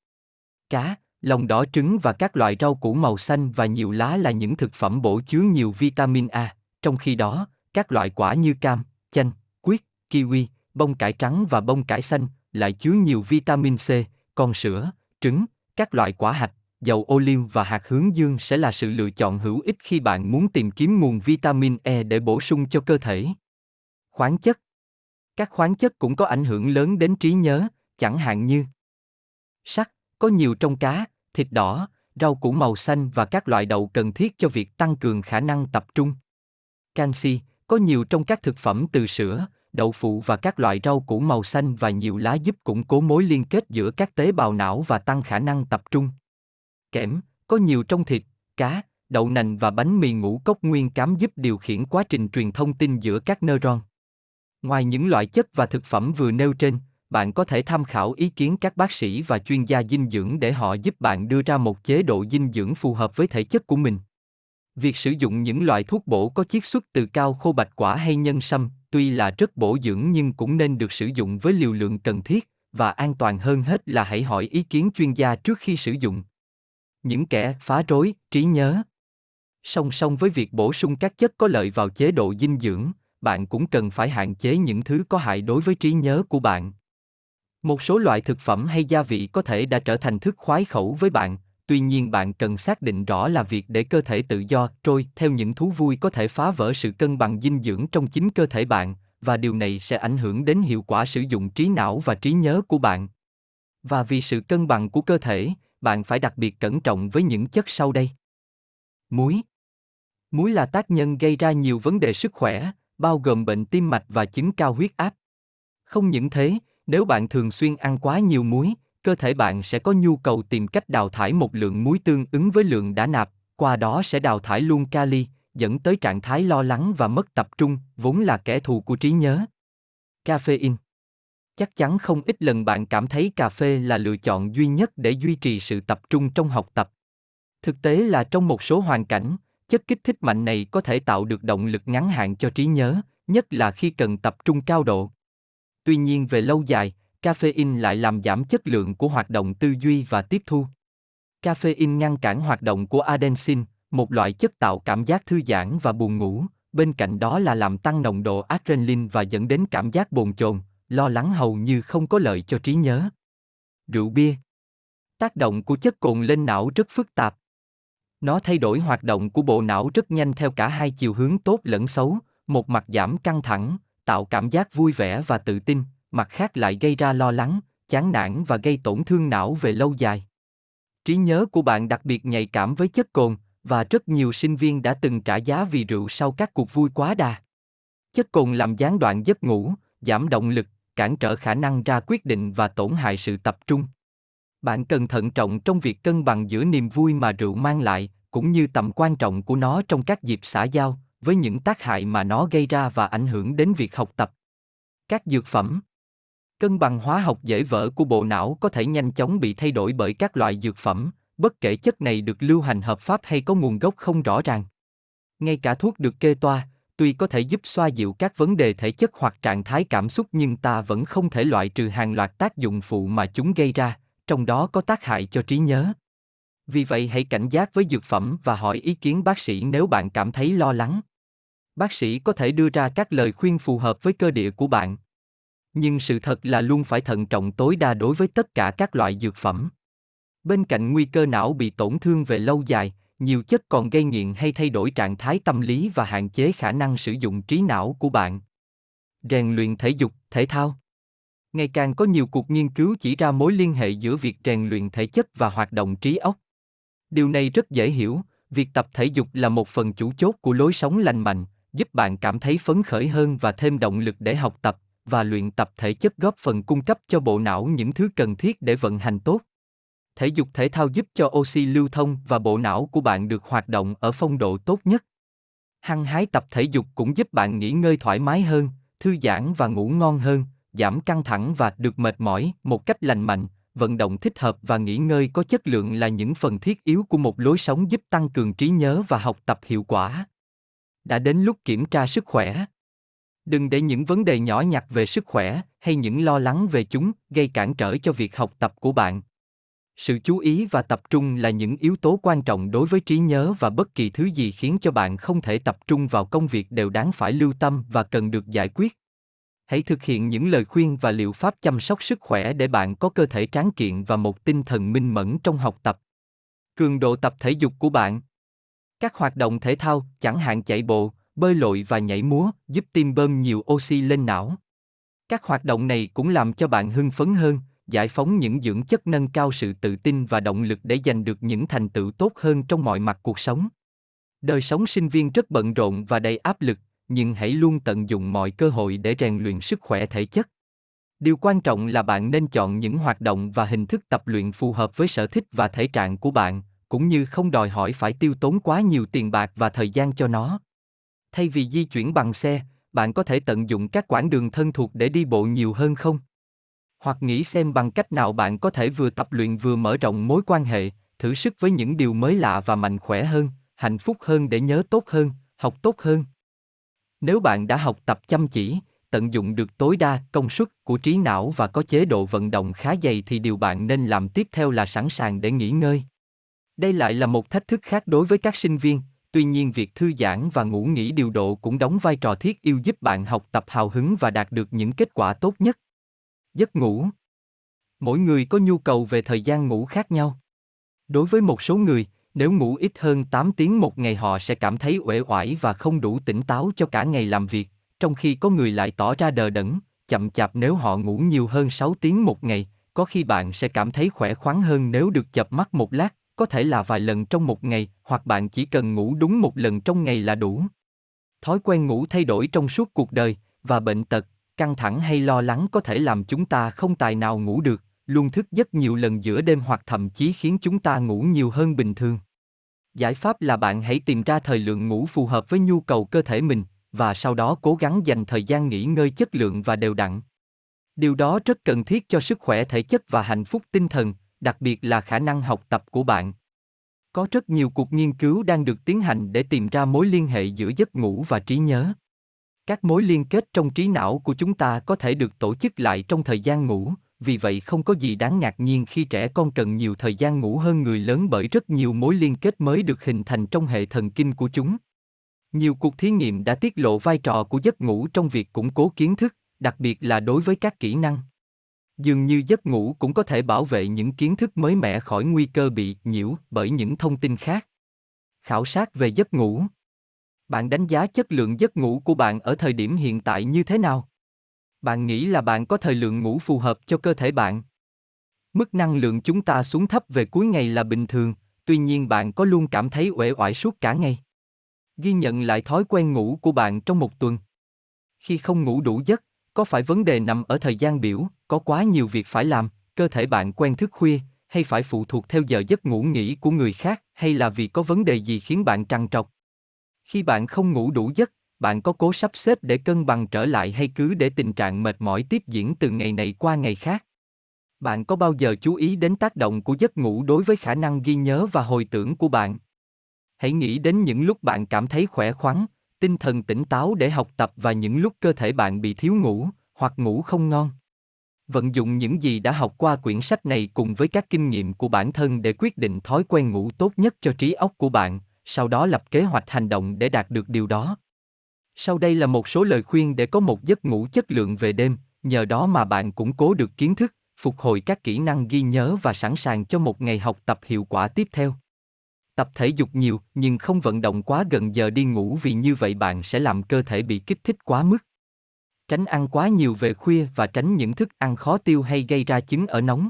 Cá, lòng đỏ trứng và các loại rau củ màu xanh và nhiều lá là những thực phẩm bổ chứa nhiều vitamin A, trong khi đó, các loại quả như cam, chanh, quýt, kiwi, bông cải trắng và bông cải xanh lại chứa nhiều vitamin C, còn sữa, trứng, các loại quả hạch, dầu ô liu và hạt hướng dương sẽ là sự lựa chọn hữu ích khi bạn muốn tìm kiếm nguồn vitamin E để bổ sung cho cơ thể. Khoáng chất Các khoáng chất cũng có ảnh hưởng lớn đến trí nhớ, chẳng hạn như sắt, có nhiều trong cá, thịt đỏ, rau củ màu xanh và các loại đậu cần thiết cho việc tăng cường khả năng tập trung. Canxi, có nhiều trong các thực phẩm từ sữa, đậu phụ và các loại rau củ màu xanh và nhiều lá giúp củng cố mối liên kết giữa các tế bào não và tăng khả năng tập trung. Kẽm, có nhiều trong thịt, cá, đậu nành và bánh mì ngũ cốc nguyên cám giúp điều khiển quá trình truyền thông tin giữa các neuron. Ngoài những loại chất và thực phẩm vừa nêu trên, bạn có thể tham khảo ý kiến các bác sĩ và chuyên gia dinh dưỡng để họ giúp bạn đưa ra một chế độ dinh dưỡng phù hợp với thể chất của mình. Việc sử dụng những loại thuốc bổ có chiết xuất từ cao khô bạch quả hay nhân sâm, tuy là rất bổ dưỡng nhưng cũng nên được sử dụng với liều lượng cần thiết, và an toàn hơn hết là hãy hỏi ý kiến chuyên gia trước khi sử dụng. Những kẻ phá rối, trí nhớ. Song song với việc bổ sung các chất có lợi vào chế độ dinh dưỡng, bạn cũng cần phải hạn chế những thứ có hại đối với trí nhớ của bạn. Một số loại thực phẩm hay gia vị có thể đã trở thành thức khoái khẩu với bạn, tuy nhiên bạn cần xác định rõ là việc để cơ thể tự do trôi theo những thú vui có thể phá vỡ sự cân bằng dinh dưỡng trong chính cơ thể bạn và điều này sẽ ảnh hưởng đến hiệu quả sử dụng trí não và trí nhớ của bạn. Và vì sự cân bằng của cơ thể bạn phải đặc biệt cẩn trọng với những chất sau đây. Muối. Muối là tác nhân gây ra nhiều vấn đề sức khỏe, bao gồm bệnh tim mạch và chứng cao huyết áp. Không những thế, nếu bạn thường xuyên ăn quá nhiều muối, cơ thể bạn sẽ có nhu cầu tìm cách đào thải một lượng muối tương ứng với lượng đã nạp, qua đó sẽ đào thải luôn kali, dẫn tới trạng thái lo lắng và mất tập trung, vốn là kẻ thù của trí nhớ. Caffeine Chắc chắn không ít lần bạn cảm thấy cà phê là lựa chọn duy nhất để duy trì sự tập trung trong học tập. Thực tế là trong một số hoàn cảnh, chất kích thích mạnh này có thể tạo được động lực ngắn hạn cho trí nhớ, nhất là khi cần tập trung cao độ. Tuy nhiên về lâu dài, caffeine lại làm giảm chất lượng của hoạt động tư duy và tiếp thu. Caffeine ngăn cản hoạt động của adenosine, một loại chất tạo cảm giác thư giãn và buồn ngủ, bên cạnh đó là làm tăng nồng độ adrenaline và dẫn đến cảm giác bồn chồn, lo lắng hầu như không có lợi cho trí nhớ. Rượu bia Tác động của chất cồn lên não rất phức tạp. Nó thay đổi hoạt động của bộ não rất nhanh theo cả hai chiều hướng tốt lẫn xấu, một mặt giảm căng thẳng, tạo cảm giác vui vẻ và tự tin, mặt khác lại gây ra lo lắng, chán nản và gây tổn thương não về lâu dài. Trí nhớ của bạn đặc biệt nhạy cảm với chất cồn, và rất nhiều sinh viên đã từng trả giá vì rượu sau các cuộc vui quá đà. Chất cồn làm gián đoạn giấc ngủ, giảm động lực, cản trở khả năng ra quyết định và tổn hại sự tập trung. Bạn cần thận trọng trong việc cân bằng giữa niềm vui mà rượu mang lại, cũng như tầm quan trọng của nó trong các dịp xã giao, với những tác hại mà nó gây ra và ảnh hưởng đến việc học tập. Các dược phẩm Cân bằng hóa học dễ vỡ của bộ não có thể nhanh chóng bị thay đổi bởi các loại dược phẩm, bất kể chất này được lưu hành hợp pháp hay có nguồn gốc không rõ ràng. Ngay cả thuốc được kê toa, tuy có thể giúp xoa dịu các vấn đề thể chất hoặc trạng thái cảm xúc nhưng ta vẫn không thể loại trừ hàng loạt tác dụng phụ mà chúng gây ra, trong đó có tác hại cho trí nhớ. Vì vậy hãy cảnh giác với dược phẩm và hỏi ý kiến bác sĩ nếu bạn cảm thấy lo lắng. Bác sĩ có thể đưa ra các lời khuyên phù hợp với cơ địa của bạn. Nhưng sự thật là luôn phải thận trọng tối đa đối với tất cả các loại dược phẩm. Bên cạnh nguy cơ não bị tổn thương về lâu dài, nhiều chất còn gây nghiện hay thay đổi trạng thái tâm lý và hạn chế khả năng sử dụng trí não của bạn. Rèn luyện thể dục, thể thao. Ngày càng có nhiều cuộc nghiên cứu chỉ ra mối liên hệ giữa việc rèn luyện thể chất và hoạt động trí óc. Điều này rất dễ hiểu, việc tập thể dục là một phần chủ chốt của lối sống lành mạnh, giúp bạn cảm thấy phấn khởi hơn và thêm động lực để học tập, và luyện tập thể chất góp phần cung cấp cho bộ não những thứ cần thiết để vận hành tốt. Thể dục thể thao giúp cho oxy lưu thông và bộ não của bạn được hoạt động ở phong độ tốt nhất. Hăng hái tập thể dục cũng giúp bạn nghỉ ngơi thoải mái hơn, thư giãn và ngủ ngon hơn, giảm căng thẳng và được mệt mỏi một cách lành mạnh. Vận động thích hợp và nghỉ ngơi có chất lượng là những phần thiết yếu của một lối sống giúp tăng cường trí nhớ và học tập hiệu quả. Đã đến lúc kiểm tra sức khỏe. Đừng để những vấn đề nhỏ nhặt về sức khỏe hay những lo lắng về chúng gây cản trở cho việc học tập của bạn. Sự chú ý và tập trung là những yếu tố quan trọng đối với trí nhớ và bất kỳ thứ gì khiến cho bạn không thể tập trung vào công việc đều đáng phải lưu tâm và cần được giải quyết. Hãy thực hiện những lời khuyên và liệu pháp chăm sóc sức khỏe để bạn có cơ thể tráng kiện và một tinh thần minh mẫn trong học tập. Cường độ tập thể dục của bạn. Các hoạt động thể thao, chẳng hạn chạy bộ, bơi lội và nhảy múa, giúp tim bơm nhiều oxy lên não. Các hoạt động này cũng làm cho bạn hưng phấn hơn, giải phóng những dưỡng chất nâng cao sự tự tin và động lực để giành được những thành tựu tốt hơn trong mọi mặt cuộc sống. Đời sống sinh viên rất bận rộn và đầy áp lực, nhưng hãy luôn tận dụng mọi cơ hội để rèn luyện sức khỏe thể chất. Điều quan trọng là bạn nên chọn những hoạt động và hình thức tập luyện phù hợp với sở thích và thể trạng của bạn, cũng như không đòi hỏi phải tiêu tốn quá nhiều tiền bạc và thời gian cho nó. Thay vì di chuyển bằng xe, bạn có thể tận dụng các quãng đường thân thuộc để đi bộ nhiều hơn không? Hoặc nghĩ xem bằng cách nào bạn có thể vừa tập luyện vừa mở rộng mối quan hệ, thử sức với những điều mới lạ và mạnh khỏe hơn, hạnh phúc hơn để nhớ tốt hơn, học tốt hơn. Nếu bạn đã học tập chăm chỉ, tận dụng được tối đa công suất của trí não và có chế độ vận động khá dày thì điều bạn nên làm tiếp theo là sẵn sàng để nghỉ ngơi. Đây lại là một thách thức khác đối với các sinh viên, tuy nhiên việc thư giãn và ngủ nghỉ điều độ cũng đóng vai trò thiết yêu giúp bạn học tập hào hứng và đạt được những kết quả tốt nhất. Giấc ngủ Mỗi người có nhu cầu về thời gian ngủ khác nhau. Đối với một số người, nếu ngủ ít hơn 8 tiếng một ngày họ sẽ cảm thấy uể oải và không đủ tỉnh táo cho cả ngày làm việc, trong khi có người lại tỏ ra đờ đẫn, chậm chạp nếu họ ngủ nhiều hơn 6 tiếng một ngày, có khi bạn sẽ cảm thấy khỏe khoắn hơn nếu được chập mắt một lát, có thể là vài lần trong một ngày, hoặc bạn chỉ cần ngủ đúng một lần trong ngày là đủ. Thói quen ngủ thay đổi trong suốt cuộc đời, và bệnh tật, căng thẳng hay lo lắng có thể làm chúng ta không tài nào ngủ được, luôn thức giấc nhiều lần giữa đêm hoặc thậm chí khiến chúng ta ngủ nhiều hơn bình thường. Giải pháp là bạn hãy tìm ra thời lượng ngủ phù hợp với nhu cầu cơ thể mình và sau đó cố gắng dành thời gian nghỉ ngơi chất lượng và đều đặn. Điều đó rất cần thiết cho sức khỏe thể chất và hạnh phúc tinh thần, đặc biệt là khả năng học tập của bạn. Có rất nhiều cuộc nghiên cứu đang được tiến hành để tìm ra mối liên hệ giữa giấc ngủ và trí nhớ. Các mối liên kết trong trí não của chúng ta có thể được tổ chức lại trong thời gian ngủ, vì vậy không có gì đáng ngạc nhiên khi trẻ con cần nhiều thời gian ngủ hơn người lớn bởi rất nhiều mối liên kết mới được hình thành trong hệ thần kinh của chúng. Nhiều cuộc thí nghiệm đã tiết lộ vai trò của giấc ngủ trong việc củng cố kiến thức, đặc biệt là đối với các kỹ năng. Dường như giấc ngủ cũng có thể bảo vệ những kiến thức mới mẻ khỏi nguy cơ bị nhiễu bởi những thông tin khác. Khảo sát về giấc ngủ. Bạn đánh giá chất lượng giấc ngủ của bạn ở thời điểm hiện tại như thế nào? Bạn nghĩ là bạn có thời lượng ngủ phù hợp cho cơ thể bạn? Mức năng lượng chúng ta xuống thấp về cuối ngày là bình thường, tuy nhiên bạn có luôn cảm thấy uể oải suốt cả ngày? Ghi nhận lại thói quen ngủ của bạn trong một tuần. Khi không ngủ đủ giấc, có phải vấn đề nằm ở thời gian biểu, có quá nhiều việc phải làm, cơ thể bạn quen thức khuya, hay phải phụ thuộc theo giờ giấc ngủ nghỉ của người khác, hay là vì có vấn đề gì khiến bạn trằn trọc? Khi bạn không ngủ đủ giấc, bạn có cố sắp xếp để cân bằng trở lại hay cứ để tình trạng mệt mỏi tiếp diễn từ ngày này qua ngày khác? Bạn có bao giờ chú ý đến tác động của giấc ngủ đối với khả năng ghi nhớ và hồi tưởng của bạn? Hãy nghĩ đến những lúc bạn cảm thấy khỏe khoắn, tinh thần tỉnh táo để học tập và những lúc cơ thể bạn bị thiếu ngủ hoặc ngủ không ngon. Vận dụng những gì đã học qua quyển sách này cùng với các kinh nghiệm của bản thân để quyết định thói quen ngủ tốt nhất cho trí óc của bạn, sau đó lập kế hoạch hành động để đạt được điều đó. Sau đây là một số lời khuyên để có một giấc ngủ chất lượng về đêm, nhờ đó mà bạn củng cố được kiến thức, phục hồi các kỹ năng ghi nhớ và sẵn sàng cho một ngày học tập hiệu quả tiếp theo. Tập thể dục nhiều nhưng không vận động quá gần giờ đi ngủ vì như vậy bạn sẽ làm cơ thể bị kích thích quá mức. Tránh ăn quá nhiều về khuya và tránh những thức ăn khó tiêu hay gây ra chứng ở nóng.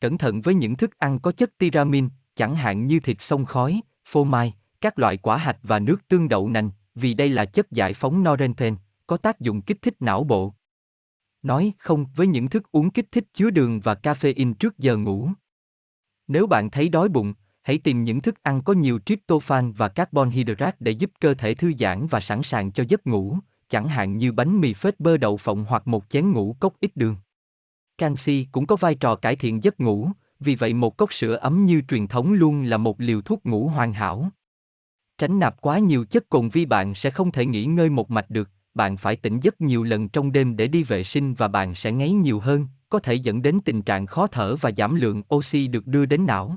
Cẩn thận với những thức ăn có chất tyramin, chẳng hạn như thịt sông khói, phô mai, các loại quả hạch và nước tương đậu nành, vì đây là chất giải phóng norepinephrine, có tác dụng kích thích não bộ. Nói không với những thức uống kích thích chứa đường và caffeine trước giờ ngủ. Nếu bạn thấy đói bụng, hãy tìm những thức ăn có nhiều tryptophan và carbon hydrate để giúp cơ thể thư giãn và sẵn sàng cho giấc ngủ, chẳng hạn như bánh mì phết bơ đậu phộng hoặc một chén ngũ cốc ít đường. Canxi cũng có vai trò cải thiện giấc ngủ, vì vậy một cốc sữa ấm như truyền thống luôn là một liều thuốc ngủ hoàn hảo. Tránh nạp quá nhiều chất cồn vi bạn sẽ không thể nghỉ ngơi một mạch được, bạn phải tỉnh giấc nhiều lần trong đêm để đi vệ sinh và bạn sẽ ngáy nhiều hơn, có thể dẫn đến tình trạng khó thở và giảm lượng oxy được đưa đến não.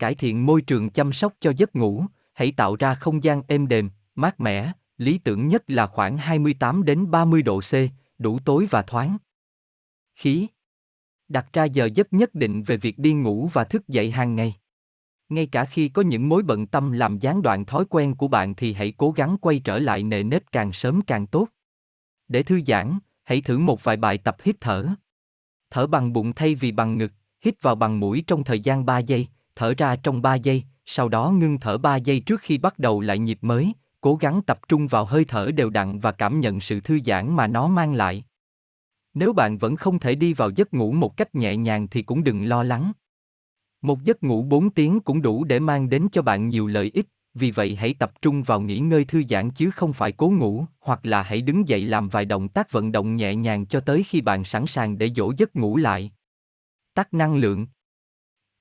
Cải thiện môi trường chăm sóc cho giấc ngủ, hãy tạo ra không gian êm đềm, mát mẻ, lý tưởng nhất là khoảng 28 đến 30 độ C, đủ tối và thoáng. Khí Đặt ra giờ giấc nhất định về việc đi ngủ và thức dậy hàng ngày. Ngay cả khi có những mối bận tâm làm gián đoạn thói quen của bạn thì hãy cố gắng quay trở lại nề nếp càng sớm càng tốt. Để thư giãn, hãy thử một vài bài tập hít thở. Thở bằng bụng thay vì bằng ngực, hít vào bằng mũi trong thời gian 3 giây, thở ra trong 3 giây, sau đó ngưng thở 3 giây trước khi bắt đầu lại nhịp mới, cố gắng tập trung vào hơi thở đều đặn và cảm nhận sự thư giãn mà nó mang lại. Nếu bạn vẫn không thể đi vào giấc ngủ một cách nhẹ nhàng thì cũng đừng lo lắng. Một giấc ngủ 4 tiếng cũng đủ để mang đến cho bạn nhiều lợi ích, vì vậy hãy tập trung vào nghỉ ngơi thư giãn chứ không phải cố ngủ, hoặc là hãy đứng dậy làm vài động tác vận động nhẹ nhàng cho tới khi bạn sẵn sàng để dỗ giấc ngủ lại. Tắt năng lượng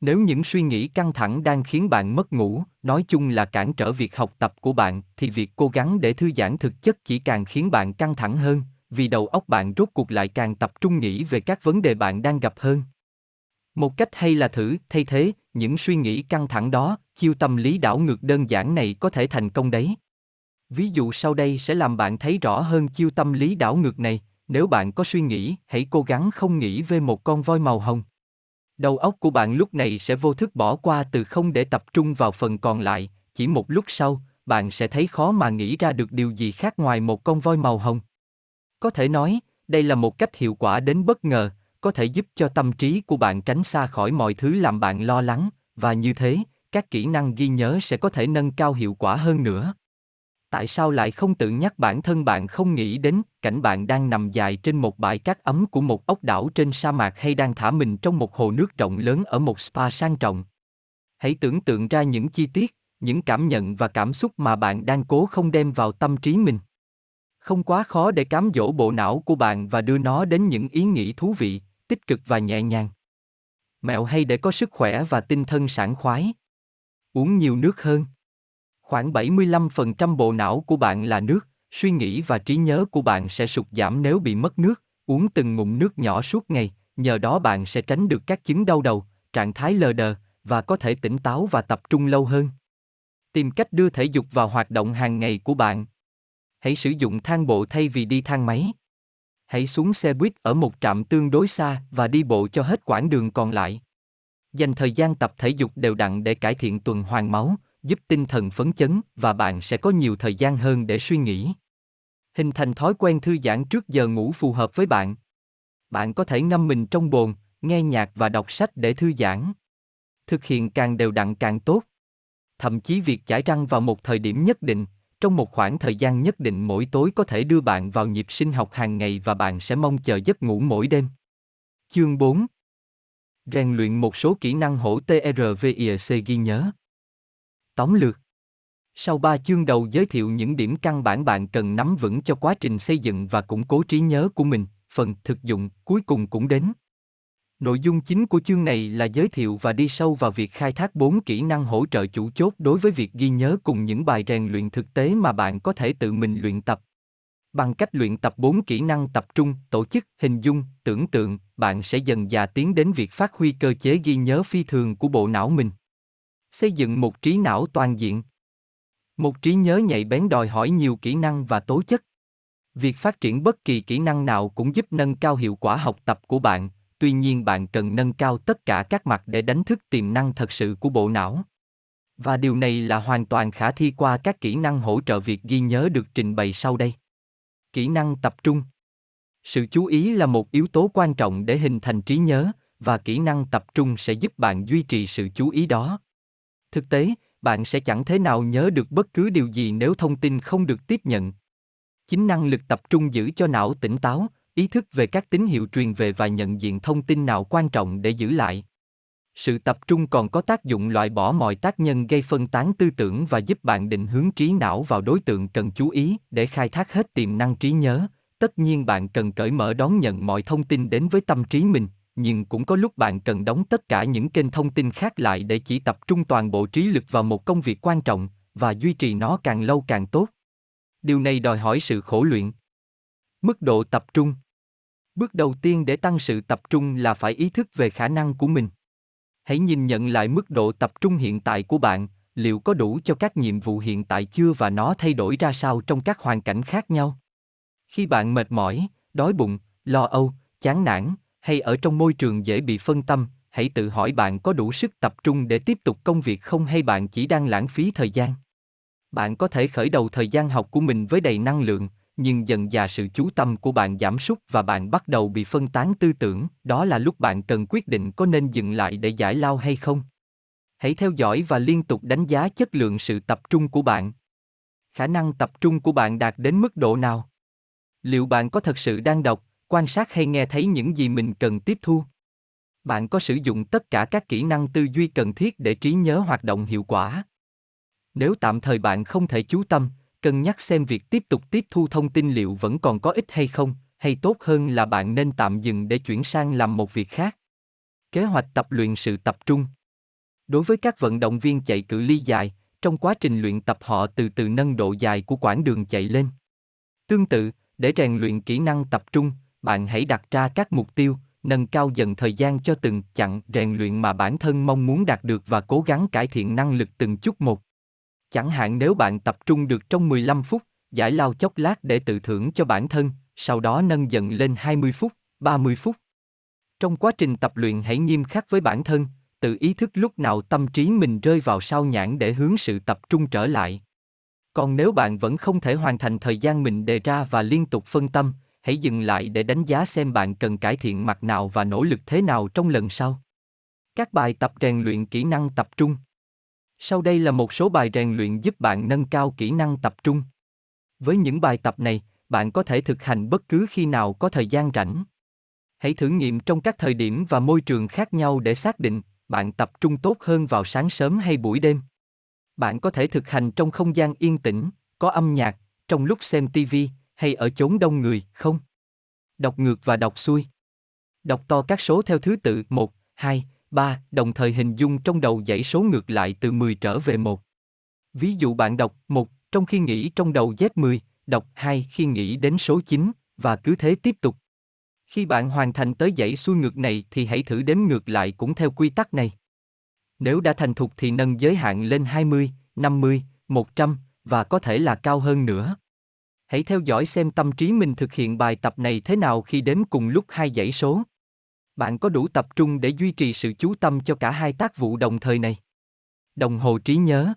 nếu những suy nghĩ căng thẳng đang khiến bạn mất ngủ, nói chung là cản trở việc học tập của bạn, thì việc cố gắng để thư giãn thực chất chỉ càng khiến bạn căng thẳng hơn, vì đầu óc bạn rốt cuộc lại càng tập trung nghĩ về các vấn đề bạn đang gặp hơn. Một cách hay là thử, thay thế, những suy nghĩ căng thẳng đó, chiêu tâm lý đảo ngược đơn giản này có thể thành công đấy. Ví dụ sau đây sẽ làm bạn thấy rõ hơn chiêu tâm lý đảo ngược này, nếu bạn có suy nghĩ, hãy cố gắng không nghĩ về một con voi màu hồng. Đầu óc của bạn lúc này sẽ vô thức bỏ qua từ không để tập trung vào phần còn lại, chỉ một lúc sau, bạn sẽ thấy khó mà nghĩ ra được điều gì khác ngoài một con voi màu hồng. Có thể nói, đây là một cách hiệu quả đến bất ngờ, có thể giúp cho tâm trí của bạn tránh xa khỏi mọi thứ làm bạn lo lắng và như thế, các kỹ năng ghi nhớ sẽ có thể nâng cao hiệu quả hơn nữa. Tại sao lại không tự nhắc bản thân bạn không nghĩ đến cảnh bạn đang nằm dài trên một bãi cát ấm của một ốc đảo trên sa mạc hay đang thả mình trong một hồ nước rộng lớn ở một spa sang trọng? Hãy tưởng tượng ra những chi tiết, những cảm nhận và cảm xúc mà bạn đang cố không đem vào tâm trí mình. Không quá khó để cám dỗ bộ não của bạn và đưa nó đến những ý nghĩ thú vị, tích cực và nhẹ nhàng. Mẹo hay để có sức khỏe và tinh thần sảng khoái. Uống nhiều nước hơn. Khoảng 75% bộ não của bạn là nước, suy nghĩ và trí nhớ của bạn sẽ sụt giảm nếu bị mất nước, uống từng ngụm nước nhỏ suốt ngày, nhờ đó bạn sẽ tránh được các chứng đau đầu, trạng thái lờ đờ và có thể tỉnh táo và tập trung lâu hơn. Tìm cách đưa thể dục vào hoạt động hàng ngày của bạn. Hãy sử dụng thang bộ thay vì đi thang máy. Hãy xuống xe buýt ở một trạm tương đối xa và đi bộ cho hết quãng đường còn lại. Dành thời gian tập thể dục đều đặn để cải thiện tuần hoàn máu, giúp tinh thần phấn chấn và bạn sẽ có nhiều thời gian hơn để suy nghĩ. Hình thành thói quen thư giãn trước giờ ngủ phù hợp với bạn. Bạn có thể ngâm mình trong bồn, nghe nhạc và đọc sách để thư giãn. Thực hiện càng đều đặn càng tốt. Thậm chí việc chải răng vào một thời điểm nhất định, trong một khoảng thời gian nhất định mỗi tối có thể đưa bạn vào nhịp sinh học hàng ngày và bạn sẽ mong chờ giấc ngủ mỗi đêm. Chương 4 Rèn luyện một số kỹ năng hỗ TRVIC ghi nhớ. Tóm lược Sau ba chương đầu giới thiệu những điểm căn bản bạn cần nắm vững cho quá trình xây dựng và củng cố trí nhớ của mình, phần thực dụng cuối cùng cũng đến. Nội dung chính của chương này là giới thiệu và đi sâu vào việc khai thác bốn kỹ năng hỗ trợ chủ chốt đối với việc ghi nhớ cùng những bài rèn luyện thực tế mà bạn có thể tự mình luyện tập. Bằng cách luyện tập bốn kỹ năng tập trung, tổ chức, hình dung, tưởng tượng, bạn sẽ dần dà tiến đến việc phát huy cơ chế ghi nhớ phi thường của bộ não mình. Xây dựng một trí não toàn diện. Một trí nhớ nhạy bén đòi hỏi nhiều kỹ năng và tố chất. Việc phát triển bất kỳ kỹ năng nào cũng giúp nâng cao hiệu quả học tập của bạn, tuy nhiên bạn cần nâng cao tất cả các mặt để đánh thức tiềm năng thật sự của bộ não. Và điều này là hoàn toàn khả thi qua các kỹ năng hỗ trợ việc ghi nhớ được trình bày sau đây. Kỹ năng tập trung. Sự chú ý là một yếu tố quan trọng để hình thành trí nhớ và kỹ năng tập trung sẽ giúp bạn duy trì sự chú ý đó. Thực tế, bạn sẽ chẳng thế nào nhớ được bất cứ điều gì nếu thông tin không được tiếp nhận. Chính năng lực tập trung giữ cho não tỉnh táo, ý thức về các tín hiệu truyền về và nhận diện thông tin nào quan trọng để giữ lại. Sự tập trung còn có tác dụng loại bỏ mọi tác nhân gây phân tán tư tưởng và giúp bạn định hướng trí não vào đối tượng cần chú ý để khai thác hết tiềm năng trí nhớ. Tất nhiên bạn cần cởi mở đón nhận mọi thông tin đến với tâm trí mình nhưng cũng có lúc bạn cần đóng tất cả những kênh thông tin khác lại để chỉ tập trung toàn bộ trí lực vào một công việc quan trọng và duy trì nó càng lâu càng tốt. Điều này đòi hỏi sự khổ luyện. Mức độ tập trung. Bước đầu tiên để tăng sự tập trung là phải ý thức về khả năng của mình. Hãy nhìn nhận lại mức độ tập trung hiện tại của bạn, liệu có đủ cho các nhiệm vụ hiện tại chưa và nó thay đổi ra sao trong các hoàn cảnh khác nhau. Khi bạn mệt mỏi, đói bụng, lo âu, chán nản hay ở trong môi trường dễ bị phân tâm hãy tự hỏi bạn có đủ sức tập trung để tiếp tục công việc không hay bạn chỉ đang lãng phí thời gian bạn có thể khởi đầu thời gian học của mình với đầy năng lượng nhưng dần dà sự chú tâm của bạn giảm sút và bạn bắt đầu bị phân tán tư tưởng, đó là lúc bạn cần quyết định có nên dừng lại để giải lao hay không. Hãy theo dõi và liên tục đánh giá chất lượng sự tập trung của bạn. Khả năng tập trung của bạn đạt đến mức độ nào? Liệu bạn có thật sự đang đọc, quan sát hay nghe thấy những gì mình cần tiếp thu? Bạn có sử dụng tất cả các kỹ năng tư duy cần thiết để trí nhớ hoạt động hiệu quả? Nếu tạm thời bạn không thể chú tâm, cân nhắc xem việc tiếp tục tiếp thu thông tin liệu vẫn còn có ích hay không, hay tốt hơn là bạn nên tạm dừng để chuyển sang làm một việc khác. Kế hoạch tập luyện sự tập trung. Đối với các vận động viên chạy cự ly dài, trong quá trình luyện tập họ từ từ nâng độ dài của quãng đường chạy lên. Tương tự, để rèn luyện kỹ năng tập trung, bạn hãy đặt ra các mục tiêu, nâng cao dần thời gian cho từng chặng rèn luyện mà bản thân mong muốn đạt được và cố gắng cải thiện năng lực từng chút một. Chẳng hạn nếu bạn tập trung được trong 15 phút, giải lao chốc lát để tự thưởng cho bản thân, sau đó nâng dần lên 20 phút, 30 phút. Trong quá trình tập luyện hãy nghiêm khắc với bản thân, tự ý thức lúc nào tâm trí mình rơi vào sao nhãn để hướng sự tập trung trở lại. Còn nếu bạn vẫn không thể hoàn thành thời gian mình đề ra và liên tục phân tâm, hãy dừng lại để đánh giá xem bạn cần cải thiện mặt nào và nỗ lực thế nào trong lần sau. Các bài tập rèn luyện kỹ năng tập trung. Sau đây là một số bài rèn luyện giúp bạn nâng cao kỹ năng tập trung. Với những bài tập này, bạn có thể thực hành bất cứ khi nào có thời gian rảnh. Hãy thử nghiệm trong các thời điểm và môi trường khác nhau để xác định bạn tập trung tốt hơn vào sáng sớm hay buổi đêm. Bạn có thể thực hành trong không gian yên tĩnh, có âm nhạc, trong lúc xem TV hay ở chốn đông người, không? Đọc ngược và đọc xuôi. Đọc to các số theo thứ tự 1, 2, 3, đồng thời hình dung trong đầu dãy số ngược lại từ 10 trở về 1. Ví dụ bạn đọc 1, trong khi nghĩ trong đầu Z10, đọc 2 khi nghĩ đến số 9, và cứ thế tiếp tục. Khi bạn hoàn thành tới dãy xuôi ngược này thì hãy thử đếm ngược lại cũng theo quy tắc này. Nếu đã thành thục thì nâng giới hạn lên 20, 50, 100 và có thể là cao hơn nữa. Hãy theo dõi xem tâm trí mình thực hiện bài tập này thế nào khi đếm cùng lúc hai dãy số. Bạn có đủ tập trung để duy trì sự chú tâm cho cả hai tác vụ đồng thời này. Đồng hồ trí nhớ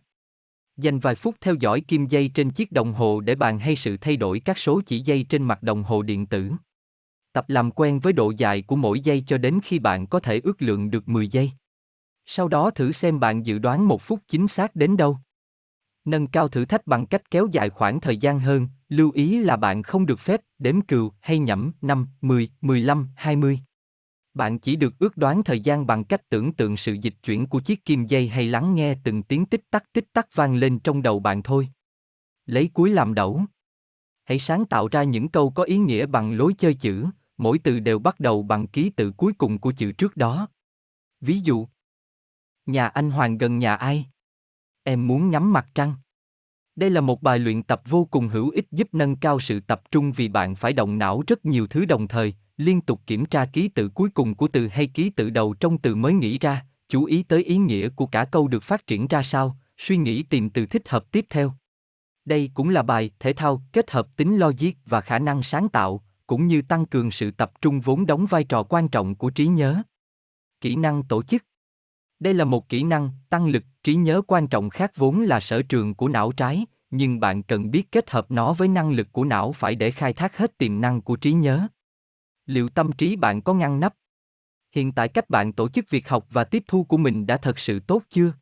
Dành vài phút theo dõi kim dây trên chiếc đồng hồ để bạn hay sự thay đổi các số chỉ dây trên mặt đồng hồ điện tử. Tập làm quen với độ dài của mỗi giây cho đến khi bạn có thể ước lượng được 10 giây. Sau đó thử xem bạn dự đoán một phút chính xác đến đâu. Nâng cao thử thách bằng cách kéo dài khoảng thời gian hơn, lưu ý là bạn không được phép đếm cừu hay nhẩm 5, 10, 15, 20. Bạn chỉ được ước đoán thời gian bằng cách tưởng tượng sự dịch chuyển của chiếc kim dây hay lắng nghe từng tiếng tích tắc tích tắc vang lên trong đầu bạn thôi. Lấy cuối làm đẩu. Hãy sáng tạo ra những câu có ý nghĩa bằng lối chơi chữ, mỗi từ đều bắt đầu bằng ký tự cuối cùng của chữ trước đó. Ví dụ, nhà anh Hoàng gần nhà ai? Em muốn ngắm mặt trăng. Đây là một bài luyện tập vô cùng hữu ích giúp nâng cao sự tập trung vì bạn phải động não rất nhiều thứ đồng thời, liên tục kiểm tra ký tự cuối cùng của từ hay ký tự đầu trong từ mới nghĩ ra, chú ý tới ý nghĩa của cả câu được phát triển ra sao, suy nghĩ tìm từ thích hợp tiếp theo. Đây cũng là bài thể thao kết hợp tính logic và khả năng sáng tạo, cũng như tăng cường sự tập trung vốn đóng vai trò quan trọng của trí nhớ. Kỹ năng tổ chức đây là một kỹ năng tăng lực trí nhớ quan trọng khác vốn là sở trường của não trái, nhưng bạn cần biết kết hợp nó với năng lực của não phải để khai thác hết tiềm năng của trí nhớ. Liệu tâm trí bạn có ngăn nắp? Hiện tại cách bạn tổ chức việc học và tiếp thu của mình đã thật sự tốt chưa?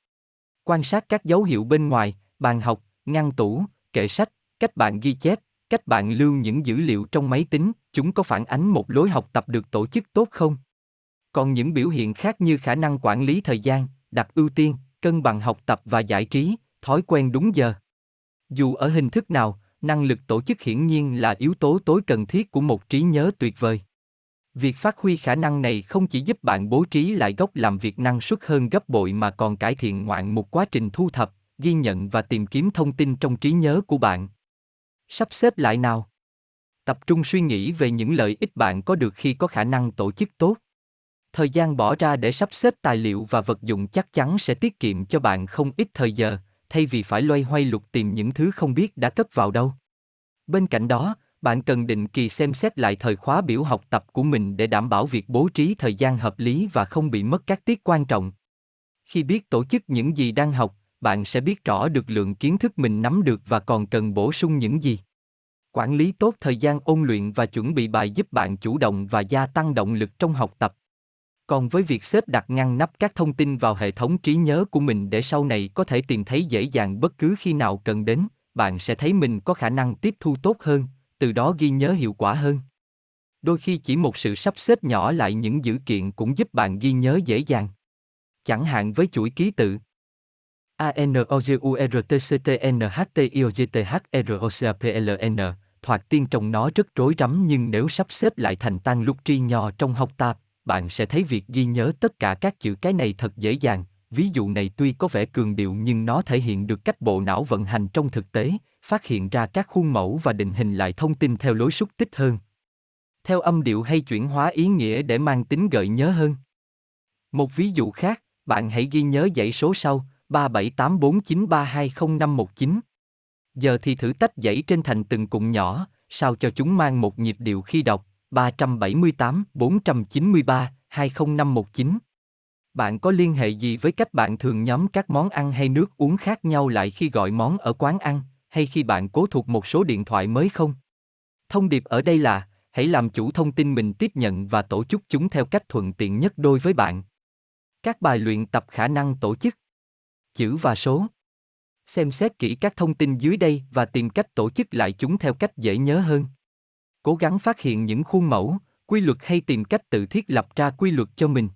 Quan sát các dấu hiệu bên ngoài bàn học ngăn tủ kệ sách cách bạn ghi chép cách bạn lưu những dữ liệu trong máy tính chúng có phản ánh một lối học tập được tổ chức tốt không? Còn những biểu hiện khác như khả năng quản lý thời gian đặt ưu tiên cân bằng học tập và giải trí thói quen đúng giờ dù ở hình thức nào năng lực tổ chức hiển nhiên là yếu tố tối cần thiết của một trí nhớ tuyệt vời Việc phát huy khả năng này không chỉ giúp bạn bố trí lại gốc làm việc năng suất hơn gấp bội mà còn cải thiện ngoạn một quá trình thu thập, ghi nhận và tìm kiếm thông tin trong trí nhớ của bạn. Sắp xếp lại nào. Tập trung suy nghĩ về những lợi ích bạn có được khi có khả năng tổ chức tốt. Thời gian bỏ ra để sắp xếp tài liệu và vật dụng chắc chắn sẽ tiết kiệm cho bạn không ít thời giờ, thay vì phải loay hoay lục tìm những thứ không biết đã cất vào đâu. Bên cạnh đó, bạn cần định kỳ xem xét lại thời khóa biểu học tập của mình để đảm bảo việc bố trí thời gian hợp lý và không bị mất các tiết quan trọng. Khi biết tổ chức những gì đang học, bạn sẽ biết rõ được lượng kiến thức mình nắm được và còn cần bổ sung những gì. Quản lý tốt thời gian ôn luyện và chuẩn bị bài giúp bạn chủ động và gia tăng động lực trong học tập. Còn với việc xếp đặt ngăn nắp các thông tin vào hệ thống trí nhớ của mình để sau này có thể tìm thấy dễ dàng bất cứ khi nào cần đến, bạn sẽ thấy mình có khả năng tiếp thu tốt hơn, từ đó ghi nhớ hiệu quả hơn. Đôi khi chỉ một sự sắp xếp nhỏ lại những dữ kiện cũng giúp bạn ghi nhớ dễ dàng. Chẳng hạn với chuỗi ký tự. A N O G U R T C T N H T I O G T H R O C A P L N thoạt tiên trông nó rất rối rắm nhưng nếu sắp xếp lại thành tan lúc tri nho trong học tập, bạn sẽ thấy việc ghi nhớ tất cả các chữ cái này thật dễ dàng. Ví dụ này tuy có vẻ cường điệu nhưng nó thể hiện được cách bộ não vận hành trong thực tế, phát hiện ra các khuôn mẫu và định hình lại thông tin theo lối xúc tích hơn. Theo âm điệu hay chuyển hóa ý nghĩa để mang tính gợi nhớ hơn. Một ví dụ khác, bạn hãy ghi nhớ dãy số sau, 378493205519. Giờ thì thử tách dãy trên thành từng cụm nhỏ, sao cho chúng mang một nhịp điệu khi đọc, 378 493 20519. Bạn có liên hệ gì với cách bạn thường nhóm các món ăn hay nước uống khác nhau lại khi gọi món ở quán ăn? hay khi bạn cố thuộc một số điện thoại mới không? Thông điệp ở đây là, hãy làm chủ thông tin mình tiếp nhận và tổ chức chúng theo cách thuận tiện nhất đối với bạn. Các bài luyện tập khả năng tổ chức. Chữ và số. Xem xét kỹ các thông tin dưới đây và tìm cách tổ chức lại chúng theo cách dễ nhớ hơn. Cố gắng phát hiện những khuôn mẫu, quy luật hay tìm cách tự thiết lập ra quy luật cho mình.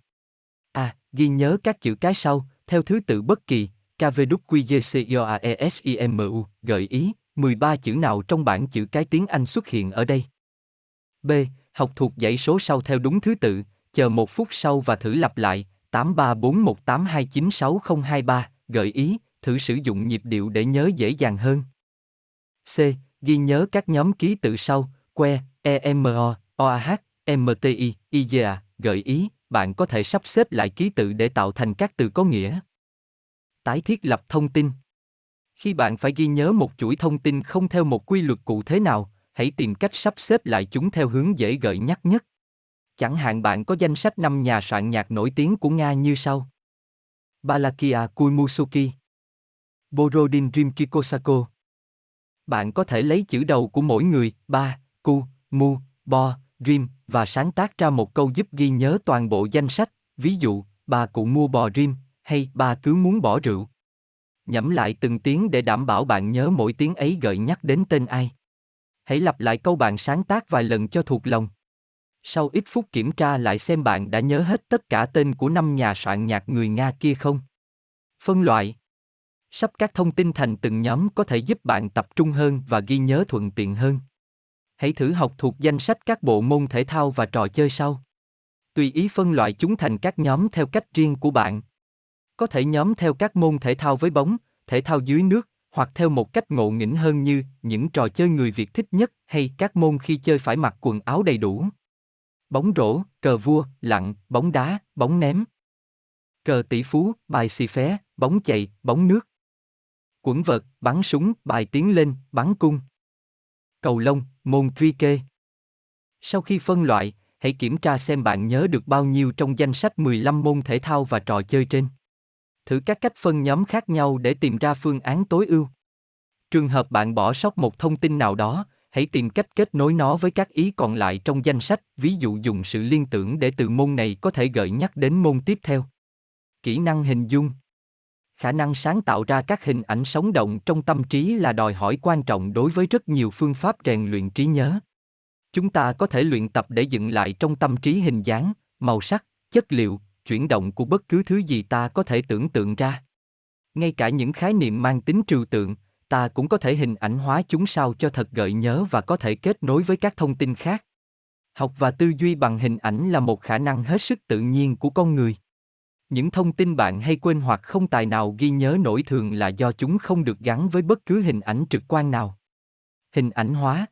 A. Ghi nhớ các chữ cái sau, theo thứ tự bất kỳ, KVWQGCIOAESIMU, gợi ý, 13 chữ nào trong bảng chữ cái tiếng Anh xuất hiện ở đây. B. Học thuộc dãy số sau theo đúng thứ tự, chờ một phút sau và thử lặp lại, 834182966023, gợi ý, thử sử dụng nhịp điệu để nhớ dễ dàng hơn. C. Ghi nhớ các nhóm ký tự sau, que, EMO, OAH, e, MTI, IGA, gợi ý, bạn có thể sắp xếp lại ký tự để tạo thành các từ có nghĩa. Tái thiết lập thông tin. Khi bạn phải ghi nhớ một chuỗi thông tin không theo một quy luật cụ thế nào, hãy tìm cách sắp xếp lại chúng theo hướng dễ gợi nhắc nhất. Chẳng hạn bạn có danh sách 5 nhà soạn nhạc nổi tiếng của Nga như sau. Balakia Kuimusuki Borodin Rimkikosako Bạn có thể lấy chữ đầu của mỗi người, ba, cu, mu, bo, rim, và sáng tác ra một câu giúp ghi nhớ toàn bộ danh sách, ví dụ, bà cụ mua bò rim, hay bà cứ muốn bỏ rượu. Nhẩm lại từng tiếng để đảm bảo bạn nhớ mỗi tiếng ấy gợi nhắc đến tên ai. Hãy lặp lại câu bạn sáng tác vài lần cho thuộc lòng. Sau ít phút kiểm tra lại xem bạn đã nhớ hết tất cả tên của năm nhà soạn nhạc người Nga kia không. Phân loại Sắp các thông tin thành từng nhóm có thể giúp bạn tập trung hơn và ghi nhớ thuận tiện hơn. Hãy thử học thuộc danh sách các bộ môn thể thao và trò chơi sau. Tùy ý phân loại chúng thành các nhóm theo cách riêng của bạn. Có thể nhóm theo các môn thể thao với bóng, thể thao dưới nước, hoặc theo một cách ngộ nghĩnh hơn như những trò chơi người Việt thích nhất hay các môn khi chơi phải mặc quần áo đầy đủ. Bóng rổ, cờ vua, lặn, bóng đá, bóng ném. Cờ tỷ phú, bài xì phé, bóng chạy, bóng nước. Quẩn vợt, bắn súng, bài tiến lên, bắn cung. Cầu lông, môn truy kê. Sau khi phân loại, hãy kiểm tra xem bạn nhớ được bao nhiêu trong danh sách 15 môn thể thao và trò chơi trên. Thử các cách phân nhóm khác nhau để tìm ra phương án tối ưu. Trường hợp bạn bỏ sót một thông tin nào đó, hãy tìm cách kết nối nó với các ý còn lại trong danh sách, ví dụ dùng sự liên tưởng để từ môn này có thể gợi nhắc đến môn tiếp theo. Kỹ năng hình dung khả năng sáng tạo ra các hình ảnh sống động trong tâm trí là đòi hỏi quan trọng đối với rất nhiều phương pháp rèn luyện trí nhớ. Chúng ta có thể luyện tập để dựng lại trong tâm trí hình dáng, màu sắc, chất liệu, chuyển động của bất cứ thứ gì ta có thể tưởng tượng ra. Ngay cả những khái niệm mang tính trừu tượng, ta cũng có thể hình ảnh hóa chúng sao cho thật gợi nhớ và có thể kết nối với các thông tin khác. Học và tư duy bằng hình ảnh là một khả năng hết sức tự nhiên của con người những thông tin bạn hay quên hoặc không tài nào ghi nhớ nổi thường là do chúng không được gắn với bất cứ hình ảnh trực quan nào. Hình ảnh hóa.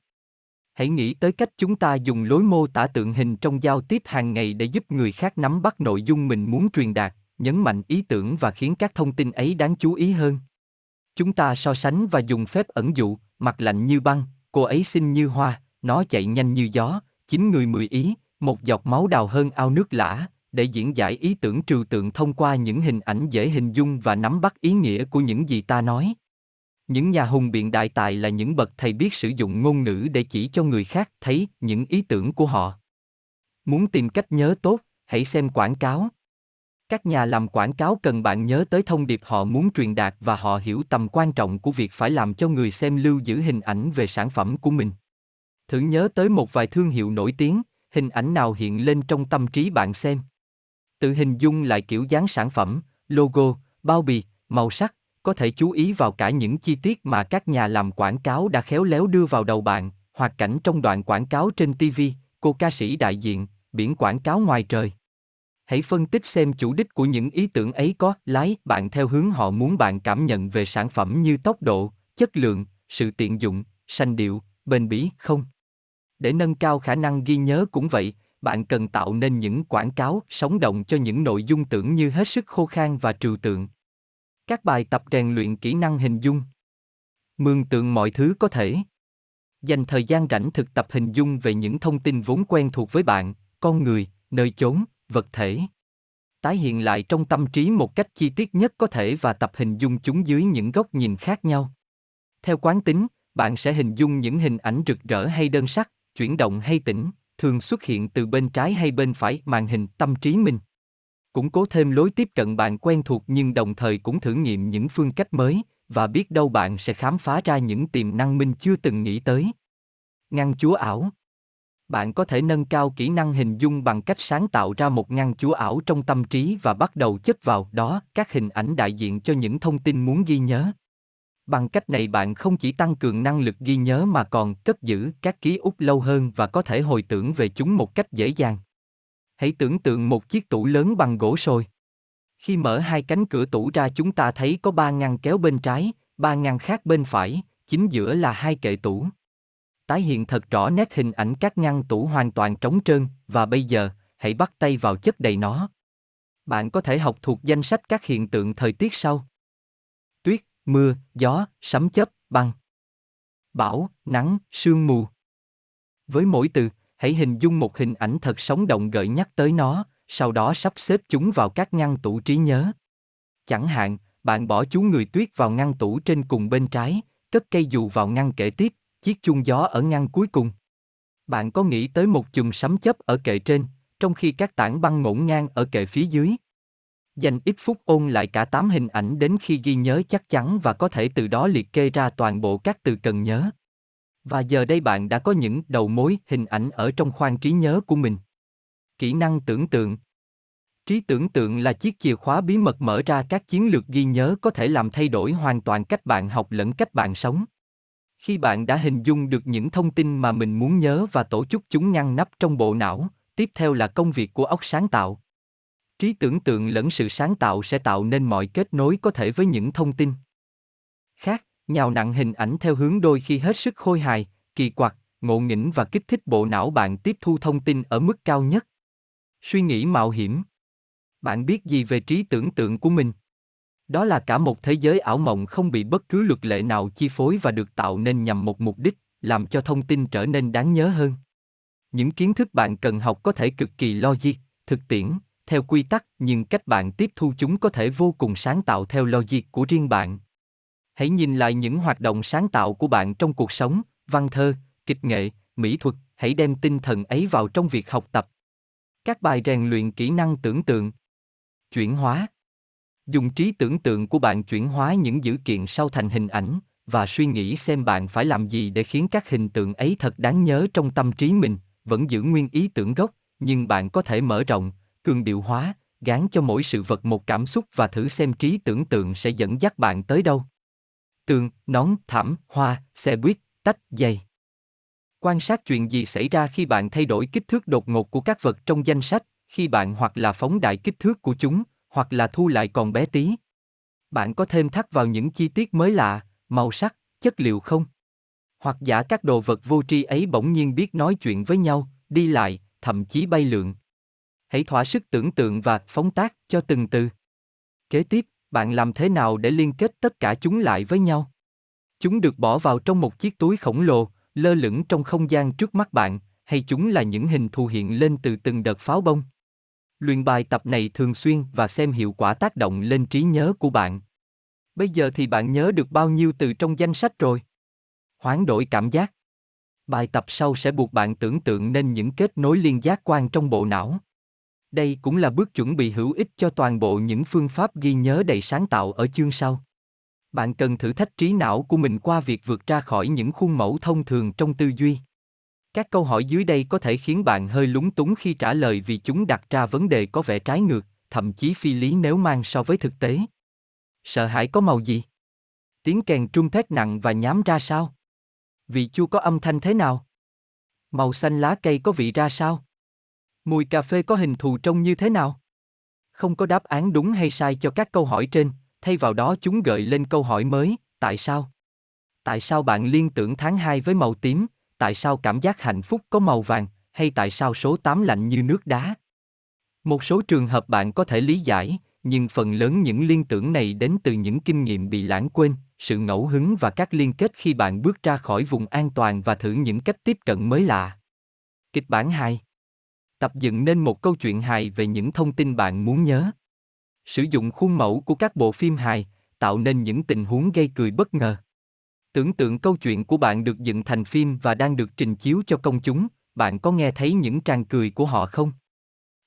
Hãy nghĩ tới cách chúng ta dùng lối mô tả tượng hình trong giao tiếp hàng ngày để giúp người khác nắm bắt nội dung mình muốn truyền đạt, nhấn mạnh ý tưởng và khiến các thông tin ấy đáng chú ý hơn. Chúng ta so sánh và dùng phép ẩn dụ, mặt lạnh như băng, cô ấy xinh như hoa, nó chạy nhanh như gió, chín người mười ý, một giọt máu đào hơn ao nước lã để diễn giải ý tưởng trừu tượng thông qua những hình ảnh dễ hình dung và nắm bắt ý nghĩa của những gì ta nói. Những nhà hùng biện đại tài là những bậc thầy biết sử dụng ngôn ngữ để chỉ cho người khác thấy những ý tưởng của họ. Muốn tìm cách nhớ tốt, hãy xem quảng cáo. Các nhà làm quảng cáo cần bạn nhớ tới thông điệp họ muốn truyền đạt và họ hiểu tầm quan trọng của việc phải làm cho người xem lưu giữ hình ảnh về sản phẩm của mình. Thử nhớ tới một vài thương hiệu nổi tiếng, hình ảnh nào hiện lên trong tâm trí bạn xem. Tự hình dung lại kiểu dáng sản phẩm, logo, bao bì, màu sắc, có thể chú ý vào cả những chi tiết mà các nhà làm quảng cáo đã khéo léo đưa vào đầu bạn, hoặc cảnh trong đoạn quảng cáo trên TV, cô ca sĩ đại diện, biển quảng cáo ngoài trời. Hãy phân tích xem chủ đích của những ý tưởng ấy có lái bạn theo hướng họ muốn bạn cảm nhận về sản phẩm như tốc độ, chất lượng, sự tiện dụng, sanh điệu, bền bỉ không. Để nâng cao khả năng ghi nhớ cũng vậy, bạn cần tạo nên những quảng cáo sống động cho những nội dung tưởng như hết sức khô khan và trừu tượng. Các bài tập rèn luyện kỹ năng hình dung. Mường tượng mọi thứ có thể. Dành thời gian rảnh thực tập hình dung về những thông tin vốn quen thuộc với bạn, con người, nơi chốn, vật thể. Tái hiện lại trong tâm trí một cách chi tiết nhất có thể và tập hình dung chúng dưới những góc nhìn khác nhau. Theo quán tính, bạn sẽ hình dung những hình ảnh rực rỡ hay đơn sắc, chuyển động hay tĩnh, thường xuất hiện từ bên trái hay bên phải màn hình tâm trí mình. củng cố thêm lối tiếp cận bạn quen thuộc nhưng đồng thời cũng thử nghiệm những phương cách mới và biết đâu bạn sẽ khám phá ra những tiềm năng mình chưa từng nghĩ tới. Ngăn chúa ảo. Bạn có thể nâng cao kỹ năng hình dung bằng cách sáng tạo ra một ngăn chúa ảo trong tâm trí và bắt đầu chất vào đó, các hình ảnh đại diện cho những thông tin muốn ghi nhớ bằng cách này bạn không chỉ tăng cường năng lực ghi nhớ mà còn cất giữ các ký ức lâu hơn và có thể hồi tưởng về chúng một cách dễ dàng hãy tưởng tượng một chiếc tủ lớn bằng gỗ sồi khi mở hai cánh cửa tủ ra chúng ta thấy có ba ngăn kéo bên trái ba ngăn khác bên phải chính giữa là hai kệ tủ tái hiện thật rõ nét hình ảnh các ngăn tủ hoàn toàn trống trơn, và bây giờ, hãy bắt tay vào chất đầy nó. Bạn có thể học thuộc danh sách các hiện tượng thời tiết sau. Mưa, gió, sấm chớp, băng. Bão, nắng, sương mù. Với mỗi từ, hãy hình dung một hình ảnh thật sống động gợi nhắc tới nó, sau đó sắp xếp chúng vào các ngăn tủ trí nhớ. Chẳng hạn, bạn bỏ chú người tuyết vào ngăn tủ trên cùng bên trái, cất cây dù vào ngăn kệ tiếp, chiếc chuông gió ở ngăn cuối cùng. Bạn có nghĩ tới một chùm sấm chớp ở kệ trên, trong khi các tảng băng ngổn ngang ở kệ phía dưới? Dành ít phút ôn lại cả tám hình ảnh đến khi ghi nhớ chắc chắn và có thể từ đó liệt kê ra toàn bộ các từ cần nhớ. Và giờ đây bạn đã có những đầu mối hình ảnh ở trong khoang trí nhớ của mình. Kỹ năng tưởng tượng Trí tưởng tượng là chiếc chìa khóa bí mật mở ra các chiến lược ghi nhớ có thể làm thay đổi hoàn toàn cách bạn học lẫn cách bạn sống. Khi bạn đã hình dung được những thông tin mà mình muốn nhớ và tổ chức chúng ngăn nắp trong bộ não, tiếp theo là công việc của óc sáng tạo. Trí tưởng tượng lẫn sự sáng tạo sẽ tạo nên mọi kết nối có thể với những thông tin khác, nhào nặng hình ảnh theo hướng đôi khi hết sức khôi hài, kỳ quặc, ngộ nghĩnh và kích thích bộ não bạn tiếp thu thông tin ở mức cao nhất. Suy nghĩ mạo hiểm. Bạn biết gì về trí tưởng tượng của mình? Đó là cả một thế giới ảo mộng không bị bất cứ luật lệ nào chi phối và được tạo nên nhằm một mục đích, làm cho thông tin trở nên đáng nhớ hơn. Những kiến thức bạn cần học có thể cực kỳ logic, thực tiễn, theo quy tắc, nhưng cách bạn tiếp thu chúng có thể vô cùng sáng tạo theo logic của riêng bạn. Hãy nhìn lại những hoạt động sáng tạo của bạn trong cuộc sống, văn thơ, kịch nghệ, mỹ thuật, hãy đem tinh thần ấy vào trong việc học tập. Các bài rèn luyện kỹ năng tưởng tượng. Chuyển hóa Dùng trí tưởng tượng của bạn chuyển hóa những dữ kiện sau thành hình ảnh, và suy nghĩ xem bạn phải làm gì để khiến các hình tượng ấy thật đáng nhớ trong tâm trí mình, vẫn giữ nguyên ý tưởng gốc, nhưng bạn có thể mở rộng, cường điệu hóa, gán cho mỗi sự vật một cảm xúc và thử xem trí tưởng tượng sẽ dẫn dắt bạn tới đâu. Tường, nón, thảm, hoa, xe buýt, tách, giày. Quan sát chuyện gì xảy ra khi bạn thay đổi kích thước đột ngột của các vật trong danh sách, khi bạn hoặc là phóng đại kích thước của chúng, hoặc là thu lại còn bé tí. Bạn có thêm thắt vào những chi tiết mới lạ, màu sắc, chất liệu không? Hoặc giả các đồ vật vô tri ấy bỗng nhiên biết nói chuyện với nhau, đi lại, thậm chí bay lượn. Hãy thỏa sức tưởng tượng và phóng tác cho từng từ. Kế tiếp, bạn làm thế nào để liên kết tất cả chúng lại với nhau? Chúng được bỏ vào trong một chiếc túi khổng lồ, lơ lửng trong không gian trước mắt bạn, hay chúng là những hình thù hiện lên từ từng đợt pháo bông? Luyện bài tập này thường xuyên và xem hiệu quả tác động lên trí nhớ của bạn. Bây giờ thì bạn nhớ được bao nhiêu từ trong danh sách rồi? Hoán đổi cảm giác. Bài tập sau sẽ buộc bạn tưởng tượng nên những kết nối liên giác quan trong bộ não. Đây cũng là bước chuẩn bị hữu ích cho toàn bộ những phương pháp ghi nhớ đầy sáng tạo ở chương sau. Bạn cần thử thách trí não của mình qua việc vượt ra khỏi những khuôn mẫu thông thường trong tư duy. Các câu hỏi dưới đây có thể khiến bạn hơi lúng túng khi trả lời vì chúng đặt ra vấn đề có vẻ trái ngược, thậm chí phi lý nếu mang so với thực tế. Sợ hãi có màu gì? Tiếng kèn trung thét nặng và nhám ra sao? Vị chua có âm thanh thế nào? Màu xanh lá cây có vị ra sao? Mùi cà phê có hình thù trông như thế nào? Không có đáp án đúng hay sai cho các câu hỏi trên, thay vào đó chúng gợi lên câu hỏi mới, tại sao? Tại sao bạn liên tưởng tháng 2 với màu tím, tại sao cảm giác hạnh phúc có màu vàng, hay tại sao số 8 lạnh như nước đá. Một số trường hợp bạn có thể lý giải, nhưng phần lớn những liên tưởng này đến từ những kinh nghiệm bị lãng quên, sự ngẫu hứng và các liên kết khi bạn bước ra khỏi vùng an toàn và thử những cách tiếp cận mới lạ. Kịch bản 2 Tập dựng nên một câu chuyện hài về những thông tin bạn muốn nhớ. Sử dụng khuôn mẫu của các bộ phim hài, tạo nên những tình huống gây cười bất ngờ. Tưởng tượng câu chuyện của bạn được dựng thành phim và đang được trình chiếu cho công chúng, bạn có nghe thấy những tràng cười của họ không?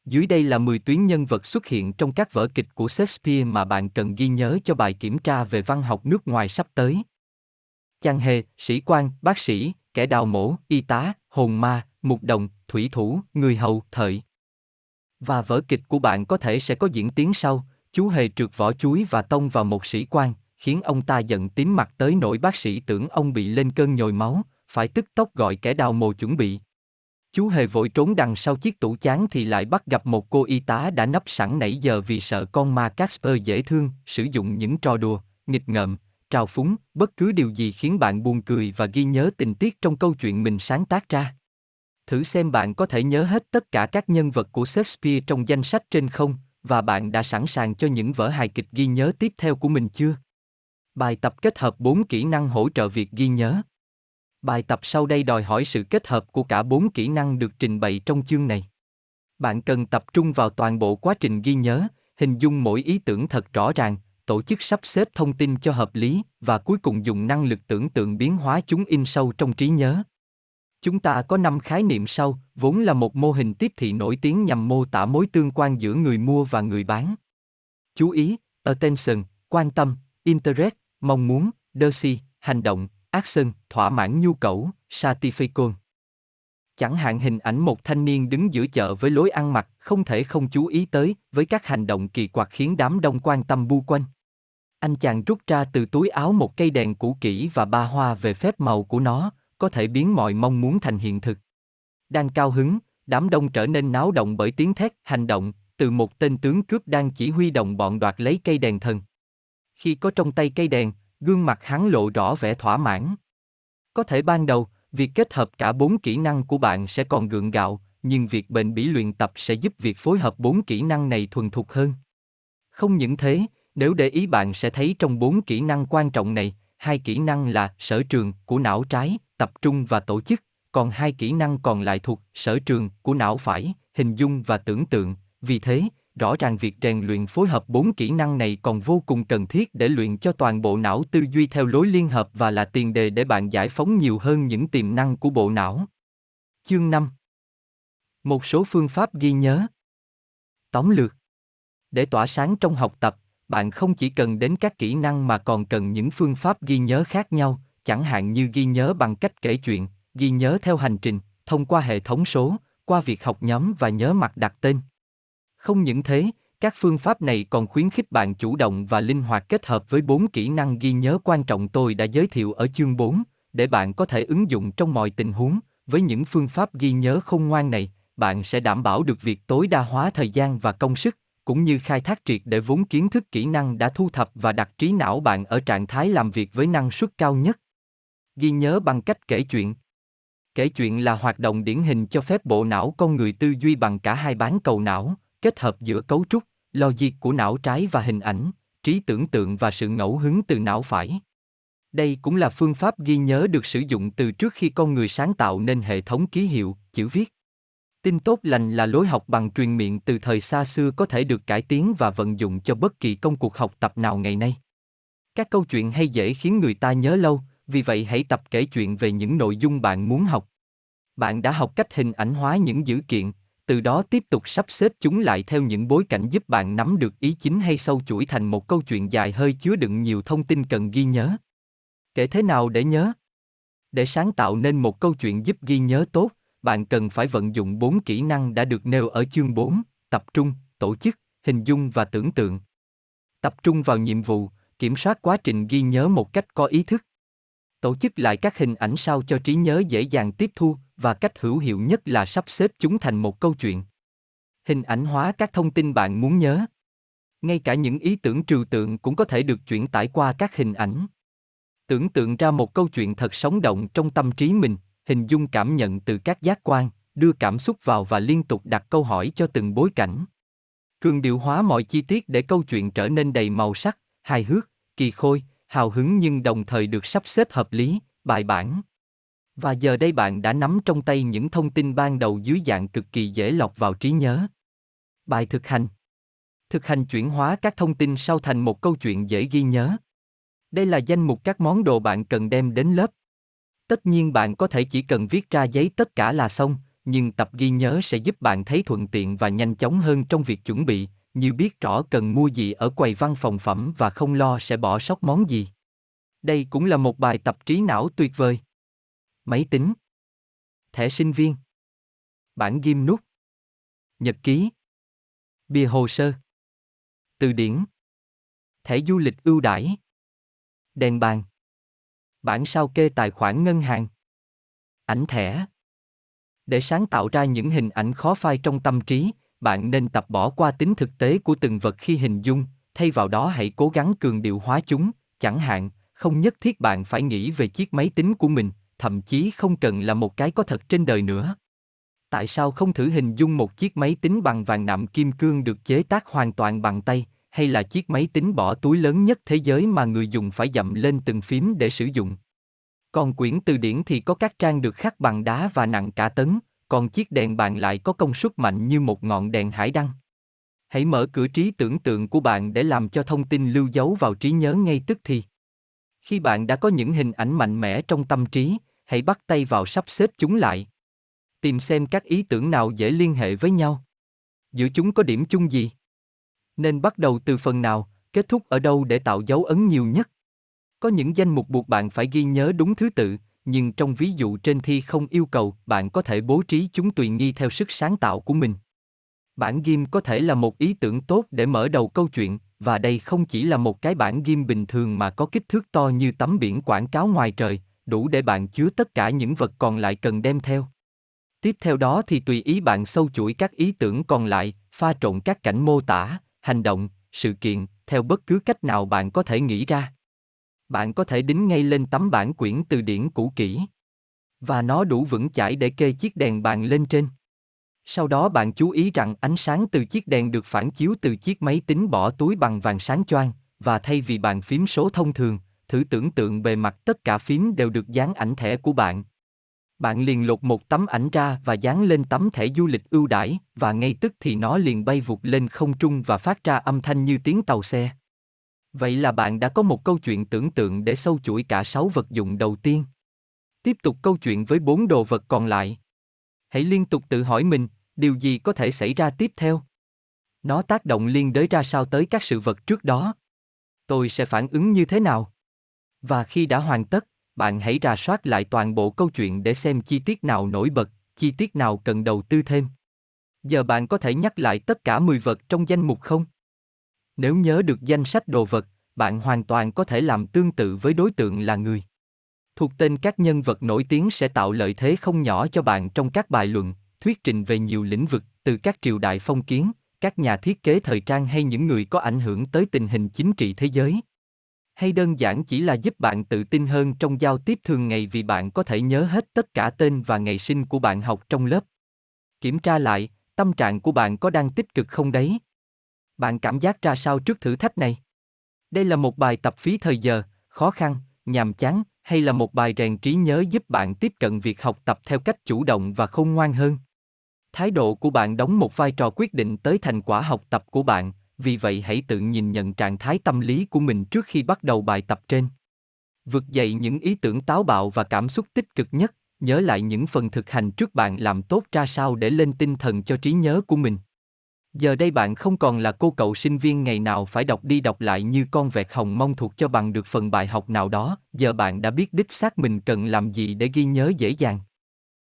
Dưới đây là 10 tuyến nhân vật xuất hiện trong các vở kịch của Shakespeare mà bạn cần ghi nhớ cho bài kiểm tra về văn học nước ngoài sắp tới. Chàng hề, sĩ quan, bác sĩ, kẻ đào mổ, y tá, hồn ma, mục đồng, thủy thủ, người hầu, thợ. Và vở kịch của bạn có thể sẽ có diễn tiến sau, chú hề trượt vỏ chuối và tông vào một sĩ quan, khiến ông ta giận tím mặt tới nỗi bác sĩ tưởng ông bị lên cơn nhồi máu, phải tức tốc gọi kẻ đào mồ chuẩn bị. Chú hề vội trốn đằng sau chiếc tủ chán thì lại bắt gặp một cô y tá đã nấp sẵn nãy giờ vì sợ con ma Casper dễ thương, sử dụng những trò đùa, nghịch ngợm, trào phúng, bất cứ điều gì khiến bạn buồn cười và ghi nhớ tình tiết trong câu chuyện mình sáng tác ra. Thử xem bạn có thể nhớ hết tất cả các nhân vật của Shakespeare trong danh sách trên không, và bạn đã sẵn sàng cho những vở hài kịch ghi nhớ tiếp theo của mình chưa? Bài tập kết hợp 4 kỹ năng hỗ trợ việc ghi nhớ. Bài tập sau đây đòi hỏi sự kết hợp của cả 4 kỹ năng được trình bày trong chương này. Bạn cần tập trung vào toàn bộ quá trình ghi nhớ, hình dung mỗi ý tưởng thật rõ ràng, tổ chức sắp xếp thông tin cho hợp lý và cuối cùng dùng năng lực tưởng tượng biến hóa chúng in sâu trong trí nhớ. Chúng ta có năm khái niệm sau, vốn là một mô hình tiếp thị nổi tiếng nhằm mô tả mối tương quan giữa người mua và người bán. Chú ý, attention, quan tâm, interest, mong muốn, desire hành động, action, thỏa mãn nhu cầu, satisfaction. Chẳng hạn hình ảnh một thanh niên đứng giữa chợ với lối ăn mặc không thể không chú ý tới với các hành động kỳ quặc khiến đám đông quan tâm bu quanh. Anh chàng rút ra từ túi áo một cây đèn cũ kỹ và ba hoa về phép màu của nó, có thể biến mọi mong muốn thành hiện thực. Đang cao hứng, đám đông trở nên náo động bởi tiếng thét hành động từ một tên tướng cướp đang chỉ huy đồng bọn đoạt lấy cây đèn thần. Khi có trong tay cây đèn, gương mặt hắn lộ rõ vẻ thỏa mãn. Có thể ban đầu, việc kết hợp cả bốn kỹ năng của bạn sẽ còn gượng gạo, nhưng việc bền bỉ luyện tập sẽ giúp việc phối hợp bốn kỹ năng này thuần thục hơn. Không những thế, nếu để ý bạn sẽ thấy trong bốn kỹ năng quan trọng này, hai kỹ năng là sở trường của não trái, tập trung và tổ chức, còn hai kỹ năng còn lại thuộc sở trường của não phải, hình dung và tưởng tượng. Vì thế, rõ ràng việc rèn luyện phối hợp bốn kỹ năng này còn vô cùng cần thiết để luyện cho toàn bộ não tư duy theo lối liên hợp và là tiền đề để bạn giải phóng nhiều hơn những tiềm năng của bộ não. Chương 5 Một số phương pháp ghi nhớ Tóm lược Để tỏa sáng trong học tập, bạn không chỉ cần đến các kỹ năng mà còn cần những phương pháp ghi nhớ khác nhau, chẳng hạn như ghi nhớ bằng cách kể chuyện, ghi nhớ theo hành trình, thông qua hệ thống số, qua việc học nhóm và nhớ mặt đặt tên. Không những thế, các phương pháp này còn khuyến khích bạn chủ động và linh hoạt kết hợp với bốn kỹ năng ghi nhớ quan trọng tôi đã giới thiệu ở chương 4, để bạn có thể ứng dụng trong mọi tình huống. Với những phương pháp ghi nhớ khôn ngoan này, bạn sẽ đảm bảo được việc tối đa hóa thời gian và công sức, cũng như khai thác triệt để vốn kiến thức kỹ năng đã thu thập và đặt trí não bạn ở trạng thái làm việc với năng suất cao nhất. Ghi nhớ bằng cách kể chuyện. Kể chuyện là hoạt động điển hình cho phép bộ não con người tư duy bằng cả hai bán cầu não, kết hợp giữa cấu trúc, logic của não trái và hình ảnh, trí tưởng tượng và sự ngẫu hứng từ não phải. Đây cũng là phương pháp ghi nhớ được sử dụng từ trước khi con người sáng tạo nên hệ thống ký hiệu, chữ viết. Tin tốt lành là lối học bằng truyền miệng từ thời xa xưa có thể được cải tiến và vận dụng cho bất kỳ công cuộc học tập nào ngày nay. Các câu chuyện hay dễ khiến người ta nhớ lâu, vì vậy hãy tập kể chuyện về những nội dung bạn muốn học. Bạn đã học cách hình ảnh hóa những dữ kiện, từ đó tiếp tục sắp xếp chúng lại theo những bối cảnh giúp bạn nắm được ý chính hay sâu chuỗi thành một câu chuyện dài hơi chứa đựng nhiều thông tin cần ghi nhớ. Kể thế nào để nhớ? Để sáng tạo nên một câu chuyện giúp ghi nhớ tốt, bạn cần phải vận dụng bốn kỹ năng đã được nêu ở chương 4, tập trung, tổ chức, hình dung và tưởng tượng. Tập trung vào nhiệm vụ, kiểm soát quá trình ghi nhớ một cách có ý thức. Tổ chức lại các hình ảnh sao cho trí nhớ dễ dàng tiếp thu, và cách hữu hiệu nhất là sắp xếp chúng thành một câu chuyện. Hình ảnh hóa các thông tin bạn muốn nhớ. Ngay cả những ý tưởng trừu tượng cũng có thể được chuyển tải qua các hình ảnh. Tưởng tượng ra một câu chuyện thật sống động trong tâm trí mình, hình dung cảm nhận từ các giác quan, đưa cảm xúc vào và liên tục đặt câu hỏi cho từng bối cảnh. Cường điệu hóa mọi chi tiết để câu chuyện trở nên đầy màu sắc, hài hước, kỳ khôi, hào hứng nhưng đồng thời được sắp xếp hợp lý, bài bản. Và giờ đây bạn đã nắm trong tay những thông tin ban đầu dưới dạng cực kỳ dễ lọc vào trí nhớ. Bài thực hành Thực hành chuyển hóa các thông tin sau thành một câu chuyện dễ ghi nhớ. Đây là danh mục các món đồ bạn cần đem đến lớp. Tất nhiên bạn có thể chỉ cần viết ra giấy tất cả là xong, nhưng tập ghi nhớ sẽ giúp bạn thấy thuận tiện và nhanh chóng hơn trong việc chuẩn bị, như biết rõ cần mua gì ở quầy văn phòng phẩm và không lo sẽ bỏ sót món gì. Đây cũng là một bài tập trí não tuyệt vời. Máy tính. Thẻ sinh viên. Bản ghim nút. Nhật ký. Bìa hồ sơ. Từ điển. Thẻ du lịch ưu đãi. Đèn bàn. Bản sao kê tài khoản ngân hàng. Ảnh thẻ. Để sáng tạo ra những hình ảnh khó phai trong tâm trí, bạn nên tập bỏ qua tính thực tế của từng vật khi hình dung, thay vào đó hãy cố gắng cường điệu hóa chúng, chẳng hạn, không nhất thiết bạn phải nghĩ về chiếc máy tính của mình, thậm chí không cần là một cái có thật trên đời nữa. Tại sao không thử hình dung một chiếc máy tính bằng vàng nạm kim cương được chế tác hoàn toàn bằng tay, hay là chiếc máy tính bỏ túi lớn nhất thế giới mà người dùng phải dậm lên từng phím để sử dụng? Còn quyển từ điển thì có các trang được khắc bằng đá và nặng cả tấn, còn chiếc đèn bạn lại có công suất mạnh như một ngọn đèn hải đăng. Hãy mở cửa trí tưởng tượng của bạn để làm cho thông tin lưu dấu vào trí nhớ ngay tức thì. Khi bạn đã có những hình ảnh mạnh mẽ trong tâm trí, hãy bắt tay vào sắp xếp chúng lại. Tìm xem các ý tưởng nào dễ liên hệ với nhau. Giữa chúng có điểm chung gì? Nên bắt đầu từ phần nào, kết thúc ở đâu để tạo dấu ấn nhiều nhất? Có những danh mục buộc bạn phải ghi nhớ đúng thứ tự, nhưng trong ví dụ trên thi không yêu cầu, bạn có thể bố trí chúng tùy nghi theo sức sáng tạo của mình. Bản ghim có thể là một ý tưởng tốt để mở đầu câu chuyện, và đây không chỉ là một cái bản ghim bình thường mà có kích thước to như tấm biển quảng cáo ngoài trời, đủ để bạn chứa tất cả những vật còn lại cần đem theo. Tiếp theo đó thì tùy ý bạn sâu chuỗi các ý tưởng còn lại, pha trộn các cảnh mô tả, hành động, sự kiện, theo bất cứ cách nào bạn có thể nghĩ ra. Bạn có thể đính ngay lên tấm bản quyển từ điển cũ kỹ. Và nó đủ vững chãi để kê chiếc đèn bàn lên trên. Sau đó bạn chú ý rằng ánh sáng từ chiếc đèn được phản chiếu từ chiếc máy tính bỏ túi bằng vàng sáng choang, và thay vì bàn phím số thông thường, thử tưởng tượng bề mặt tất cả phím đều được dán ảnh thẻ của bạn. Bạn liền lột một tấm ảnh ra và dán lên tấm thẻ du lịch ưu đãi, và ngay tức thì nó liền bay vụt lên không trung và phát ra âm thanh như tiếng tàu xe. Vậy là bạn đã có một câu chuyện tưởng tượng để sâu chuỗi cả sáu vật dụng đầu tiên. Tiếp tục câu chuyện với bốn đồ vật còn lại. Hãy liên tục tự hỏi mình, điều gì có thể xảy ra tiếp theo? Nó tác động liên đới ra sao tới các sự vật trước đó? Tôi sẽ phản ứng như thế nào? Và khi đã hoàn tất, bạn hãy rà soát lại toàn bộ câu chuyện để xem chi tiết nào nổi bật, chi tiết nào cần đầu tư thêm. Giờ bạn có thể nhắc lại tất cả 10 vật trong danh mục không? Nếu nhớ được danh sách đồ vật, bạn hoàn toàn có thể làm tương tự với đối tượng là người. Thuộc tên các nhân vật nổi tiếng sẽ tạo lợi thế không nhỏ cho bạn trong các bài luận, thuyết trình về nhiều lĩnh vực, từ các triều đại phong kiến, các nhà thiết kế thời trang hay những người có ảnh hưởng tới tình hình chính trị thế giới. Hay đơn giản chỉ là giúp bạn tự tin hơn trong giao tiếp thường ngày vì bạn có thể nhớ hết tất cả tên và ngày sinh của bạn học trong lớp. Kiểm tra lại, tâm trạng của bạn có đang tích cực không đấy? Bạn cảm giác ra sao trước thử thách này? Đây là một bài tập phí thời giờ, khó khăn, nhàm chán, hay là một bài rèn trí nhớ giúp bạn tiếp cận việc học tập theo cách chủ động và khôn ngoan hơn? Thái độ của bạn đóng một vai trò quyết định tới thành quả học tập của bạn, vì vậy hãy tự nhìn nhận trạng thái tâm lý của mình trước khi bắt đầu bài tập trên. Vực dậy những ý tưởng táo bạo và cảm xúc tích cực nhất, nhớ lại những phần thực hành trước bạn làm tốt ra sao để lên tinh thần cho trí nhớ của mình. Giờ đây bạn không còn là cô cậu sinh viên ngày nào phải đọc đi đọc lại như con vẹt hồng mong thuộc cho bằng được phần bài học nào đó, giờ bạn đã biết đích xác mình cần làm gì để ghi nhớ dễ dàng.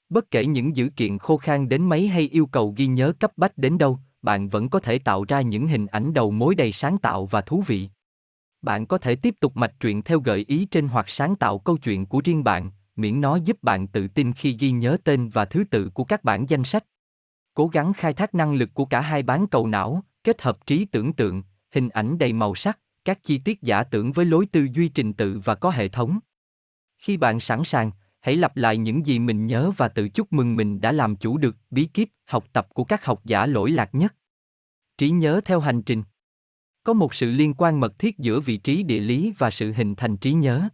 Bất kể những dữ kiện khô khan đến mấy hay yêu cầu ghi nhớ cấp bách đến đâu, bạn vẫn có thể tạo ra những hình ảnh đầu mối đầy sáng tạo và thú vị. Bạn có thể tiếp tục mạch truyện theo gợi ý trên hoặc sáng tạo câu chuyện của riêng bạn, miễn nó giúp bạn tự tin khi ghi nhớ tên và thứ tự của các bản danh sách. Cố gắng khai thác năng lực của cả hai bán cầu não, kết hợp trí tưởng tượng, hình ảnh đầy màu sắc, các chi tiết giả tưởng với lối tư duy trình tự và có hệ thống. Khi bạn sẵn sàng, hãy lặp lại những gì mình nhớ và tự chúc mừng mình đã làm chủ được bí kíp học tập của các học giả lỗi lạc nhất. Trí nhớ theo hành trình. Có một sự liên quan mật thiết giữa vị trí địa lý và sự hình thành trí nhớ.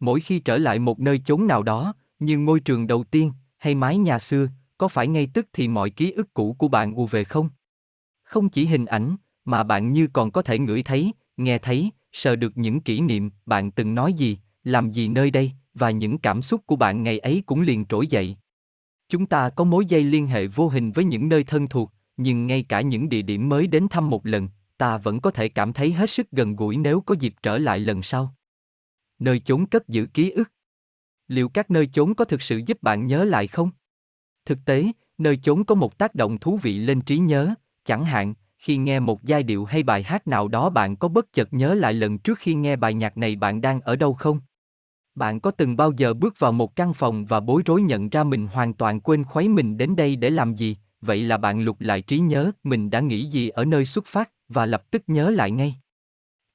Mỗi khi trở lại một nơi chốn nào đó, như ngôi trường đầu tiên hay mái nhà xưa, có phải ngay tức thì mọi ký ức cũ của bạn ùa về không? Không chỉ hình ảnh, mà bạn như còn có thể ngửi thấy, nghe thấy, sờ được những kỷ niệm bạn từng nói gì, làm gì nơi đây, và những cảm xúc của bạn ngày ấy cũng liền trỗi dậy. Chúng ta có mối dây liên hệ vô hình với những nơi thân thuộc, nhưng ngay cả những địa điểm mới đến thăm một lần, ta vẫn có thể cảm thấy hết sức gần gũi nếu có dịp trở lại lần sau. Nơi chốn cất giữ ký ức. Liệu các nơi chốn có thực sự giúp bạn nhớ lại không? Thực tế, nơi chốn có một tác động thú vị lên trí nhớ, chẳng hạn, khi nghe một giai điệu hay bài hát nào đó bạn có bất chợt nhớ lại lần trước khi nghe bài nhạc này bạn đang ở đâu không? Bạn có từng bao giờ bước vào một căn phòng và bối rối nhận ra mình hoàn toàn quên khuấy mình đến đây để làm gì? Vậy là bạn lục lại trí nhớ mình đã nghĩ gì ở nơi xuất phát và lập tức nhớ lại ngay.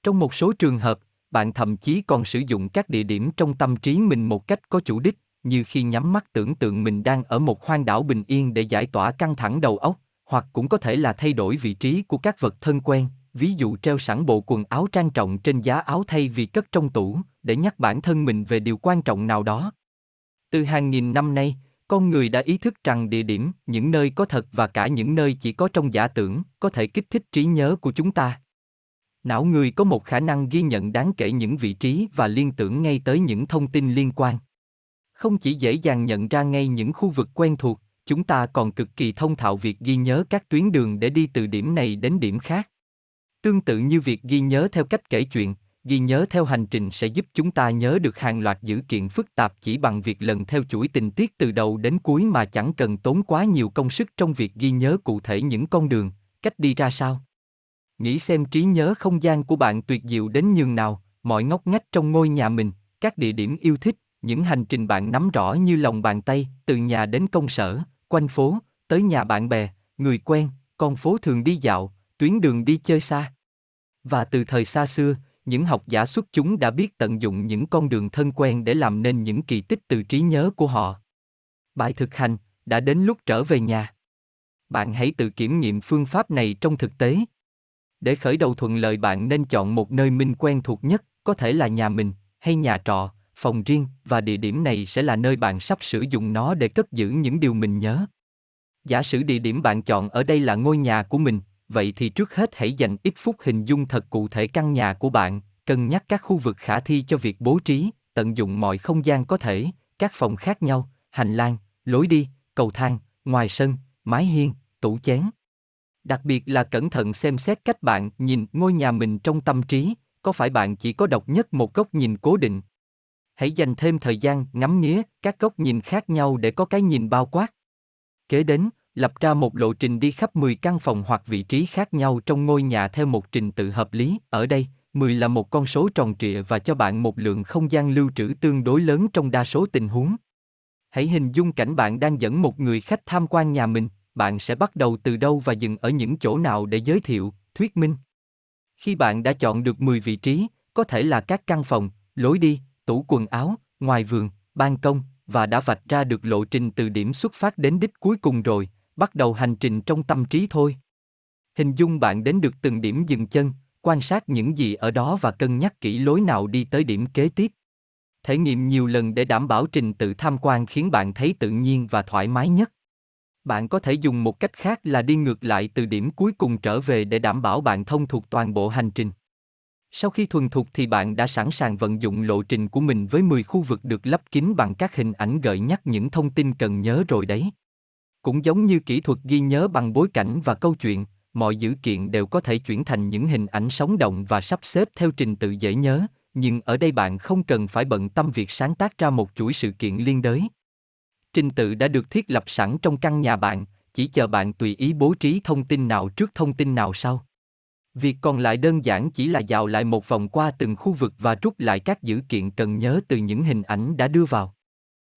Trong một số trường hợp, bạn thậm chí còn sử dụng các địa điểm trong tâm trí mình một cách có chủ đích, như khi nhắm mắt tưởng tượng mình đang ở một hoang đảo bình yên để giải tỏa căng thẳng đầu óc, hoặc cũng có thể là thay đổi vị trí của các vật thân quen, ví dụ treo sẵn bộ quần áo trang trọng trên giá áo thay vì cất trong tủ, để nhắc bản thân mình về điều quan trọng nào đó. Từ hàng nghìn năm nay, con người đã ý thức rằng địa điểm, những nơi có thật và cả những nơi chỉ có trong giả tưởng, có thể kích thích trí nhớ của chúng ta. Não người có một khả năng ghi nhận đáng kể những vị trí và liên tưởng ngay tới những thông tin liên quan. Không chỉ dễ dàng nhận ra ngay những khu vực quen thuộc, chúng ta còn cực kỳ thông thạo việc ghi nhớ các tuyến đường để đi từ điểm này đến điểm khác. Tương tự như việc ghi nhớ theo cách kể chuyện, ghi nhớ theo hành trình sẽ giúp chúng ta nhớ được hàng loạt dữ kiện phức tạp chỉ bằng việc lần theo chuỗi tình tiết từ đầu đến cuối mà chẳng cần tốn quá nhiều công sức trong việc ghi nhớ cụ thể những con đường, cách đi ra sao. Nghĩ xem trí nhớ không gian của bạn tuyệt diệu đến nhường nào, mọi ngóc ngách trong ngôi nhà mình, các địa điểm yêu thích, những hành trình bạn nắm rõ như lòng bàn tay, từ nhà đến công sở, quanh phố, tới nhà bạn bè, người quen, con phố thường đi dạo, tuyến đường đi chơi xa. Và từ thời xa xưa, những học giả xuất chúng đã biết tận dụng những con đường thân quen để làm nên những kỳ tích từ trí nhớ của họ. Bài thực hành, đã đến lúc trở về nhà. Bạn hãy tự kiểm nghiệm phương pháp này trong thực tế. Để khởi đầu thuận lợi bạn nên chọn một nơi minh quen thuộc nhất, có thể là nhà mình, hay nhà trọ, phòng riêng, và địa điểm này sẽ là nơi bạn sắp sử dụng nó để cất giữ những điều mình nhớ. Giả sử địa điểm bạn chọn ở đây là ngôi nhà của mình, vậy thì trước hết hãy dành ít phút hình dung thật cụ thể căn nhà của bạn, cân nhắc các khu vực khả thi cho việc bố trí, tận dụng mọi không gian có thể, các phòng khác nhau, hành lang, lối đi, cầu thang, ngoài sân, mái hiên, tủ chén. Đặc biệt là cẩn thận xem xét cách bạn nhìn ngôi nhà mình trong tâm trí, có phải bạn chỉ có độc nhất một góc nhìn cố định. Hãy dành thêm thời gian ngắm nghía các góc nhìn khác nhau để có cái nhìn bao quát. Kế đến, lập ra một lộ trình đi khắp 10 căn phòng hoặc vị trí khác nhau trong ngôi nhà theo một trình tự hợp lý. Ở đây, 10 là một con số tròn trịa và cho bạn một lượng không gian lưu trữ tương đối lớn trong đa số tình huống. Hãy hình dung cảnh bạn đang dẫn một người khách tham quan nhà mình, bạn sẽ bắt đầu từ đâu và dừng ở những chỗ nào để giới thiệu, thuyết minh. Khi bạn đã chọn được 10 vị trí, có thể là các căn phòng, lối đi, tủ quần áo, ngoài vườn, ban công, và đã vạch ra được lộ trình từ điểm xuất phát đến đích cuối cùng rồi, bắt đầu hành trình trong tâm trí thôi. Hình dung bạn đến được từng điểm dừng chân, quan sát những gì ở đó và cân nhắc kỹ lối nào đi tới điểm kế tiếp. Thể nghiệm nhiều lần để đảm bảo trình tự tham quan khiến bạn thấy tự nhiên và thoải mái nhất. Bạn có thể dùng một cách khác là đi ngược lại từ điểm cuối cùng trở về để đảm bảo bạn thông thuộc toàn bộ hành trình. Sau khi thuần thục thì bạn đã sẵn sàng vận dụng lộ trình của mình với 10 khu vực được lấp kín bằng các hình ảnh gợi nhắc những thông tin cần nhớ rồi đấy. Cũng giống như kỹ thuật ghi nhớ bằng bối cảnh và câu chuyện, mọi dữ kiện đều có thể chuyển thành những hình ảnh sống động và sắp xếp theo trình tự dễ nhớ, nhưng ở đây bạn không cần phải bận tâm việc sáng tác ra một chuỗi sự kiện liên đới. Trình tự đã được thiết lập sẵn trong căn nhà bạn, chỉ chờ bạn tùy ý bố trí thông tin nào trước thông tin nào sau. Việc còn lại đơn giản chỉ là dạo lại một vòng qua từng khu vực và rút lại các dữ kiện cần nhớ từ những hình ảnh đã đưa vào.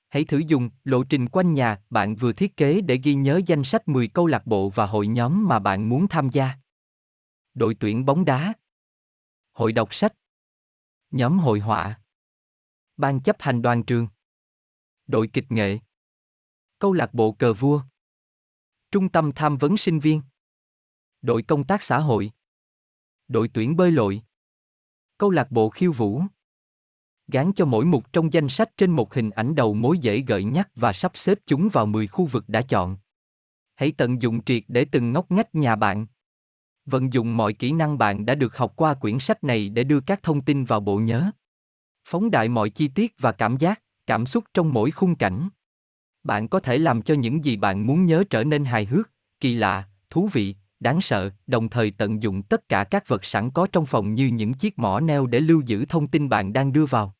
Hãy thử dùng lộ trình quanh nhà bạn vừa thiết kế để ghi nhớ danh sách 10 câu lạc bộ và hội nhóm mà bạn muốn tham gia. Đội tuyển bóng đá, hội đọc sách, nhóm hội họa, ban chấp hành đoàn trường, đội kịch nghệ, câu lạc bộ cờ vua, trung tâm tham vấn sinh viên, đội công tác xã hội, đội tuyển bơi lội, câu lạc bộ khiêu vũ. Gán cho mỗi mục trong danh sách trên một hình ảnh đầu mối dễ gợi nhắc và sắp xếp chúng vào 10 khu vực đã chọn. Hãy tận dụng triệt để từng ngóc ngách nhà bạn. Vận dụng mọi kỹ năng bạn đã được học qua quyển sách này để đưa các thông tin vào bộ nhớ. Phóng đại mọi chi tiết và cảm giác, cảm xúc trong mỗi khung cảnh. Bạn có thể làm cho những gì bạn muốn nhớ trở nên hài hước, kỳ lạ, thú vị, đáng sợ, đồng thời tận dụng tất cả các vật sẵn có trong phòng như những chiếc mỏ neo để lưu giữ thông tin bạn đang đưa vào.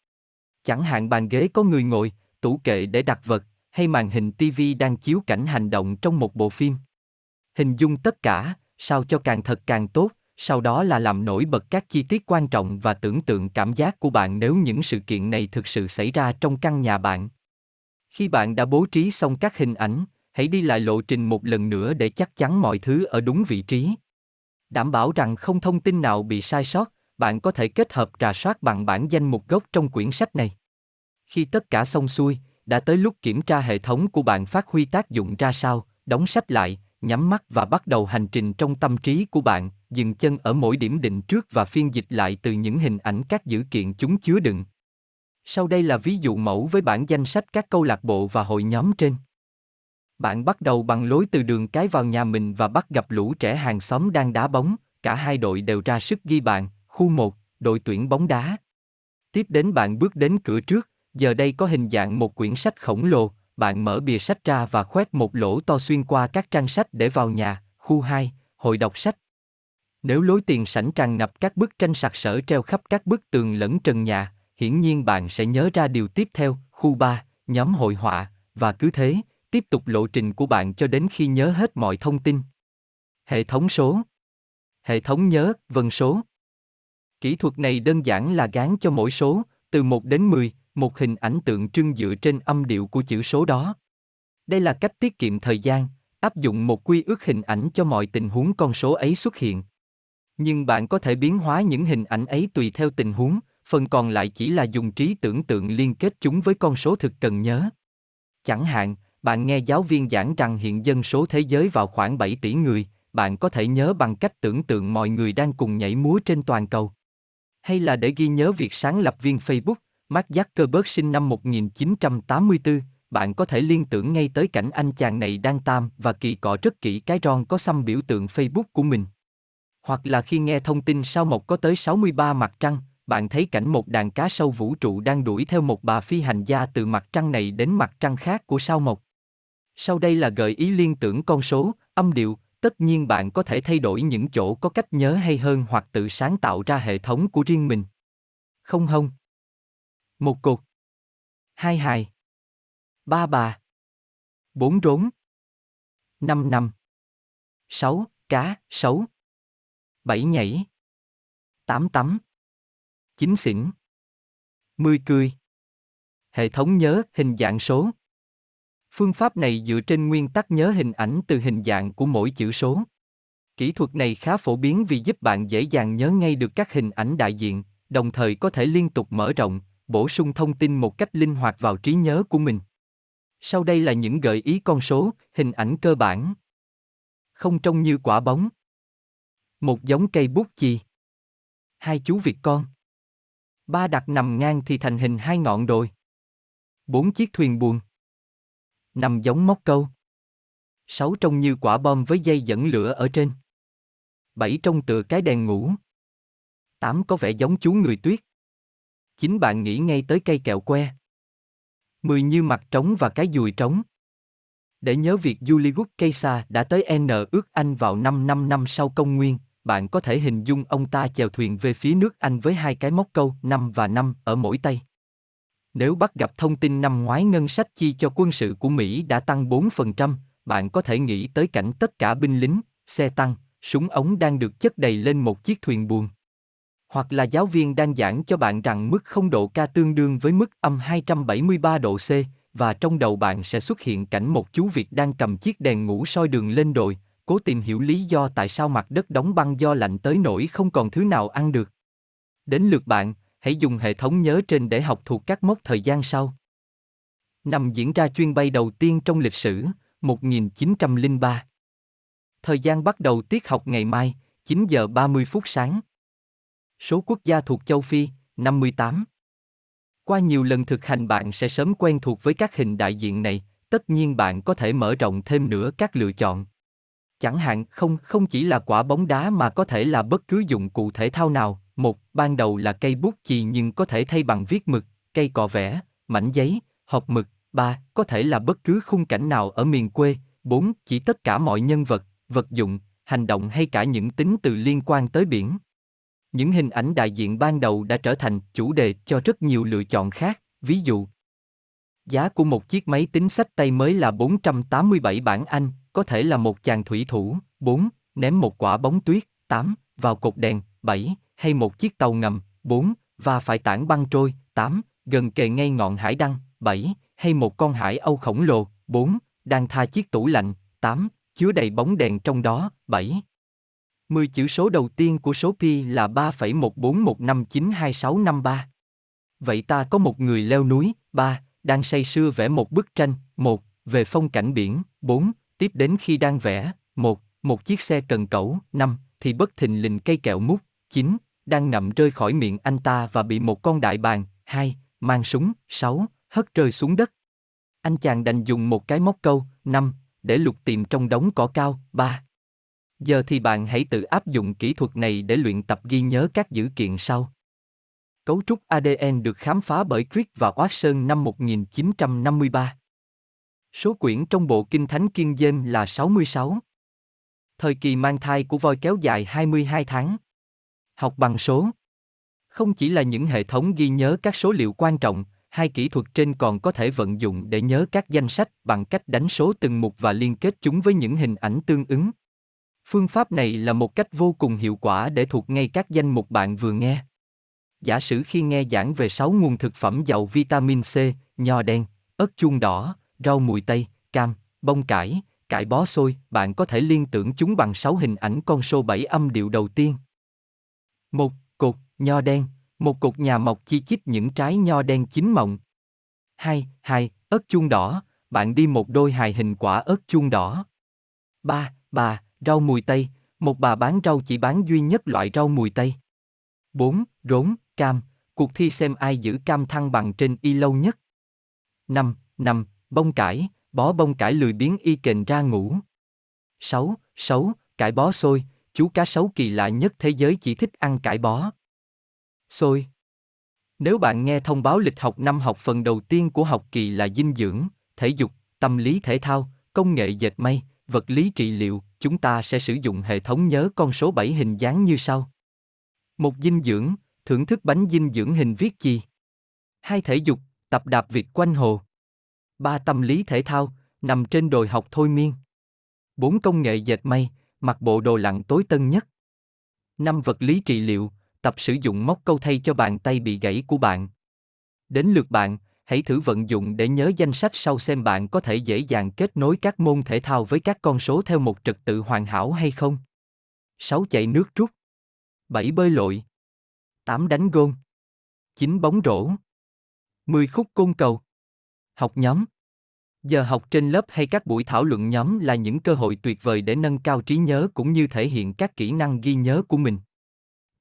Chẳng hạn bàn ghế có người ngồi, tủ kệ để đặt vật, hay màn hình TV đang chiếu cảnh hành động trong một bộ phim. Hình dung tất cả, sao cho càng thật càng tốt, sau đó là làm nổi bật các chi tiết quan trọng và tưởng tượng cảm giác của bạn nếu những sự kiện này thực sự xảy ra trong căn nhà bạn. Khi bạn đã bố trí xong các hình ảnh, hãy đi lại lộ trình một lần nữa để chắc chắn mọi thứ ở đúng vị trí. Đảm bảo rằng không thông tin nào bị sai sót, bạn có thể kết hợp rà soát bằng bản danh mục gốc trong quyển sách này. Khi tất cả xong xuôi, đã tới lúc kiểm tra hệ thống của bạn phát huy tác dụng ra sao, đóng sách lại, nhắm mắt và bắt đầu hành trình trong tâm trí của bạn, dừng chân ở mỗi điểm định trước và phiên dịch lại từ những hình ảnh các dữ kiện chúng chứa đựng. Sau đây là ví dụ mẫu với bản danh sách các câu lạc bộ và hội nhóm trên. Bạn bắt đầu bằng lối từ đường cái vào nhà mình và bắt gặp lũ trẻ hàng xóm đang đá bóng, cả hai đội đều ra sức ghi bàn, khu 1, đội tuyển bóng đá. Tiếp đến bạn bước đến cửa trước, giờ đây có hình dạng một quyển sách khổng lồ, bạn mở bìa sách ra và khoét một lỗ to xuyên qua các trang sách để vào nhà, khu 2, hội đọc sách. Nếu lối tiền sảnh tràn ngập các bức tranh sặc sỡ treo khắp các bức tường lẫn trần nhà, hiển nhiên bạn sẽ nhớ ra điều tiếp theo, khu 3, nhóm hội họa, và cứ thế, tiếp tục lộ trình của bạn cho đến khi nhớ hết mọi thông tin. Hệ thống số Hệ thống nhớ, vân số Kỹ thuật này đơn giản là gán cho mỗi số, từ 1 đến 10, một hình ảnh tượng trưng dựa trên âm điệu của chữ số đó. Đây là cách tiết kiệm thời gian, áp dụng một quy ước hình ảnh cho mọi tình huống con số ấy xuất hiện. Nhưng bạn có thể biến hóa những hình ảnh ấy tùy theo tình huống, phần còn lại chỉ là dùng trí tưởng tượng liên kết chúng với con số thực cần nhớ. Chẳng hạn, bạn nghe giáo viên giảng rằng hiện dân số thế giới vào khoảng 7 tỷ người, bạn có thể nhớ bằng cách tưởng tượng mọi người đang cùng nhảy múa trên toàn cầu. Hay là để ghi nhớ việc sáng lập viên Facebook, Mark Zuckerberg sinh năm 1984, bạn có thể liên tưởng ngay tới cảnh anh chàng này đang tam và kỳ cọ rất kỹ cái ron có xăm biểu tượng Facebook của mình. Hoặc là khi nghe thông tin sao mộc có tới 63 mặt trăng, bạn thấy cảnh một đàn cá sâu vũ trụ đang đuổi theo một bà phi hành gia từ mặt trăng này đến mặt trăng khác của sao mộc. Sau đây là gợi ý liên tưởng con số, âm điệu, tất nhiên bạn có thể thay đổi những chỗ có cách nhớ hay hơn hoặc tự sáng tạo ra hệ thống của riêng mình. Không hông. Một cột. Hai hài. Ba bà. Bốn rốn. Năm năm. Sáu, cá, sấu. Bảy nhảy. Tám tắm. Chín xỉn. Mười cười. Hệ thống nhớ hình dạng số. Phương pháp này dựa trên nguyên tắc nhớ hình ảnh từ hình dạng của mỗi chữ số. Kỹ thuật này khá phổ biến vì giúp bạn dễ dàng nhớ ngay được các hình ảnh đại diện, đồng thời có thể liên tục mở rộng, bổ sung thông tin một cách linh hoạt vào trí nhớ của mình. Sau đây là những gợi ý con số, hình ảnh cơ bản. Không trông như quả bóng. Một giống cây bút chì. Hai chú vịt con. Ba đặt nằm ngang thì thành hình hai ngọn đồi. Bốn chiếc thuyền buồm. Năm giống móc câu. Sáu trông như quả bom với dây dẫn lửa ở trên. Bảy trông tựa cái đèn ngủ. Tám có vẻ giống chú người tuyết. chín bạn nghĩ ngay tới cây kẹo que. Mười như mặt trống và cái dùi trống. Để nhớ việc Julius Caesar đã tới N ước Anh vào năm 5 năm sau công nguyên, bạn có thể hình dung ông ta chèo thuyền về phía nước Anh với hai cái móc câu 5 và 5 ở mỗi tay. Nếu bắt gặp thông tin năm ngoái ngân sách chi cho quân sự của Mỹ đã tăng 4%, bạn có thể nghĩ tới cảnh tất cả binh lính, xe tăng, súng ống đang được chất đầy lên một chiếc thuyền buồm. Hoặc là giáo viên đang giảng cho bạn rằng mức không độ K tương đương với mức âm 273 độ C, và trong đầu bạn sẽ xuất hiện cảnh một chú Việt đang cầm chiếc đèn ngủ soi đường lên đồi, cố tìm hiểu lý do tại sao mặt đất đóng băng do lạnh tới nỗi không còn thứ nào ăn được. Đến lượt bạn, hãy dùng hệ thống nhớ trên để học thuộc các mốc thời gian sau. Năm diễn ra chuyến bay đầu tiên trong lịch sử, 1903. Thời gian bắt đầu tiết học ngày mai, 9 giờ 30 phút sáng. Số quốc gia thuộc châu Phi, 58. Qua nhiều lần thực hành bạn sẽ sớm quen thuộc với các hình đại diện này, tất nhiên bạn có thể mở rộng thêm nữa các lựa chọn. Chẳng hạn không không chỉ là quả bóng đá mà có thể là bất cứ dụng cụ thể thao nào. Một, ban đầu là cây bút chì nhưng có thể thay bằng viết mực, cây cọ vẽ, mảnh giấy, hộp mực, ba Có thể là bất cứ khung cảnh nào ở miền quê. bốn Chỉ tất cả mọi nhân vật, vật dụng, hành động hay cả những tính từ liên quan tới biển. Những hình ảnh đại diện ban đầu đã trở thành chủ đề cho rất nhiều lựa chọn khác, ví dụ Giá của một chiếc máy tính sách tay mới là 487 bảng Anh, có thể là một chàng thủy thủ, 4, ném một quả bóng tuyết, 8, vào cột đèn, 7, hay một chiếc tàu ngầm, 4, và phải tảng băng trôi, 8, gần kề ngay ngọn hải đăng, 7, hay một con hải âu khổng lồ, 4, đang tha chiếc tủ lạnh, 8, chứa đầy bóng đèn trong đó, 7. 10 chữ số đầu tiên của số pi là 3,141592653. Vậy ta có một người leo núi, 3, đang say sưa vẽ một bức tranh, 1, về phong cảnh biển, 4, tiếp đến khi đang vẽ, 1, một chiếc xe cần cẩu, 5, thì bất thình lình cây kẹo mút, 9, đang ngậm rơi khỏi miệng anh ta và bị một con đại bàng, hai mang súng, sáu hất rơi xuống đất. Anh chàng đành dùng một cái móc câu, năm để lục tìm trong đống cỏ cao, ba. Giờ thì bạn hãy tự áp dụng kỹ thuật này để luyện tập ghi nhớ các dữ kiện sau. Cấu trúc ADN được khám phá bởi Crick và Watson năm 1953. Số quyển trong bộ Kinh Thánh Kiên James là 66. Thời kỳ mang thai của voi kéo dài 22 tháng. Học bằng số. Không chỉ là những hệ thống ghi nhớ các số liệu quan trọng, hai kỹ thuật trên còn có thể vận dụng để nhớ các danh sách bằng cách đánh số từng mục và liên kết chúng với những hình ảnh tương ứng. Phương pháp này là một cách vô cùng hiệu quả để thuộc ngay các danh mục bạn vừa nghe. Giả sử khi nghe giảng về 6 nguồn thực phẩm giàu vitamin C, nho đen, ớt chuông đỏ, rau mùi tây, cam, bông cải, cải bó xôi, bạn có thể liên tưởng chúng bằng 6 hình ảnh con số 7 âm điệu đầu tiên. Một cột nho đen, một cột nhà mọc chi chít những trái nho đen chín mọng. Hai, hai, ớt chuông đỏ, bạn đi một đôi hài hình quả ớt chuông đỏ. Ba, bà, rau mùi tây, một bà bán rau chỉ bán duy nhất loại rau mùi tây. 4. Rốn, cam, cuộc thi xem ai giữ cam thăng bằng trên y lâu nhất. 5. 5. Bông cải, bó bông cải lười biến y kềnh ra ngủ. 6. 6. Cải bó xôi, chú cá sấu kỳ lạ nhất thế giới chỉ thích ăn cải bó. Xôi. Nếu bạn nghe thông báo lịch học năm học phần đầu tiên của học kỳ là dinh dưỡng, thể dục, tâm lý thể thao, công nghệ dệt may, vật lý trị liệu, chúng ta sẽ sử dụng hệ thống nhớ con số 7 hình dáng như sau. Một dinh dưỡng, thưởng thức bánh dinh dưỡng hình viết chi; Hai thể dục, tập đạp việc quanh hồ. Ba tâm lý thể thao, nằm trên đồi học thôi miên. Bốn công nghệ dệt may, mặc bộ đồ lặn tối tân nhất. Năm vật lý trị liệu, tập sử dụng móc câu thay cho bàn tay bị gãy của bạn. Đến lượt bạn, hãy thử vận dụng để nhớ danh sách sau xem bạn có thể dễ dàng kết nối các môn thể thao với các con số theo một trật tự hoàn hảo hay không. 6 chạy nước rút 7 bơi lội 8 đánh gôn 9 bóng rổ 10 khúc côn cầu Học nhóm Giờ học trên lớp hay các buổi thảo luận nhóm là những cơ hội tuyệt vời để nâng cao trí nhớ cũng như thể hiện các kỹ năng ghi nhớ của mình.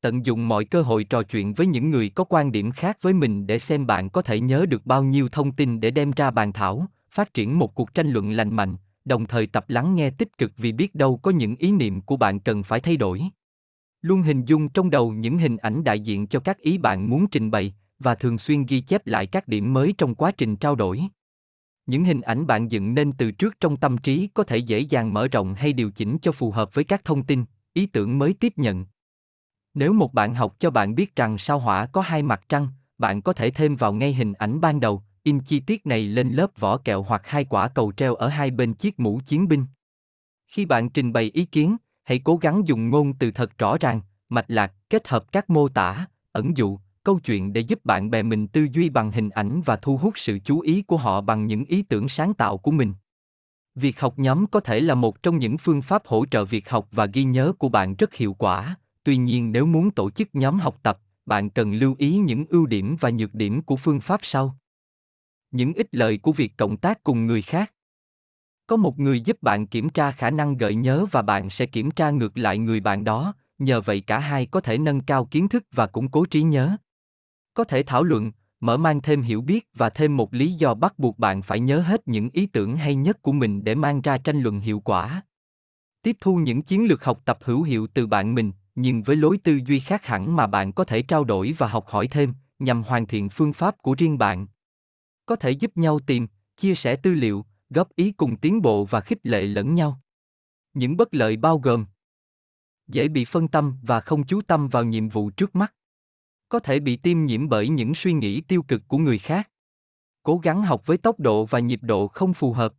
Tận dụng mọi cơ hội trò chuyện với những người có quan điểm khác với mình để xem bạn có thể nhớ được bao nhiêu thông tin để đem ra bàn thảo, phát triển một cuộc tranh luận lành mạnh, đồng thời tập lắng nghe tích cực vì biết đâu có những ý niệm của bạn cần phải thay đổi. Luôn hình dung trong đầu những hình ảnh đại diện cho các ý bạn muốn trình bày và thường xuyên ghi chép lại các điểm mới trong quá trình trao đổi. Những hình ảnh bạn dựng nên từ trước trong tâm trí có thể dễ dàng mở rộng hay điều chỉnh cho phù hợp với các thông tin, ý tưởng mới tiếp nhận. Nếu một bạn học cho bạn biết rằng sao hỏa có hai mặt trăng, bạn có thể thêm vào ngay hình ảnh ban đầu, in chi tiết này lên lớp vỏ kẹo hoặc hai quả cầu treo ở hai bên chiếc mũ chiến binh. Khi bạn trình bày ý kiến, hãy cố gắng dùng ngôn từ thật rõ ràng, mạch lạc, kết hợp các mô tả, ẩn dụ, câu chuyện để giúp bạn bè mình tư duy bằng hình ảnh và thu hút sự chú ý của họ bằng những ý tưởng sáng tạo của mình. Việc học nhóm có thể là một trong những phương pháp hỗ trợ việc học và ghi nhớ của bạn rất hiệu quả, tuy nhiên nếu muốn tổ chức nhóm học tập, bạn cần lưu ý những ưu điểm và nhược điểm của phương pháp sau. Những ích lợi của việc cộng tác cùng người khác có một người giúp bạn kiểm tra khả năng gợi nhớ và bạn sẽ kiểm tra ngược lại người bạn đó, nhờ vậy cả hai có thể nâng cao kiến thức và củng cố trí nhớ. Có thể thảo luận, mở mang thêm hiểu biết và thêm một lý do bắt buộc bạn phải nhớ hết những ý tưởng hay nhất của mình để mang ra tranh luận hiệu quả. Tiếp thu những chiến lược học tập hữu hiệu từ bạn mình, nhưng với lối tư duy khác hẳn mà bạn có thể trao đổi và học hỏi thêm, nhằm hoàn thiện phương pháp của riêng bạn. Có thể giúp nhau tìm, chia sẻ tư liệu, góp ý cùng tiến bộ và khích lệ lẫn nhau. Những bất lợi bao gồm dễ bị phân tâm và không chú tâm vào nhiệm vụ trước mắt. Có thể bị tiêm nhiễm bởi những suy nghĩ tiêu cực của người khác. Cố gắng học với tốc độ và nhịp độ không phù hợp.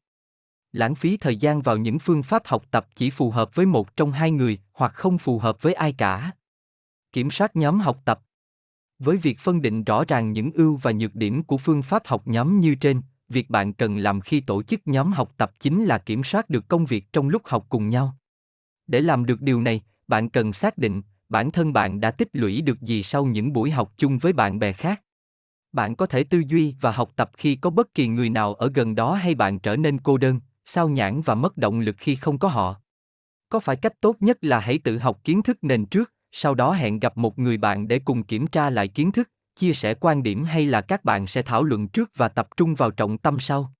Lãng phí thời gian vào những phương pháp học tập chỉ phù hợp với một trong hai người hoặc không phù hợp với ai cả. Kiểm soát nhóm học tập. Với việc phân định rõ ràng những ưu và nhược điểm của phương pháp học nhóm như trên, việc bạn cần làm khi tổ chức nhóm học tập chính là kiểm soát được công việc trong lúc học cùng nhau. Để làm được điều này, bạn cần xác định bản thân bạn đã tích lũy được gì sau những buổi học chung với bạn bè khác. Bạn có thể tư duy và học tập khi có bất kỳ người nào ở gần đó hay bạn trở nên cô đơn, sao nhãn và mất động lực khi không có họ. Có phải cách tốt nhất là hãy tự học kiến thức nền trước, sau đó hẹn gặp một người bạn để cùng kiểm tra lại kiến thức, chia sẻ quan điểm hay là các bạn sẽ thảo luận trước và tập trung vào trọng tâm sau.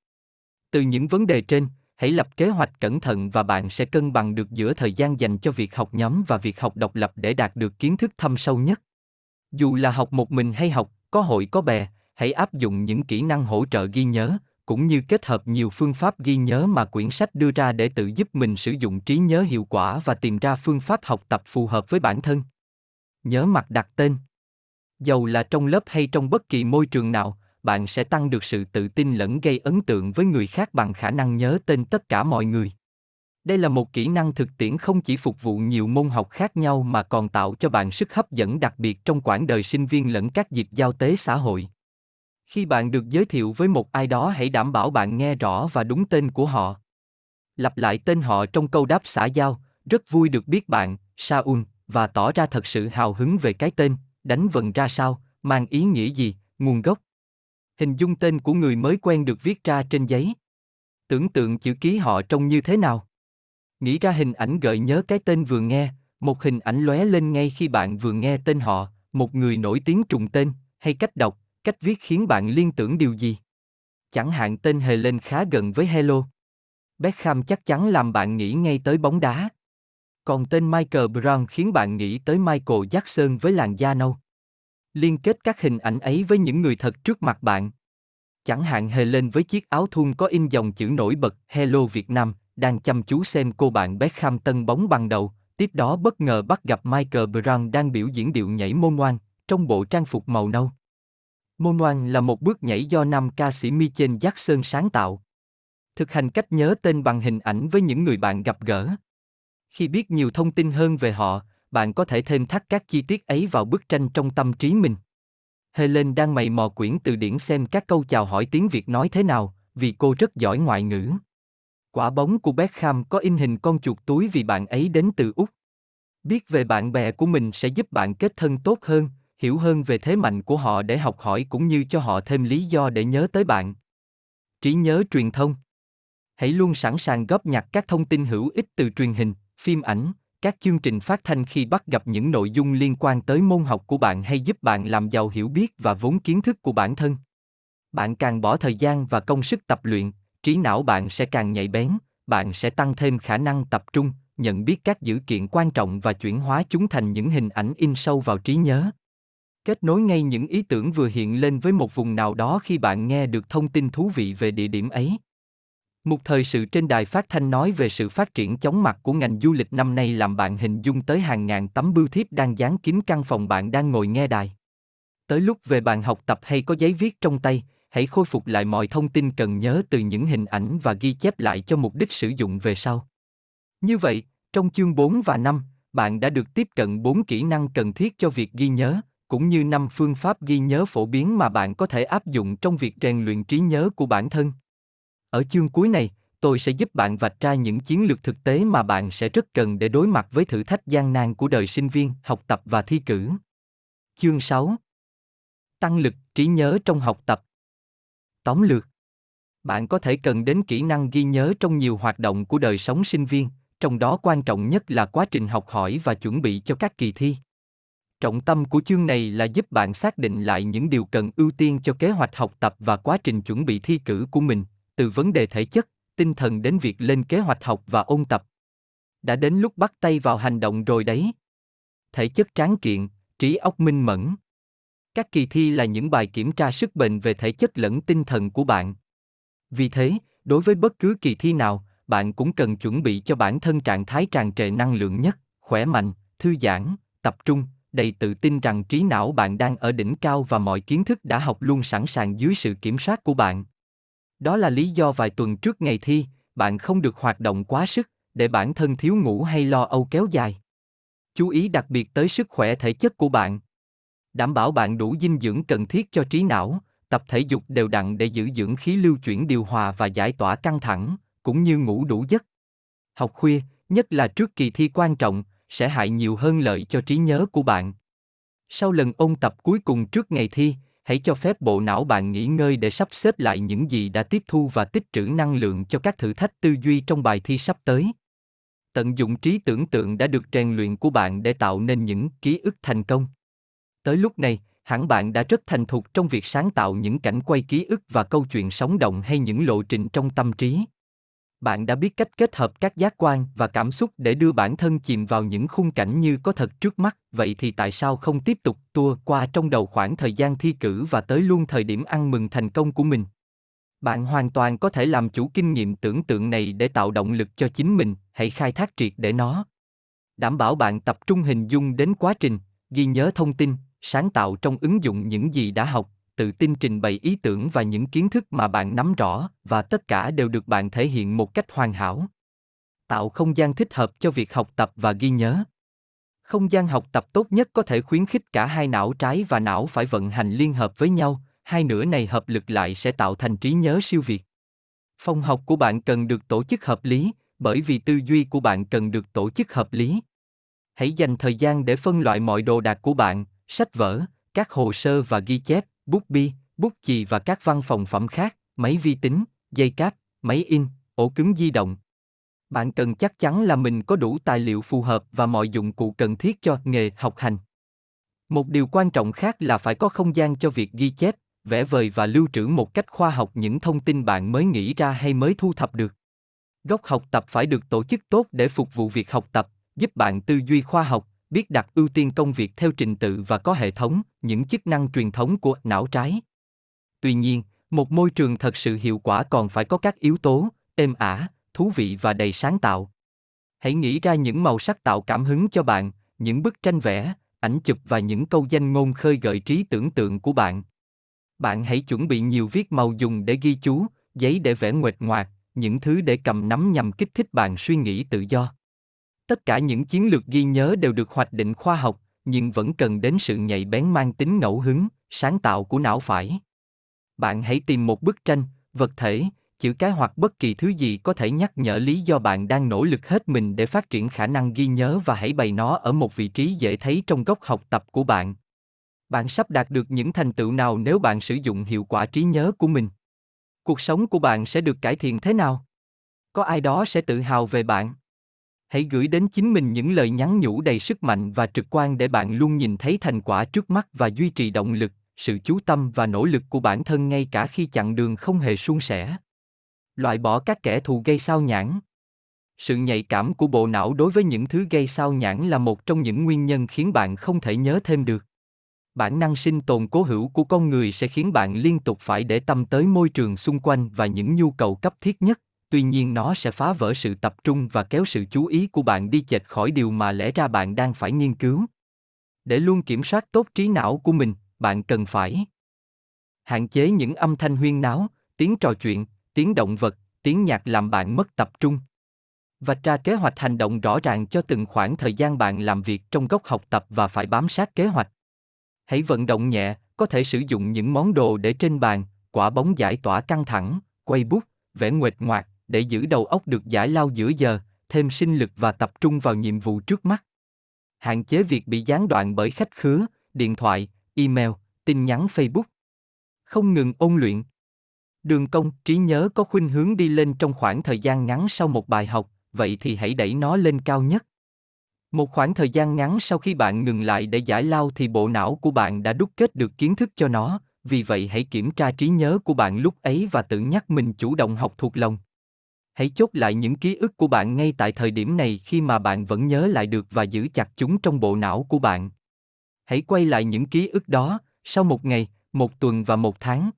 Từ những vấn đề trên, hãy lập kế hoạch cẩn thận và bạn sẽ cân bằng được giữa thời gian dành cho việc học nhóm và việc học độc lập để đạt được kiến thức thâm sâu nhất. Dù là học một mình hay học, có hội có bè, hãy áp dụng những kỹ năng hỗ trợ ghi nhớ, cũng như kết hợp nhiều phương pháp ghi nhớ mà quyển sách đưa ra để tự giúp mình sử dụng trí nhớ hiệu quả và tìm ra phương pháp học tập phù hợp với bản thân. Nhớ mặt đặt tên. Dầu là trong lớp hay trong bất kỳ môi trường nào, bạn sẽ tăng được sự tự tin lẫn gây ấn tượng với người khác bằng khả năng nhớ tên tất cả mọi người. Đây là một kỹ năng thực tiễn không chỉ phục vụ nhiều môn học khác nhau mà còn tạo cho bạn sức hấp dẫn đặc biệt trong quãng đời sinh viên lẫn các dịp giao tế xã hội. Khi bạn được giới thiệu với một ai đó hãy đảm bảo bạn nghe rõ và đúng tên của họ. Lặp lại tên họ trong câu đáp xã giao, rất vui được biết bạn, Saul, và tỏ ra thật sự hào hứng về cái tên, đánh vần ra sao, mang ý nghĩa gì, nguồn gốc. Hình dung tên của người mới quen được viết ra trên giấy. Tưởng tượng chữ ký họ trông như thế nào. Nghĩ ra hình ảnh gợi nhớ cái tên vừa nghe, một hình ảnh lóe lên ngay khi bạn vừa nghe tên họ, một người nổi tiếng trùng tên, hay cách đọc, cách viết khiến bạn liên tưởng điều gì. Chẳng hạn tên hề lên khá gần với Hello. Beckham chắc chắn làm bạn nghĩ ngay tới bóng đá. Còn tên Michael Brown khiến bạn nghĩ tới Michael Jackson với làn da nâu. Liên kết các hình ảnh ấy với những người thật trước mặt bạn. Chẳng hạn Helen với chiếc áo thun có in dòng chữ nổi bật Hello Việt Nam, đang chăm chú xem cô bạn Beckham tân bóng bằng đầu, tiếp đó bất ngờ bắt gặp Michael Brown đang biểu diễn điệu nhảy môn ngoan, trong bộ trang phục màu nâu. Môn ngoan là một bước nhảy do nam ca sĩ Michael Jackson sáng tạo. Thực hành cách nhớ tên bằng hình ảnh với những người bạn gặp gỡ. Khi biết nhiều thông tin hơn về họ, bạn có thể thêm thắt các chi tiết ấy vào bức tranh trong tâm trí mình. Helen đang mày mò quyển từ điển xem các câu chào hỏi tiếng Việt nói thế nào, vì cô rất giỏi ngoại ngữ. Quả bóng của Beckham có in hình con chuột túi vì bạn ấy đến từ Úc. Biết về bạn bè của mình sẽ giúp bạn kết thân tốt hơn, hiểu hơn về thế mạnh của họ để học hỏi cũng như cho họ thêm lý do để nhớ tới bạn. Trí nhớ truyền thông Hãy luôn sẵn sàng góp nhặt các thông tin hữu ích từ truyền hình, phim ảnh, các chương trình phát thanh khi bắt gặp những nội dung liên quan tới môn học của bạn hay giúp bạn làm giàu hiểu biết và vốn kiến thức của bản thân. Bạn càng bỏ thời gian và công sức tập luyện, trí não bạn sẽ càng nhạy bén, bạn sẽ tăng thêm khả năng tập trung, nhận biết các dữ kiện quan trọng và chuyển hóa chúng thành những hình ảnh in sâu vào trí nhớ. Kết nối ngay những ý tưởng vừa hiện lên với một vùng nào đó khi bạn nghe được thông tin thú vị về địa điểm ấy. Một thời sự trên đài phát thanh nói về sự phát triển chóng mặt của ngành du lịch năm nay làm bạn hình dung tới hàng ngàn tấm bưu thiếp đang dán kín căn phòng bạn đang ngồi nghe đài. Tới lúc về bàn học tập hay có giấy viết trong tay, hãy khôi phục lại mọi thông tin cần nhớ từ những hình ảnh và ghi chép lại cho mục đích sử dụng về sau. Như vậy, trong chương 4 và 5, bạn đã được tiếp cận 4 kỹ năng cần thiết cho việc ghi nhớ, cũng như 5 phương pháp ghi nhớ phổ biến mà bạn có thể áp dụng trong việc rèn luyện trí nhớ của bản thân. Ở chương cuối này, tôi sẽ giúp bạn vạch ra những chiến lược thực tế mà bạn sẽ rất cần để đối mặt với thử thách gian nan của đời sinh viên, học tập và thi cử. Chương 6 Tăng lực trí nhớ trong học tập Tóm lược Bạn có thể cần đến kỹ năng ghi nhớ trong nhiều hoạt động của đời sống sinh viên, trong đó quan trọng nhất là quá trình học hỏi và chuẩn bị cho các kỳ thi. Trọng tâm của chương này là giúp bạn xác định lại những điều cần ưu tiên cho kế hoạch học tập và quá trình chuẩn bị thi cử của mình, từ vấn đề thể chất, tinh thần đến việc lên kế hoạch học và ôn tập. Đã đến lúc bắt tay vào hành động rồi đấy. Thể chất tráng kiện, trí óc minh mẫn. Các kỳ thi là những bài kiểm tra sức bền về thể chất lẫn tinh thần của bạn. Vì thế, đối với bất cứ kỳ thi nào, bạn cũng cần chuẩn bị cho bản thân trạng thái tràn trề năng lượng nhất, khỏe mạnh, thư giãn, tập trung, đầy tự tin rằng trí não bạn đang ở đỉnh cao và mọi kiến thức đã học luôn sẵn sàng dưới sự kiểm soát của bạn. Đó là lý do vài tuần trước ngày thi, bạn không được hoạt động quá sức, để bản thân thiếu ngủ hay lo âu kéo dài. Chú ý đặc biệt tới sức khỏe thể chất của bạn. Đảm bảo bạn đủ dinh dưỡng cần thiết cho trí não, tập thể dục đều đặn để giữ dưỡng khí lưu chuyển điều hòa và giải tỏa căng thẳng, cũng như ngủ đủ giấc. Học khuya, nhất là trước kỳ thi quan trọng, sẽ hại nhiều hơn lợi cho trí nhớ của bạn. Sau lần ôn tập cuối cùng trước ngày thi, hãy cho phép bộ não bạn nghỉ ngơi để sắp xếp lại những gì đã tiếp thu và tích trữ năng lượng cho các thử thách tư duy trong bài thi sắp tới. Tận dụng trí tưởng tượng đã được rèn luyện của bạn để tạo nên những ký ức thành công. Tới lúc này, hẳn bạn đã rất thành thục trong việc sáng tạo những cảnh quay ký ức và câu chuyện sống động hay những lộ trình trong tâm trí bạn đã biết cách kết hợp các giác quan và cảm xúc để đưa bản thân chìm vào những khung cảnh như có thật trước mắt. Vậy thì tại sao không tiếp tục tua qua trong đầu khoảng thời gian thi cử và tới luôn thời điểm ăn mừng thành công của mình? Bạn hoàn toàn có thể làm chủ kinh nghiệm tưởng tượng này để tạo động lực cho chính mình. Hãy khai thác triệt để nó. Đảm bảo bạn tập trung hình dung đến quá trình, ghi nhớ thông tin, sáng tạo trong ứng dụng những gì đã học tự tin trình bày ý tưởng và những kiến thức mà bạn nắm rõ, và tất cả đều được bạn thể hiện một cách hoàn hảo. Tạo không gian thích hợp cho việc học tập và ghi nhớ. Không gian học tập tốt nhất có thể khuyến khích cả hai não trái và não phải vận hành liên hợp với nhau, hai nửa này hợp lực lại sẽ tạo thành trí nhớ siêu việt. Phòng học của bạn cần được tổ chức hợp lý, bởi vì tư duy của bạn cần được tổ chức hợp lý. Hãy dành thời gian để phân loại mọi đồ đạc của bạn, sách vở, các hồ sơ và ghi chép bút bi, bút chì và các văn phòng phẩm khác, máy vi tính, dây cáp, máy in, ổ cứng di động. Bạn cần chắc chắn là mình có đủ tài liệu phù hợp và mọi dụng cụ cần thiết cho nghề học hành. Một điều quan trọng khác là phải có không gian cho việc ghi chép, vẽ vời và lưu trữ một cách khoa học những thông tin bạn mới nghĩ ra hay mới thu thập được. Góc học tập phải được tổ chức tốt để phục vụ việc học tập, giúp bạn tư duy khoa học, biết đặt ưu tiên công việc theo trình tự và có hệ thống, những chức năng truyền thống của não trái. Tuy nhiên, một môi trường thật sự hiệu quả còn phải có các yếu tố êm ả, thú vị và đầy sáng tạo. Hãy nghĩ ra những màu sắc tạo cảm hứng cho bạn, những bức tranh vẽ, ảnh chụp và những câu danh ngôn khơi gợi trí tưởng tượng của bạn. Bạn hãy chuẩn bị nhiều viết màu dùng để ghi chú, giấy để vẽ nguệch ngoạc, những thứ để cầm nắm nhằm kích thích bạn suy nghĩ tự do. Tất cả những chiến lược ghi nhớ đều được hoạch định khoa học, nhưng vẫn cần đến sự nhạy bén mang tính ngẫu hứng, sáng tạo của não phải. Bạn hãy tìm một bức tranh, vật thể, chữ cái hoặc bất kỳ thứ gì có thể nhắc nhở lý do bạn đang nỗ lực hết mình để phát triển khả năng ghi nhớ và hãy bày nó ở một vị trí dễ thấy trong góc học tập của bạn. Bạn sắp đạt được những thành tựu nào nếu bạn sử dụng hiệu quả trí nhớ của mình? Cuộc sống của bạn sẽ được cải thiện thế nào? Có ai đó sẽ tự hào về bạn? Hãy gửi đến chính mình những lời nhắn nhủ đầy sức mạnh và trực quan để bạn luôn nhìn thấy thành quả trước mắt và duy trì động lực, sự chú tâm và nỗ lực của bản thân ngay cả khi chặng đường không hề suôn sẻ. Loại bỏ các kẻ thù gây sao nhãn sự nhạy cảm của bộ não đối với những thứ gây sao nhãn là một trong những nguyên nhân khiến bạn không thể nhớ thêm được. Bản năng sinh tồn cố hữu của con người sẽ khiến bạn liên tục phải để tâm tới môi trường xung quanh và những nhu cầu cấp thiết nhất tuy nhiên nó sẽ phá vỡ sự tập trung và kéo sự chú ý của bạn đi chệch khỏi điều mà lẽ ra bạn đang phải nghiên cứu. Để luôn kiểm soát tốt trí não của mình, bạn cần phải hạn chế những âm thanh huyên náo, tiếng trò chuyện, tiếng động vật, tiếng nhạc làm bạn mất tập trung. Vạch ra kế hoạch hành động rõ ràng cho từng khoảng thời gian bạn làm việc trong góc học tập và phải bám sát kế hoạch. Hãy vận động nhẹ, có thể sử dụng những món đồ để trên bàn, quả bóng giải tỏa căng thẳng, quay bút vẽ nguệch ngoạc để giữ đầu óc được giải lao giữa giờ, thêm sinh lực và tập trung vào nhiệm vụ trước mắt. Hạn chế việc bị gián đoạn bởi khách khứa, điện thoại, email, tin nhắn Facebook. Không ngừng ôn luyện. Đường công, trí nhớ có khuynh hướng đi lên trong khoảng thời gian ngắn sau một bài học, vậy thì hãy đẩy nó lên cao nhất. Một khoảng thời gian ngắn sau khi bạn ngừng lại để giải lao thì bộ não của bạn đã đúc kết được kiến thức cho nó, vì vậy hãy kiểm tra trí nhớ của bạn lúc ấy và tự nhắc mình chủ động học thuộc lòng hãy chốt lại những ký ức của bạn ngay tại thời điểm này khi mà bạn vẫn nhớ lại được và giữ chặt chúng trong bộ não của bạn. Hãy quay lại những ký ức đó sau một ngày một tuần và một tháng.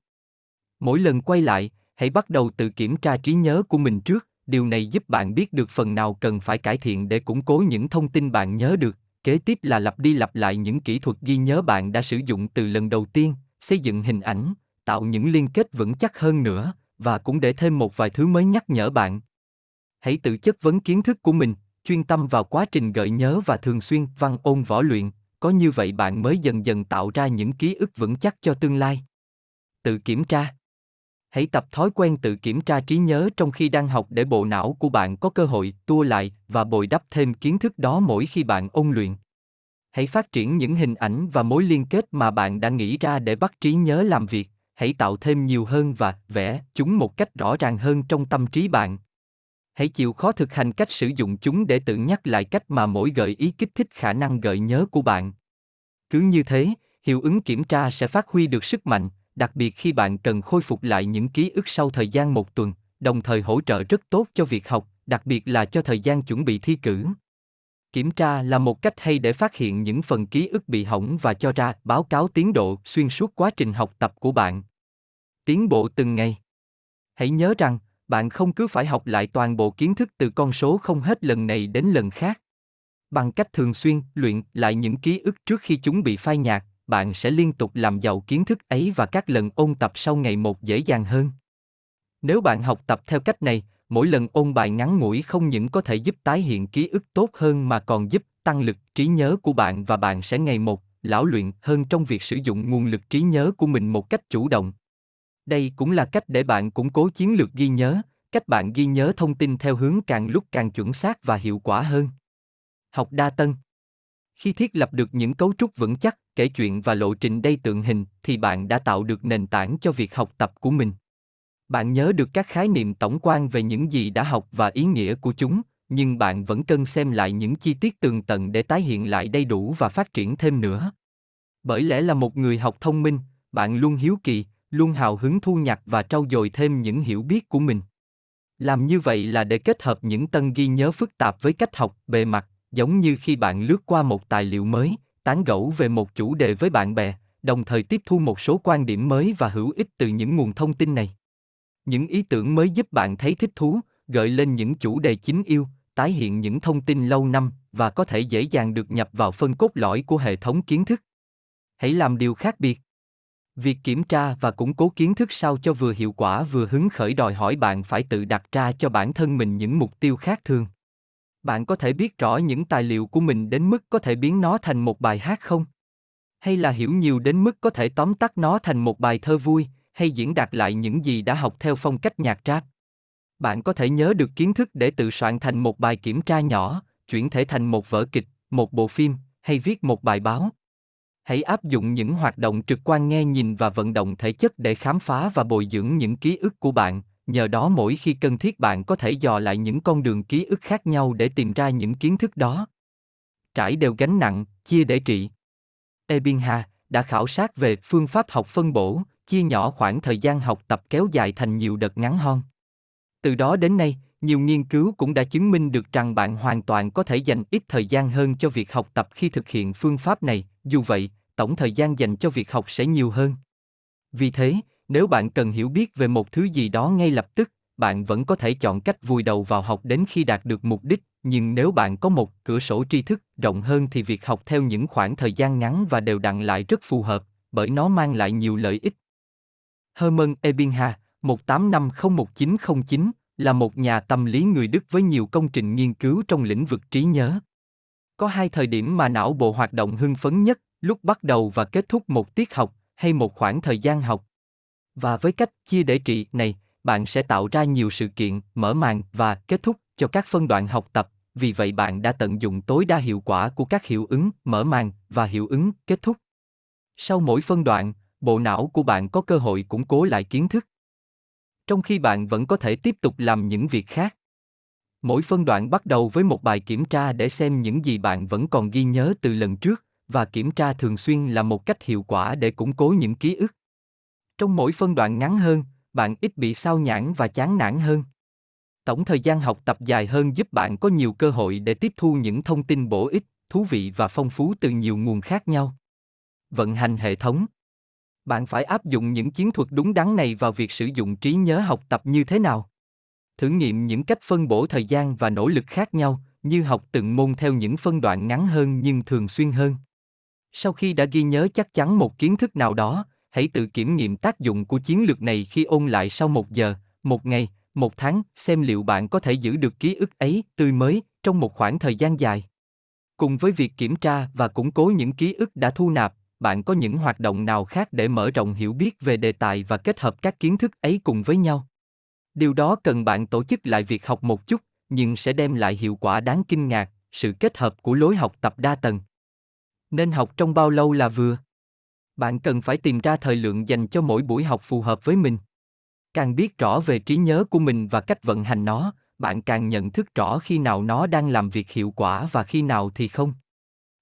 Mỗi lần quay lại Hãy bắt đầu tự kiểm tra trí nhớ của mình trước, điều này giúp bạn biết được phần nào cần phải cải thiện để củng cố những thông tin bạn nhớ được. Kế tiếp là lặp đi lặp lại những kỹ thuật ghi nhớ bạn đã sử dụng từ lần đầu tiên, xây dựng hình ảnh, tạo những liên kết vững chắc hơn nữa, và cũng để thêm một vài thứ mới nhắc nhở bạn. Hãy tự chất vấn kiến thức của mình, chuyên tâm vào quá trình gợi nhớ và thường xuyên văn ôn võ luyện, có như vậy bạn mới dần dần tạo ra những ký ức vững chắc cho tương lai. Tự kiểm tra Hãy tập thói quen tự kiểm tra trí nhớ trong khi đang học để bộ não của bạn có cơ hội tua lại và bồi đắp thêm kiến thức đó mỗi khi bạn ôn luyện. Hãy phát triển những hình ảnh và mối liên kết mà bạn đã nghĩ ra để bắt trí nhớ làm việc, hãy tạo thêm nhiều hơn và vẽ chúng một cách rõ ràng hơn trong tâm trí bạn. Hãy chịu khó thực hành cách sử dụng chúng để tự nhắc lại cách mà mỗi gợi ý kích thích khả năng gợi nhớ của bạn. Cứ như thế, hiệu ứng kiểm tra sẽ phát huy được sức mạnh, đặc biệt khi bạn cần khôi phục lại những ký ức sau thời gian một tuần, đồng thời hỗ trợ rất tốt cho việc học, đặc biệt là cho thời gian chuẩn bị thi cử. Kiểm tra là một cách hay để phát hiện những phần ký ức bị hỏng và cho ra báo cáo tiến độ xuyên suốt quá trình học tập của bạn. Tiến bộ từng ngày. Hãy nhớ rằng, bạn không cứ phải học lại toàn bộ kiến thức từ con số không hết lần này đến lần khác. Bằng cách thường xuyên luyện lại những ký ức trước khi chúng bị phai nhạt, bạn sẽ liên tục làm giàu kiến thức ấy và các lần ôn tập sau ngày một dễ dàng hơn. Nếu bạn học tập theo cách này, mỗi lần ôn bài ngắn ngủi không những có thể giúp tái hiện ký ức tốt hơn mà còn giúp tăng lực trí nhớ của bạn và bạn sẽ ngày một lão luyện hơn trong việc sử dụng nguồn lực trí nhớ của mình một cách chủ động. Đây cũng là cách để bạn củng cố chiến lược ghi nhớ, cách bạn ghi nhớ thông tin theo hướng càng lúc càng chuẩn xác và hiệu quả hơn. Học đa tân Khi thiết lập được những cấu trúc vững chắc, kể chuyện và lộ trình đầy tượng hình thì bạn đã tạo được nền tảng cho việc học tập của mình. Bạn nhớ được các khái niệm tổng quan về những gì đã học và ý nghĩa của chúng, nhưng bạn vẫn cần xem lại những chi tiết tường tận để tái hiện lại đầy đủ và phát triển thêm nữa. Bởi lẽ là một người học thông minh, bạn luôn hiếu kỳ, luôn hào hứng thu nhặt và trau dồi thêm những hiểu biết của mình. Làm như vậy là để kết hợp những tân ghi nhớ phức tạp với cách học bề mặt, giống như khi bạn lướt qua một tài liệu mới, tán gẫu về một chủ đề với bạn bè, đồng thời tiếp thu một số quan điểm mới và hữu ích từ những nguồn thông tin này. Những ý tưởng mới giúp bạn thấy thích thú, gợi lên những chủ đề chính yêu, tái hiện những thông tin lâu năm và có thể dễ dàng được nhập vào phân cốt lõi của hệ thống kiến thức. Hãy làm điều khác biệt. Việc kiểm tra và củng cố kiến thức sao cho vừa hiệu quả vừa hứng khởi đòi hỏi bạn phải tự đặt ra cho bản thân mình những mục tiêu khác thường. Bạn có thể biết rõ những tài liệu của mình đến mức có thể biến nó thành một bài hát không? Hay là hiểu nhiều đến mức có thể tóm tắt nó thành một bài thơ vui, hay diễn đạt lại những gì đã học theo phong cách nhạc rap? Bạn có thể nhớ được kiến thức để tự soạn thành một bài kiểm tra nhỏ, chuyển thể thành một vở kịch, một bộ phim, hay viết một bài báo. Hãy áp dụng những hoạt động trực quan nghe nhìn và vận động thể chất để khám phá và bồi dưỡng những ký ức của bạn, nhờ đó mỗi khi cần thiết bạn có thể dò lại những con đường ký ức khác nhau để tìm ra những kiến thức đó. Trải đều gánh nặng, chia để trị. Ebinha đã khảo sát về phương pháp học phân bổ, chia nhỏ khoảng thời gian học tập kéo dài thành nhiều đợt ngắn hơn. Từ đó đến nay, nhiều nghiên cứu cũng đã chứng minh được rằng bạn hoàn toàn có thể dành ít thời gian hơn cho việc học tập khi thực hiện phương pháp này, dù vậy, tổng thời gian dành cho việc học sẽ nhiều hơn. Vì thế, nếu bạn cần hiểu biết về một thứ gì đó ngay lập tức, bạn vẫn có thể chọn cách vùi đầu vào học đến khi đạt được mục đích, nhưng nếu bạn có một cửa sổ tri thức rộng hơn thì việc học theo những khoảng thời gian ngắn và đều đặn lại rất phù hợp, bởi nó mang lại nhiều lợi ích. Hermann Ebinha, 1850-1909, là một nhà tâm lý người Đức với nhiều công trình nghiên cứu trong lĩnh vực trí nhớ. Có hai thời điểm mà não bộ hoạt động hưng phấn nhất, lúc bắt đầu và kết thúc một tiết học, hay một khoảng thời gian học. Và với cách chia để trị này, bạn sẽ tạo ra nhiều sự kiện, mở màn và kết thúc cho các phân đoạn học tập, vì vậy bạn đã tận dụng tối đa hiệu quả của các hiệu ứng mở màn và hiệu ứng kết thúc. Sau mỗi phân đoạn, bộ não của bạn có cơ hội củng cố lại kiến thức. Trong khi bạn vẫn có thể tiếp tục làm những việc khác. Mỗi phân đoạn bắt đầu với một bài kiểm tra để xem những gì bạn vẫn còn ghi nhớ từ lần trước, và kiểm tra thường xuyên là một cách hiệu quả để củng cố những ký ức. Trong mỗi phân đoạn ngắn hơn, bạn ít bị sao nhãng và chán nản hơn. Tổng thời gian học tập dài hơn giúp bạn có nhiều cơ hội để tiếp thu những thông tin bổ ích, thú vị và phong phú từ nhiều nguồn khác nhau. Vận hành hệ thống bạn phải áp dụng những chiến thuật đúng đắn này vào việc sử dụng trí nhớ học tập như thế nào? Thử nghiệm những cách phân bổ thời gian và nỗ lực khác nhau, như học từng môn theo những phân đoạn ngắn hơn nhưng thường xuyên hơn. Sau khi đã ghi nhớ chắc chắn một kiến thức nào đó, hãy tự kiểm nghiệm tác dụng của chiến lược này khi ôn lại sau một giờ, một ngày, một tháng, xem liệu bạn có thể giữ được ký ức ấy tươi mới trong một khoảng thời gian dài. Cùng với việc kiểm tra và củng cố những ký ức đã thu nạp, bạn có những hoạt động nào khác để mở rộng hiểu biết về đề tài và kết hợp các kiến thức ấy cùng với nhau? Điều đó cần bạn tổ chức lại việc học một chút, nhưng sẽ đem lại hiệu quả đáng kinh ngạc, sự kết hợp của lối học tập đa tầng. Nên học trong bao lâu là vừa? Bạn cần phải tìm ra thời lượng dành cho mỗi buổi học phù hợp với mình. Càng biết rõ về trí nhớ của mình và cách vận hành nó, bạn càng nhận thức rõ khi nào nó đang làm việc hiệu quả và khi nào thì không.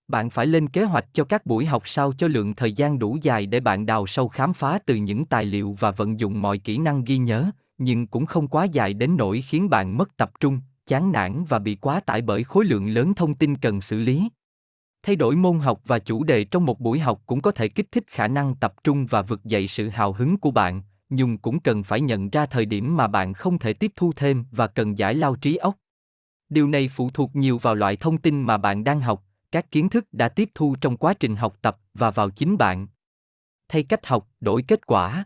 Bạn phải lên kế hoạch cho các buổi học sao cho lượng thời gian đủ dài để bạn đào sâu khám phá từ những tài liệu và vận dụng mọi kỹ năng ghi nhớ, nhưng cũng không quá dài đến nỗi khiến bạn mất tập trung, chán nản và bị quá tải bởi khối lượng lớn thông tin cần xử lý. Thay đổi môn học và chủ đề trong một buổi học cũng có thể kích thích khả năng tập trung và vực dậy sự hào hứng của bạn, nhưng cũng cần phải nhận ra thời điểm mà bạn không thể tiếp thu thêm và cần giải lao trí óc. Điều này phụ thuộc nhiều vào loại thông tin mà bạn đang học, các kiến thức đã tiếp thu trong quá trình học tập và vào chính bạn. Thay cách học, đổi kết quả.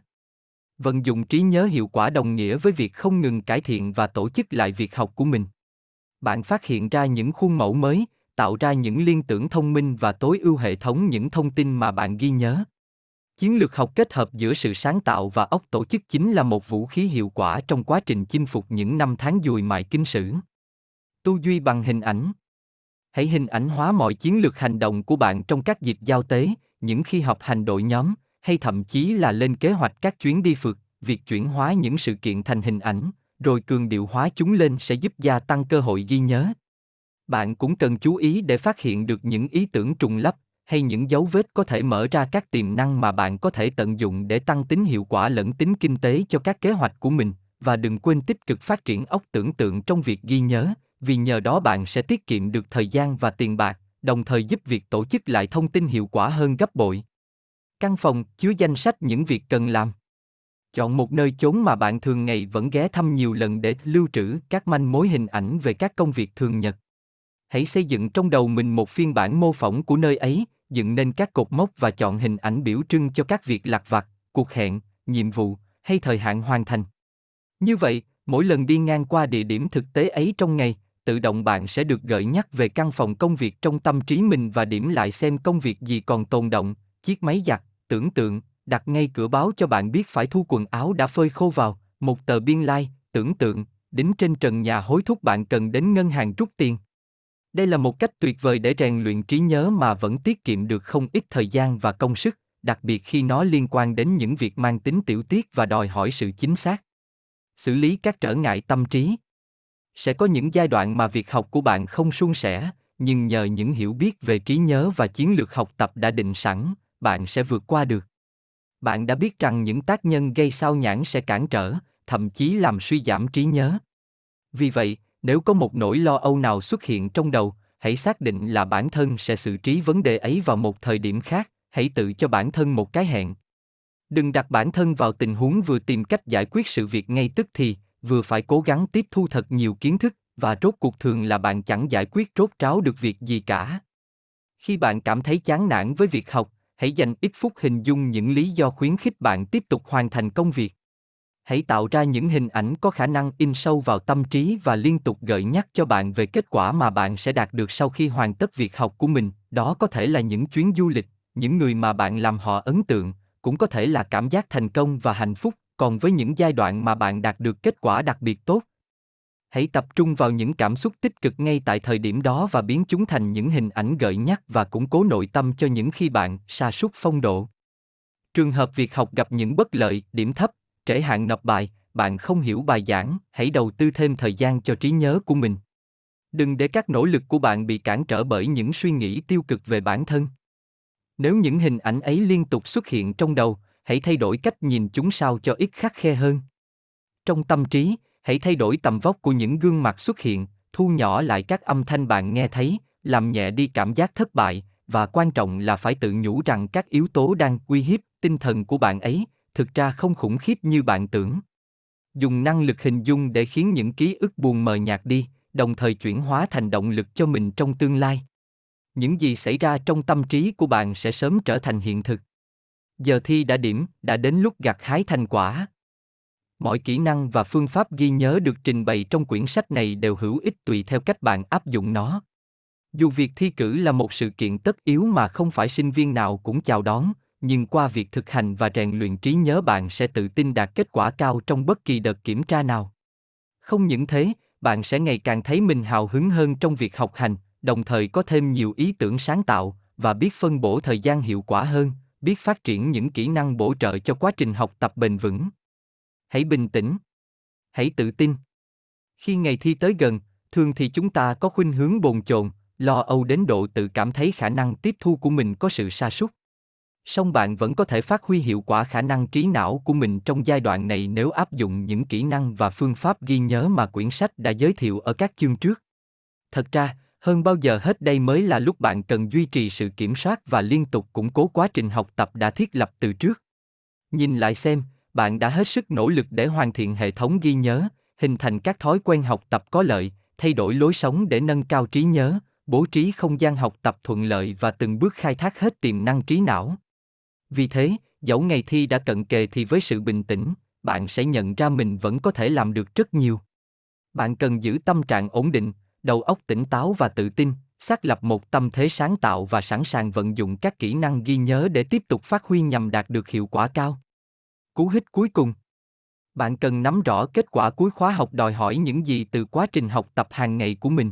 Vận dụng trí nhớ hiệu quả đồng nghĩa với việc không ngừng cải thiện và tổ chức lại việc học của mình. Bạn phát hiện ra những khuôn mẫu mới, tạo ra những liên tưởng thông minh và tối ưu hệ thống những thông tin mà bạn ghi nhớ. Chiến lược học kết hợp giữa sự sáng tạo và óc tổ chức chính là một vũ khí hiệu quả trong quá trình chinh phục những năm tháng dùi mại kinh sử. Tu duy bằng hình ảnh Hãy hình ảnh hóa mọi chiến lược hành động của bạn trong các dịp giao tế, những khi học hành đội nhóm, hay thậm chí là lên kế hoạch các chuyến đi phượt, việc chuyển hóa những sự kiện thành hình ảnh, rồi cường điệu hóa chúng lên sẽ giúp gia tăng cơ hội ghi nhớ. Bạn cũng cần chú ý để phát hiện được những ý tưởng trùng lắp hay những dấu vết có thể mở ra các tiềm năng mà bạn có thể tận dụng để tăng tính hiệu quả lẫn tính kinh tế cho các kế hoạch của mình và đừng quên tích cực phát triển óc tưởng tượng trong việc ghi nhớ vì nhờ đó bạn sẽ tiết kiệm được thời gian và tiền bạc, đồng thời giúp việc tổ chức lại thông tin hiệu quả hơn gấp bội. Căn phòng chứa danh sách những việc cần làm. Chọn một nơi chốn mà bạn thường ngày vẫn ghé thăm nhiều lần để lưu trữ các manh mối hình ảnh về các công việc thường nhật. Hãy xây dựng trong đầu mình một phiên bản mô phỏng của nơi ấy, dựng nên các cột mốc và chọn hình ảnh biểu trưng cho các việc lặt vặt, cuộc hẹn, nhiệm vụ hay thời hạn hoàn thành. Như vậy, mỗi lần đi ngang qua địa điểm thực tế ấy trong ngày tự động bạn sẽ được gợi nhắc về căn phòng công việc trong tâm trí mình và điểm lại xem công việc gì còn tồn động chiếc máy giặt tưởng tượng đặt ngay cửa báo cho bạn biết phải thu quần áo đã phơi khô vào một tờ biên lai like, tưởng tượng đính trên trần nhà hối thúc bạn cần đến ngân hàng rút tiền đây là một cách tuyệt vời để rèn luyện trí nhớ mà vẫn tiết kiệm được không ít thời gian và công sức, đặc biệt khi nó liên quan đến những việc mang tính tiểu tiết và đòi hỏi sự chính xác. Xử lý các trở ngại tâm trí. Sẽ có những giai đoạn mà việc học của bạn không suôn sẻ, nhưng nhờ những hiểu biết về trí nhớ và chiến lược học tập đã định sẵn, bạn sẽ vượt qua được. Bạn đã biết rằng những tác nhân gây sao nhãn sẽ cản trở, thậm chí làm suy giảm trí nhớ. Vì vậy, nếu có một nỗi lo âu nào xuất hiện trong đầu, hãy xác định là bản thân sẽ xử trí vấn đề ấy vào một thời điểm khác, hãy tự cho bản thân một cái hẹn. Đừng đặt bản thân vào tình huống vừa tìm cách giải quyết sự việc ngay tức thì, vừa phải cố gắng tiếp thu thật nhiều kiến thức, và rốt cuộc thường là bạn chẳng giải quyết rốt ráo được việc gì cả. Khi bạn cảm thấy chán nản với việc học, hãy dành ít phút hình dung những lý do khuyến khích bạn tiếp tục hoàn thành công việc. Hãy tạo ra những hình ảnh có khả năng in sâu vào tâm trí và liên tục gợi nhắc cho bạn về kết quả mà bạn sẽ đạt được sau khi hoàn tất việc học của mình. Đó có thể là những chuyến du lịch những người mà bạn làm họ ấn tượng cũng có thể là cảm giác thành công và hạnh phúc còn với những giai đoạn mà bạn đạt được kết quả đặc biệt tốt hãy tập trung vào những cảm xúc tích cực ngay tại thời điểm đó và biến chúng thành những hình ảnh gợi nhắc và củng cố nội tâm cho những khi bạn sa sút phong độ trường hợp việc học gặp những bất lợi điểm thấp trễ hạn nộp bài, bạn không hiểu bài giảng, hãy đầu tư thêm thời gian cho trí nhớ của mình. Đừng để các nỗ lực của bạn bị cản trở bởi những suy nghĩ tiêu cực về bản thân. Nếu những hình ảnh ấy liên tục xuất hiện trong đầu, hãy thay đổi cách nhìn chúng sao cho ít khắc khe hơn. Trong tâm trí, hãy thay đổi tầm vóc của những gương mặt xuất hiện, thu nhỏ lại các âm thanh bạn nghe thấy, làm nhẹ đi cảm giác thất bại, và quan trọng là phải tự nhủ rằng các yếu tố đang uy hiếp tinh thần của bạn ấy thực ra không khủng khiếp như bạn tưởng. Dùng năng lực hình dung để khiến những ký ức buồn mờ nhạt đi đồng thời chuyển hóa thành động lực cho mình trong tương lai. Những gì xảy ra trong tâm trí của bạn sẽ sớm trở thành hiện thực giờ thi đã điểm, đã đến lúc gặt hái thành quả. Mọi kỹ năng và phương pháp ghi nhớ được trình bày trong quyển sách này đều hữu ích tùy theo cách bạn áp dụng nó. Dù việc thi cử là một sự kiện tất yếu mà không phải sinh viên nào cũng chào đón, nhưng qua việc thực hành và rèn luyện trí nhớ bạn sẽ tự tin đạt kết quả cao trong bất kỳ đợt kiểm tra nào. Không những thế, bạn sẽ ngày càng thấy mình hào hứng hơn trong việc học hành, đồng thời có thêm nhiều ý tưởng sáng tạo và biết phân bổ thời gian hiệu quả hơn biết phát triển những kỹ năng bổ trợ cho quá trình học tập bền vững. Hãy bình tĩnh. Hãy tự tin. Khi ngày thi tới gần, thường thì chúng ta có khuynh hướng bồn chồn, lo âu đến độ tự cảm thấy khả năng tiếp thu của mình có sự sa sút. Song bạn vẫn có thể phát huy hiệu quả khả năng trí não của mình trong giai đoạn này nếu áp dụng những kỹ năng và phương pháp ghi nhớ mà quyển sách đã giới thiệu ở các chương trước. Thật ra hơn bao giờ hết đây mới là lúc bạn cần duy trì sự kiểm soát và liên tục củng cố quá trình học tập đã thiết lập từ trước. Nhìn lại xem, bạn đã hết sức nỗ lực để hoàn thiện hệ thống ghi nhớ, hình thành các thói quen học tập có lợi, thay đổi lối sống để nâng cao trí nhớ, bố trí không gian học tập thuận lợi và từng bước khai thác hết tiềm năng trí não. Vì thế, dẫu ngày thi đã cận kề thì với sự bình tĩnh, bạn sẽ nhận ra mình vẫn có thể làm được rất nhiều. Bạn cần giữ tâm trạng ổn định đầu óc tỉnh táo và tự tin, xác lập một tâm thế sáng tạo và sẵn sàng vận dụng các kỹ năng ghi nhớ để tiếp tục phát huy nhằm đạt được hiệu quả cao. Cú hích cuối cùng. Bạn cần nắm rõ kết quả cuối khóa học đòi hỏi những gì từ quá trình học tập hàng ngày của mình.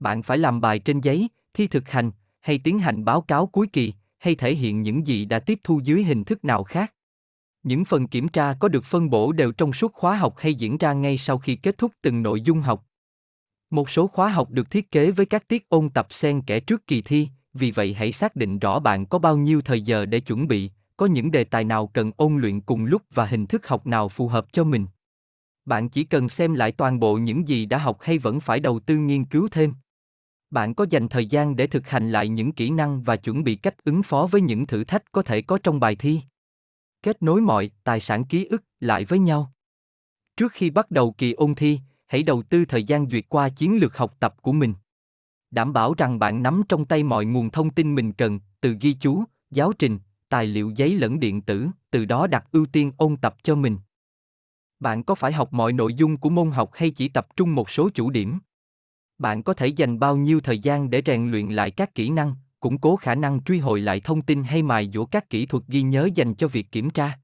Bạn phải làm bài trên giấy, thi thực hành, hay tiến hành báo cáo cuối kỳ, hay thể hiện những gì đã tiếp thu dưới hình thức nào khác. Những phần kiểm tra có được phân bổ đều trong suốt khóa học hay diễn ra ngay sau khi kết thúc từng nội dung học một số khóa học được thiết kế với các tiết ôn tập xen kẽ trước kỳ thi, vì vậy hãy xác định rõ bạn có bao nhiêu thời giờ để chuẩn bị, có những đề tài nào cần ôn luyện cùng lúc và hình thức học nào phù hợp cho mình. Bạn chỉ cần xem lại toàn bộ những gì đã học hay vẫn phải đầu tư nghiên cứu thêm. Bạn có dành thời gian để thực hành lại những kỹ năng và chuẩn bị cách ứng phó với những thử thách có thể có trong bài thi. Kết nối mọi, tài sản ký ức lại với nhau. Trước khi bắt đầu kỳ ôn thi hãy đầu tư thời gian duyệt qua chiến lược học tập của mình. Đảm bảo rằng bạn nắm trong tay mọi nguồn thông tin mình cần, từ ghi chú, giáo trình, tài liệu giấy lẫn điện tử, từ đó đặt ưu tiên ôn tập cho mình. Bạn có phải học mọi nội dung của môn học hay chỉ tập trung một số chủ điểm? Bạn có thể dành bao nhiêu thời gian để rèn luyện lại các kỹ năng, củng cố khả năng truy hồi lại thông tin hay mài dũa các kỹ thuật ghi nhớ dành cho việc kiểm tra?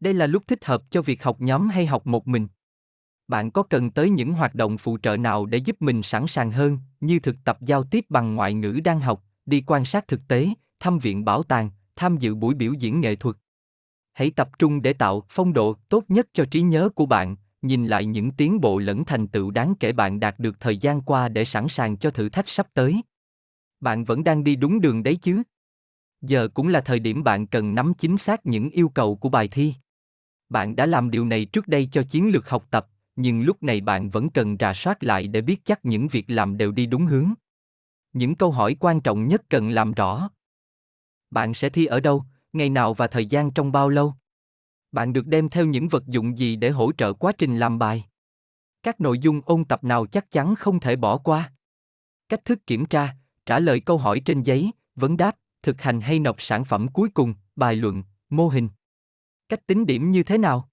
Đây là lúc thích hợp cho việc học nhóm hay học một mình bạn có cần tới những hoạt động phụ trợ nào để giúp mình sẵn sàng hơn, như thực tập giao tiếp bằng ngoại ngữ đang học, đi quan sát thực tế, thăm viện bảo tàng, tham dự buổi biểu diễn nghệ thuật? Hãy tập trung để tạo phong độ tốt nhất cho trí nhớ của bạn, nhìn lại những tiến bộ lẫn thành tựu đáng kể bạn đạt được thời gian qua để sẵn sàng cho thử thách sắp tới. Bạn vẫn đang đi đúng đường đấy chứ? Giờ cũng là thời điểm bạn cần nắm chính xác những yêu cầu của bài thi. Bạn đã làm điều này trước đây cho chiến lược học tập nhưng lúc này bạn vẫn cần rà soát lại để biết chắc những việc làm đều đi đúng hướng. Những câu hỏi quan trọng nhất cần làm rõ. Bạn sẽ thi ở đâu, ngày nào và thời gian trong bao lâu? Bạn được đem theo những vật dụng gì để hỗ trợ quá trình làm bài? Các nội dung ôn tập nào chắc chắn không thể bỏ qua? Cách thức kiểm tra, trả lời câu hỏi trên giấy, vấn đáp, thực hành hay nộp sản phẩm cuối cùng, bài luận, mô hình. Cách tính điểm như thế nào?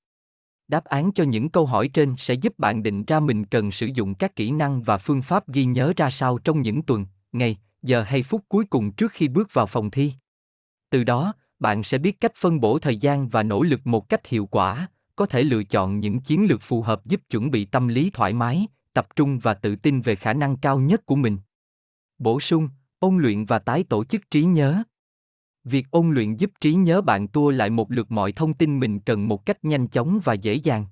Đáp án cho những câu hỏi trên sẽ giúp bạn định ra mình cần sử dụng các kỹ năng và phương pháp ghi nhớ ra sao trong những tuần, ngày, giờ hay phút cuối cùng trước khi bước vào phòng thi. Từ đó, bạn sẽ biết cách phân bổ thời gian và nỗ lực một cách hiệu quả, có thể lựa chọn những chiến lược phù hợp giúp chuẩn bị tâm lý thoải mái, tập trung và tự tin về khả năng cao nhất của mình. Bổ sung, ôn luyện và tái tổ chức trí nhớ việc ôn luyện giúp trí nhớ bạn tua lại một lượt mọi thông tin mình cần một cách nhanh chóng và dễ dàng.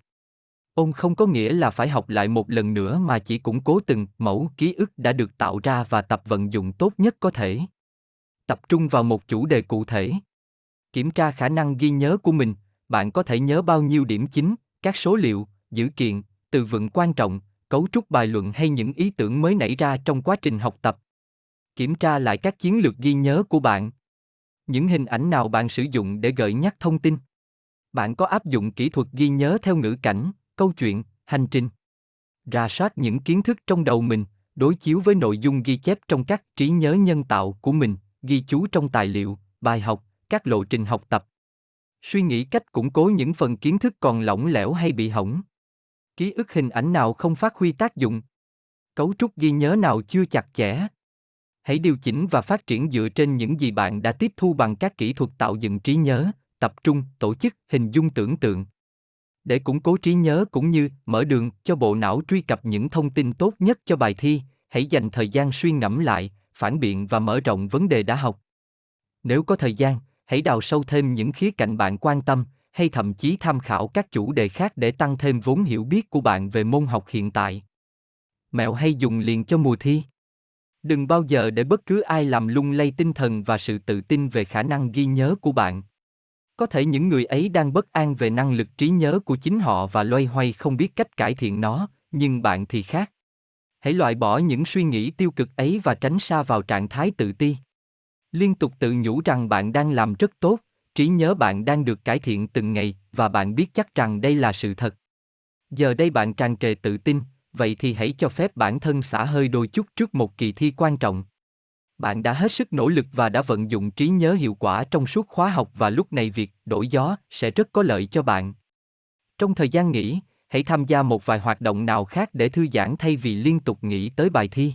Ôn không có nghĩa là phải học lại một lần nữa mà chỉ củng cố từng mẫu ký ức đã được tạo ra và tập vận dụng tốt nhất có thể. Tập trung vào một chủ đề cụ thể. Kiểm tra khả năng ghi nhớ của mình. Bạn có thể nhớ bao nhiêu điểm chính, các số liệu, dữ kiện, từ vựng quan trọng, cấu trúc bài luận hay những ý tưởng mới nảy ra trong quá trình học tập. Kiểm tra lại các chiến lược ghi nhớ của bạn. Những hình ảnh nào bạn sử dụng để gợi nhắc thông tin? Bạn có áp dụng kỹ thuật ghi nhớ theo ngữ cảnh, câu chuyện, hành trình? Rà soát những kiến thức trong đầu mình, đối chiếu với nội dung ghi chép trong các trí nhớ nhân tạo của mình, ghi chú trong tài liệu, bài học, các lộ trình học tập. Suy nghĩ cách củng cố những phần kiến thức còn lỏng lẻo hay bị hỏng. Ký ức hình ảnh nào không phát huy tác dụng? Cấu trúc ghi nhớ nào chưa chặt chẽ? Hãy điều chỉnh và phát triển dựa trên những gì bạn đã tiếp thu bằng các kỹ thuật tạo dựng trí nhớ, tập trung, tổ chức, hình dung tưởng tượng. Để củng cố trí nhớ cũng như mở đường cho bộ não truy cập những thông tin tốt nhất cho bài thi, hãy dành thời gian suy ngẫm lại, phản biện và mở rộng vấn đề đã học. Nếu có thời gian, hãy đào sâu thêm những khía cạnh bạn quan tâm, hay thậm chí tham khảo các chủ đề khác để tăng thêm vốn hiểu biết của bạn về môn học hiện tại. Mẹo hay dùng liền cho mùa thi. Đừng bao giờ để bất cứ ai làm lung lay tinh thần và sự tự tin về khả năng ghi nhớ của bạn. Có thể những người ấy đang bất an về năng lực trí nhớ của chính họ và loay hoay không biết cách cải thiện nó, nhưng bạn thì khác. Hãy loại bỏ những suy nghĩ tiêu cực ấy và tránh xa vào trạng thái tự ti. Liên tục tự nhủ rằng bạn đang làm rất tốt, trí nhớ bạn đang được cải thiện từng ngày và bạn biết chắc rằng đây là sự thật. Giờ đây bạn tràn trề tự tin, vậy thì hãy cho phép bản thân xả hơi đôi chút trước một kỳ thi quan trọng. Bạn đã hết sức nỗ lực và đã vận dụng trí nhớ hiệu quả trong suốt khóa học và lúc này việc đổi gió sẽ rất có lợi cho bạn. Trong thời gian nghỉ, hãy tham gia một vài hoạt động nào khác để thư giãn thay vì liên tục nghĩ tới bài thi.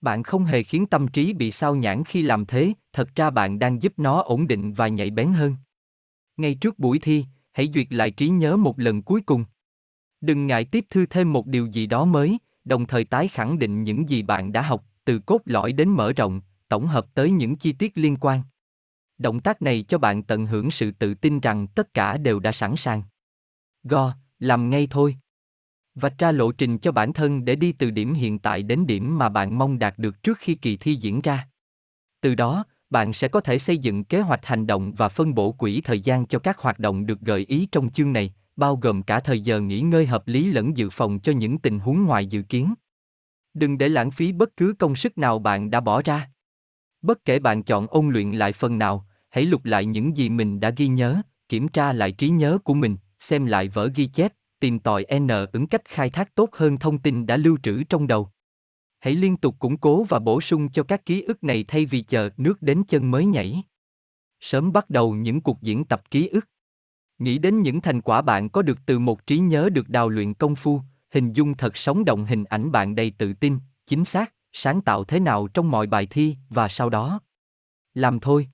Bạn không hề khiến tâm trí bị sao nhãng khi làm thế, thật ra bạn đang giúp nó ổn định và nhạy bén hơn. Ngay trước buổi thi, hãy duyệt lại trí nhớ một lần cuối cùng. Đừng ngại tiếp thư thêm một điều gì đó mới, đồng thời tái khẳng định những gì bạn đã học, từ cốt lõi đến mở rộng, tổng hợp tới những chi tiết liên quan. Động tác này cho bạn tận hưởng sự tự tin rằng tất cả đều đã sẵn sàng. Go, làm ngay thôi. Vạch ra lộ trình cho bản thân để đi từ điểm hiện tại đến điểm mà bạn mong đạt được trước khi kỳ thi diễn ra. Từ đó, bạn sẽ có thể xây dựng kế hoạch hành động và phân bổ quỹ thời gian cho các hoạt động được gợi ý trong chương này, bao gồm cả thời giờ nghỉ ngơi hợp lý lẫn dự phòng cho những tình huống ngoài dự kiến. Đừng để lãng phí bất cứ công sức nào bạn đã bỏ ra. Bất kể bạn chọn ôn luyện lại phần nào, hãy lục lại những gì mình đã ghi nhớ, kiểm tra lại trí nhớ của mình, xem lại vở ghi chép, tìm tòi N ứng cách khai thác tốt hơn thông tin đã lưu trữ trong đầu. Hãy liên tục củng cố và bổ sung cho các ký ức này thay vì chờ nước đến chân mới nhảy. Sớm bắt đầu những cuộc diễn tập ký ức. Nghĩ đến những thành quả bạn có được từ một trí nhớ được đào luyện công phu, hình dung thật sống động hình ảnh bạn đầy tự tin, chính xác, sáng tạo thế nào trong mọi bài thi và sau đó. Làm thôi.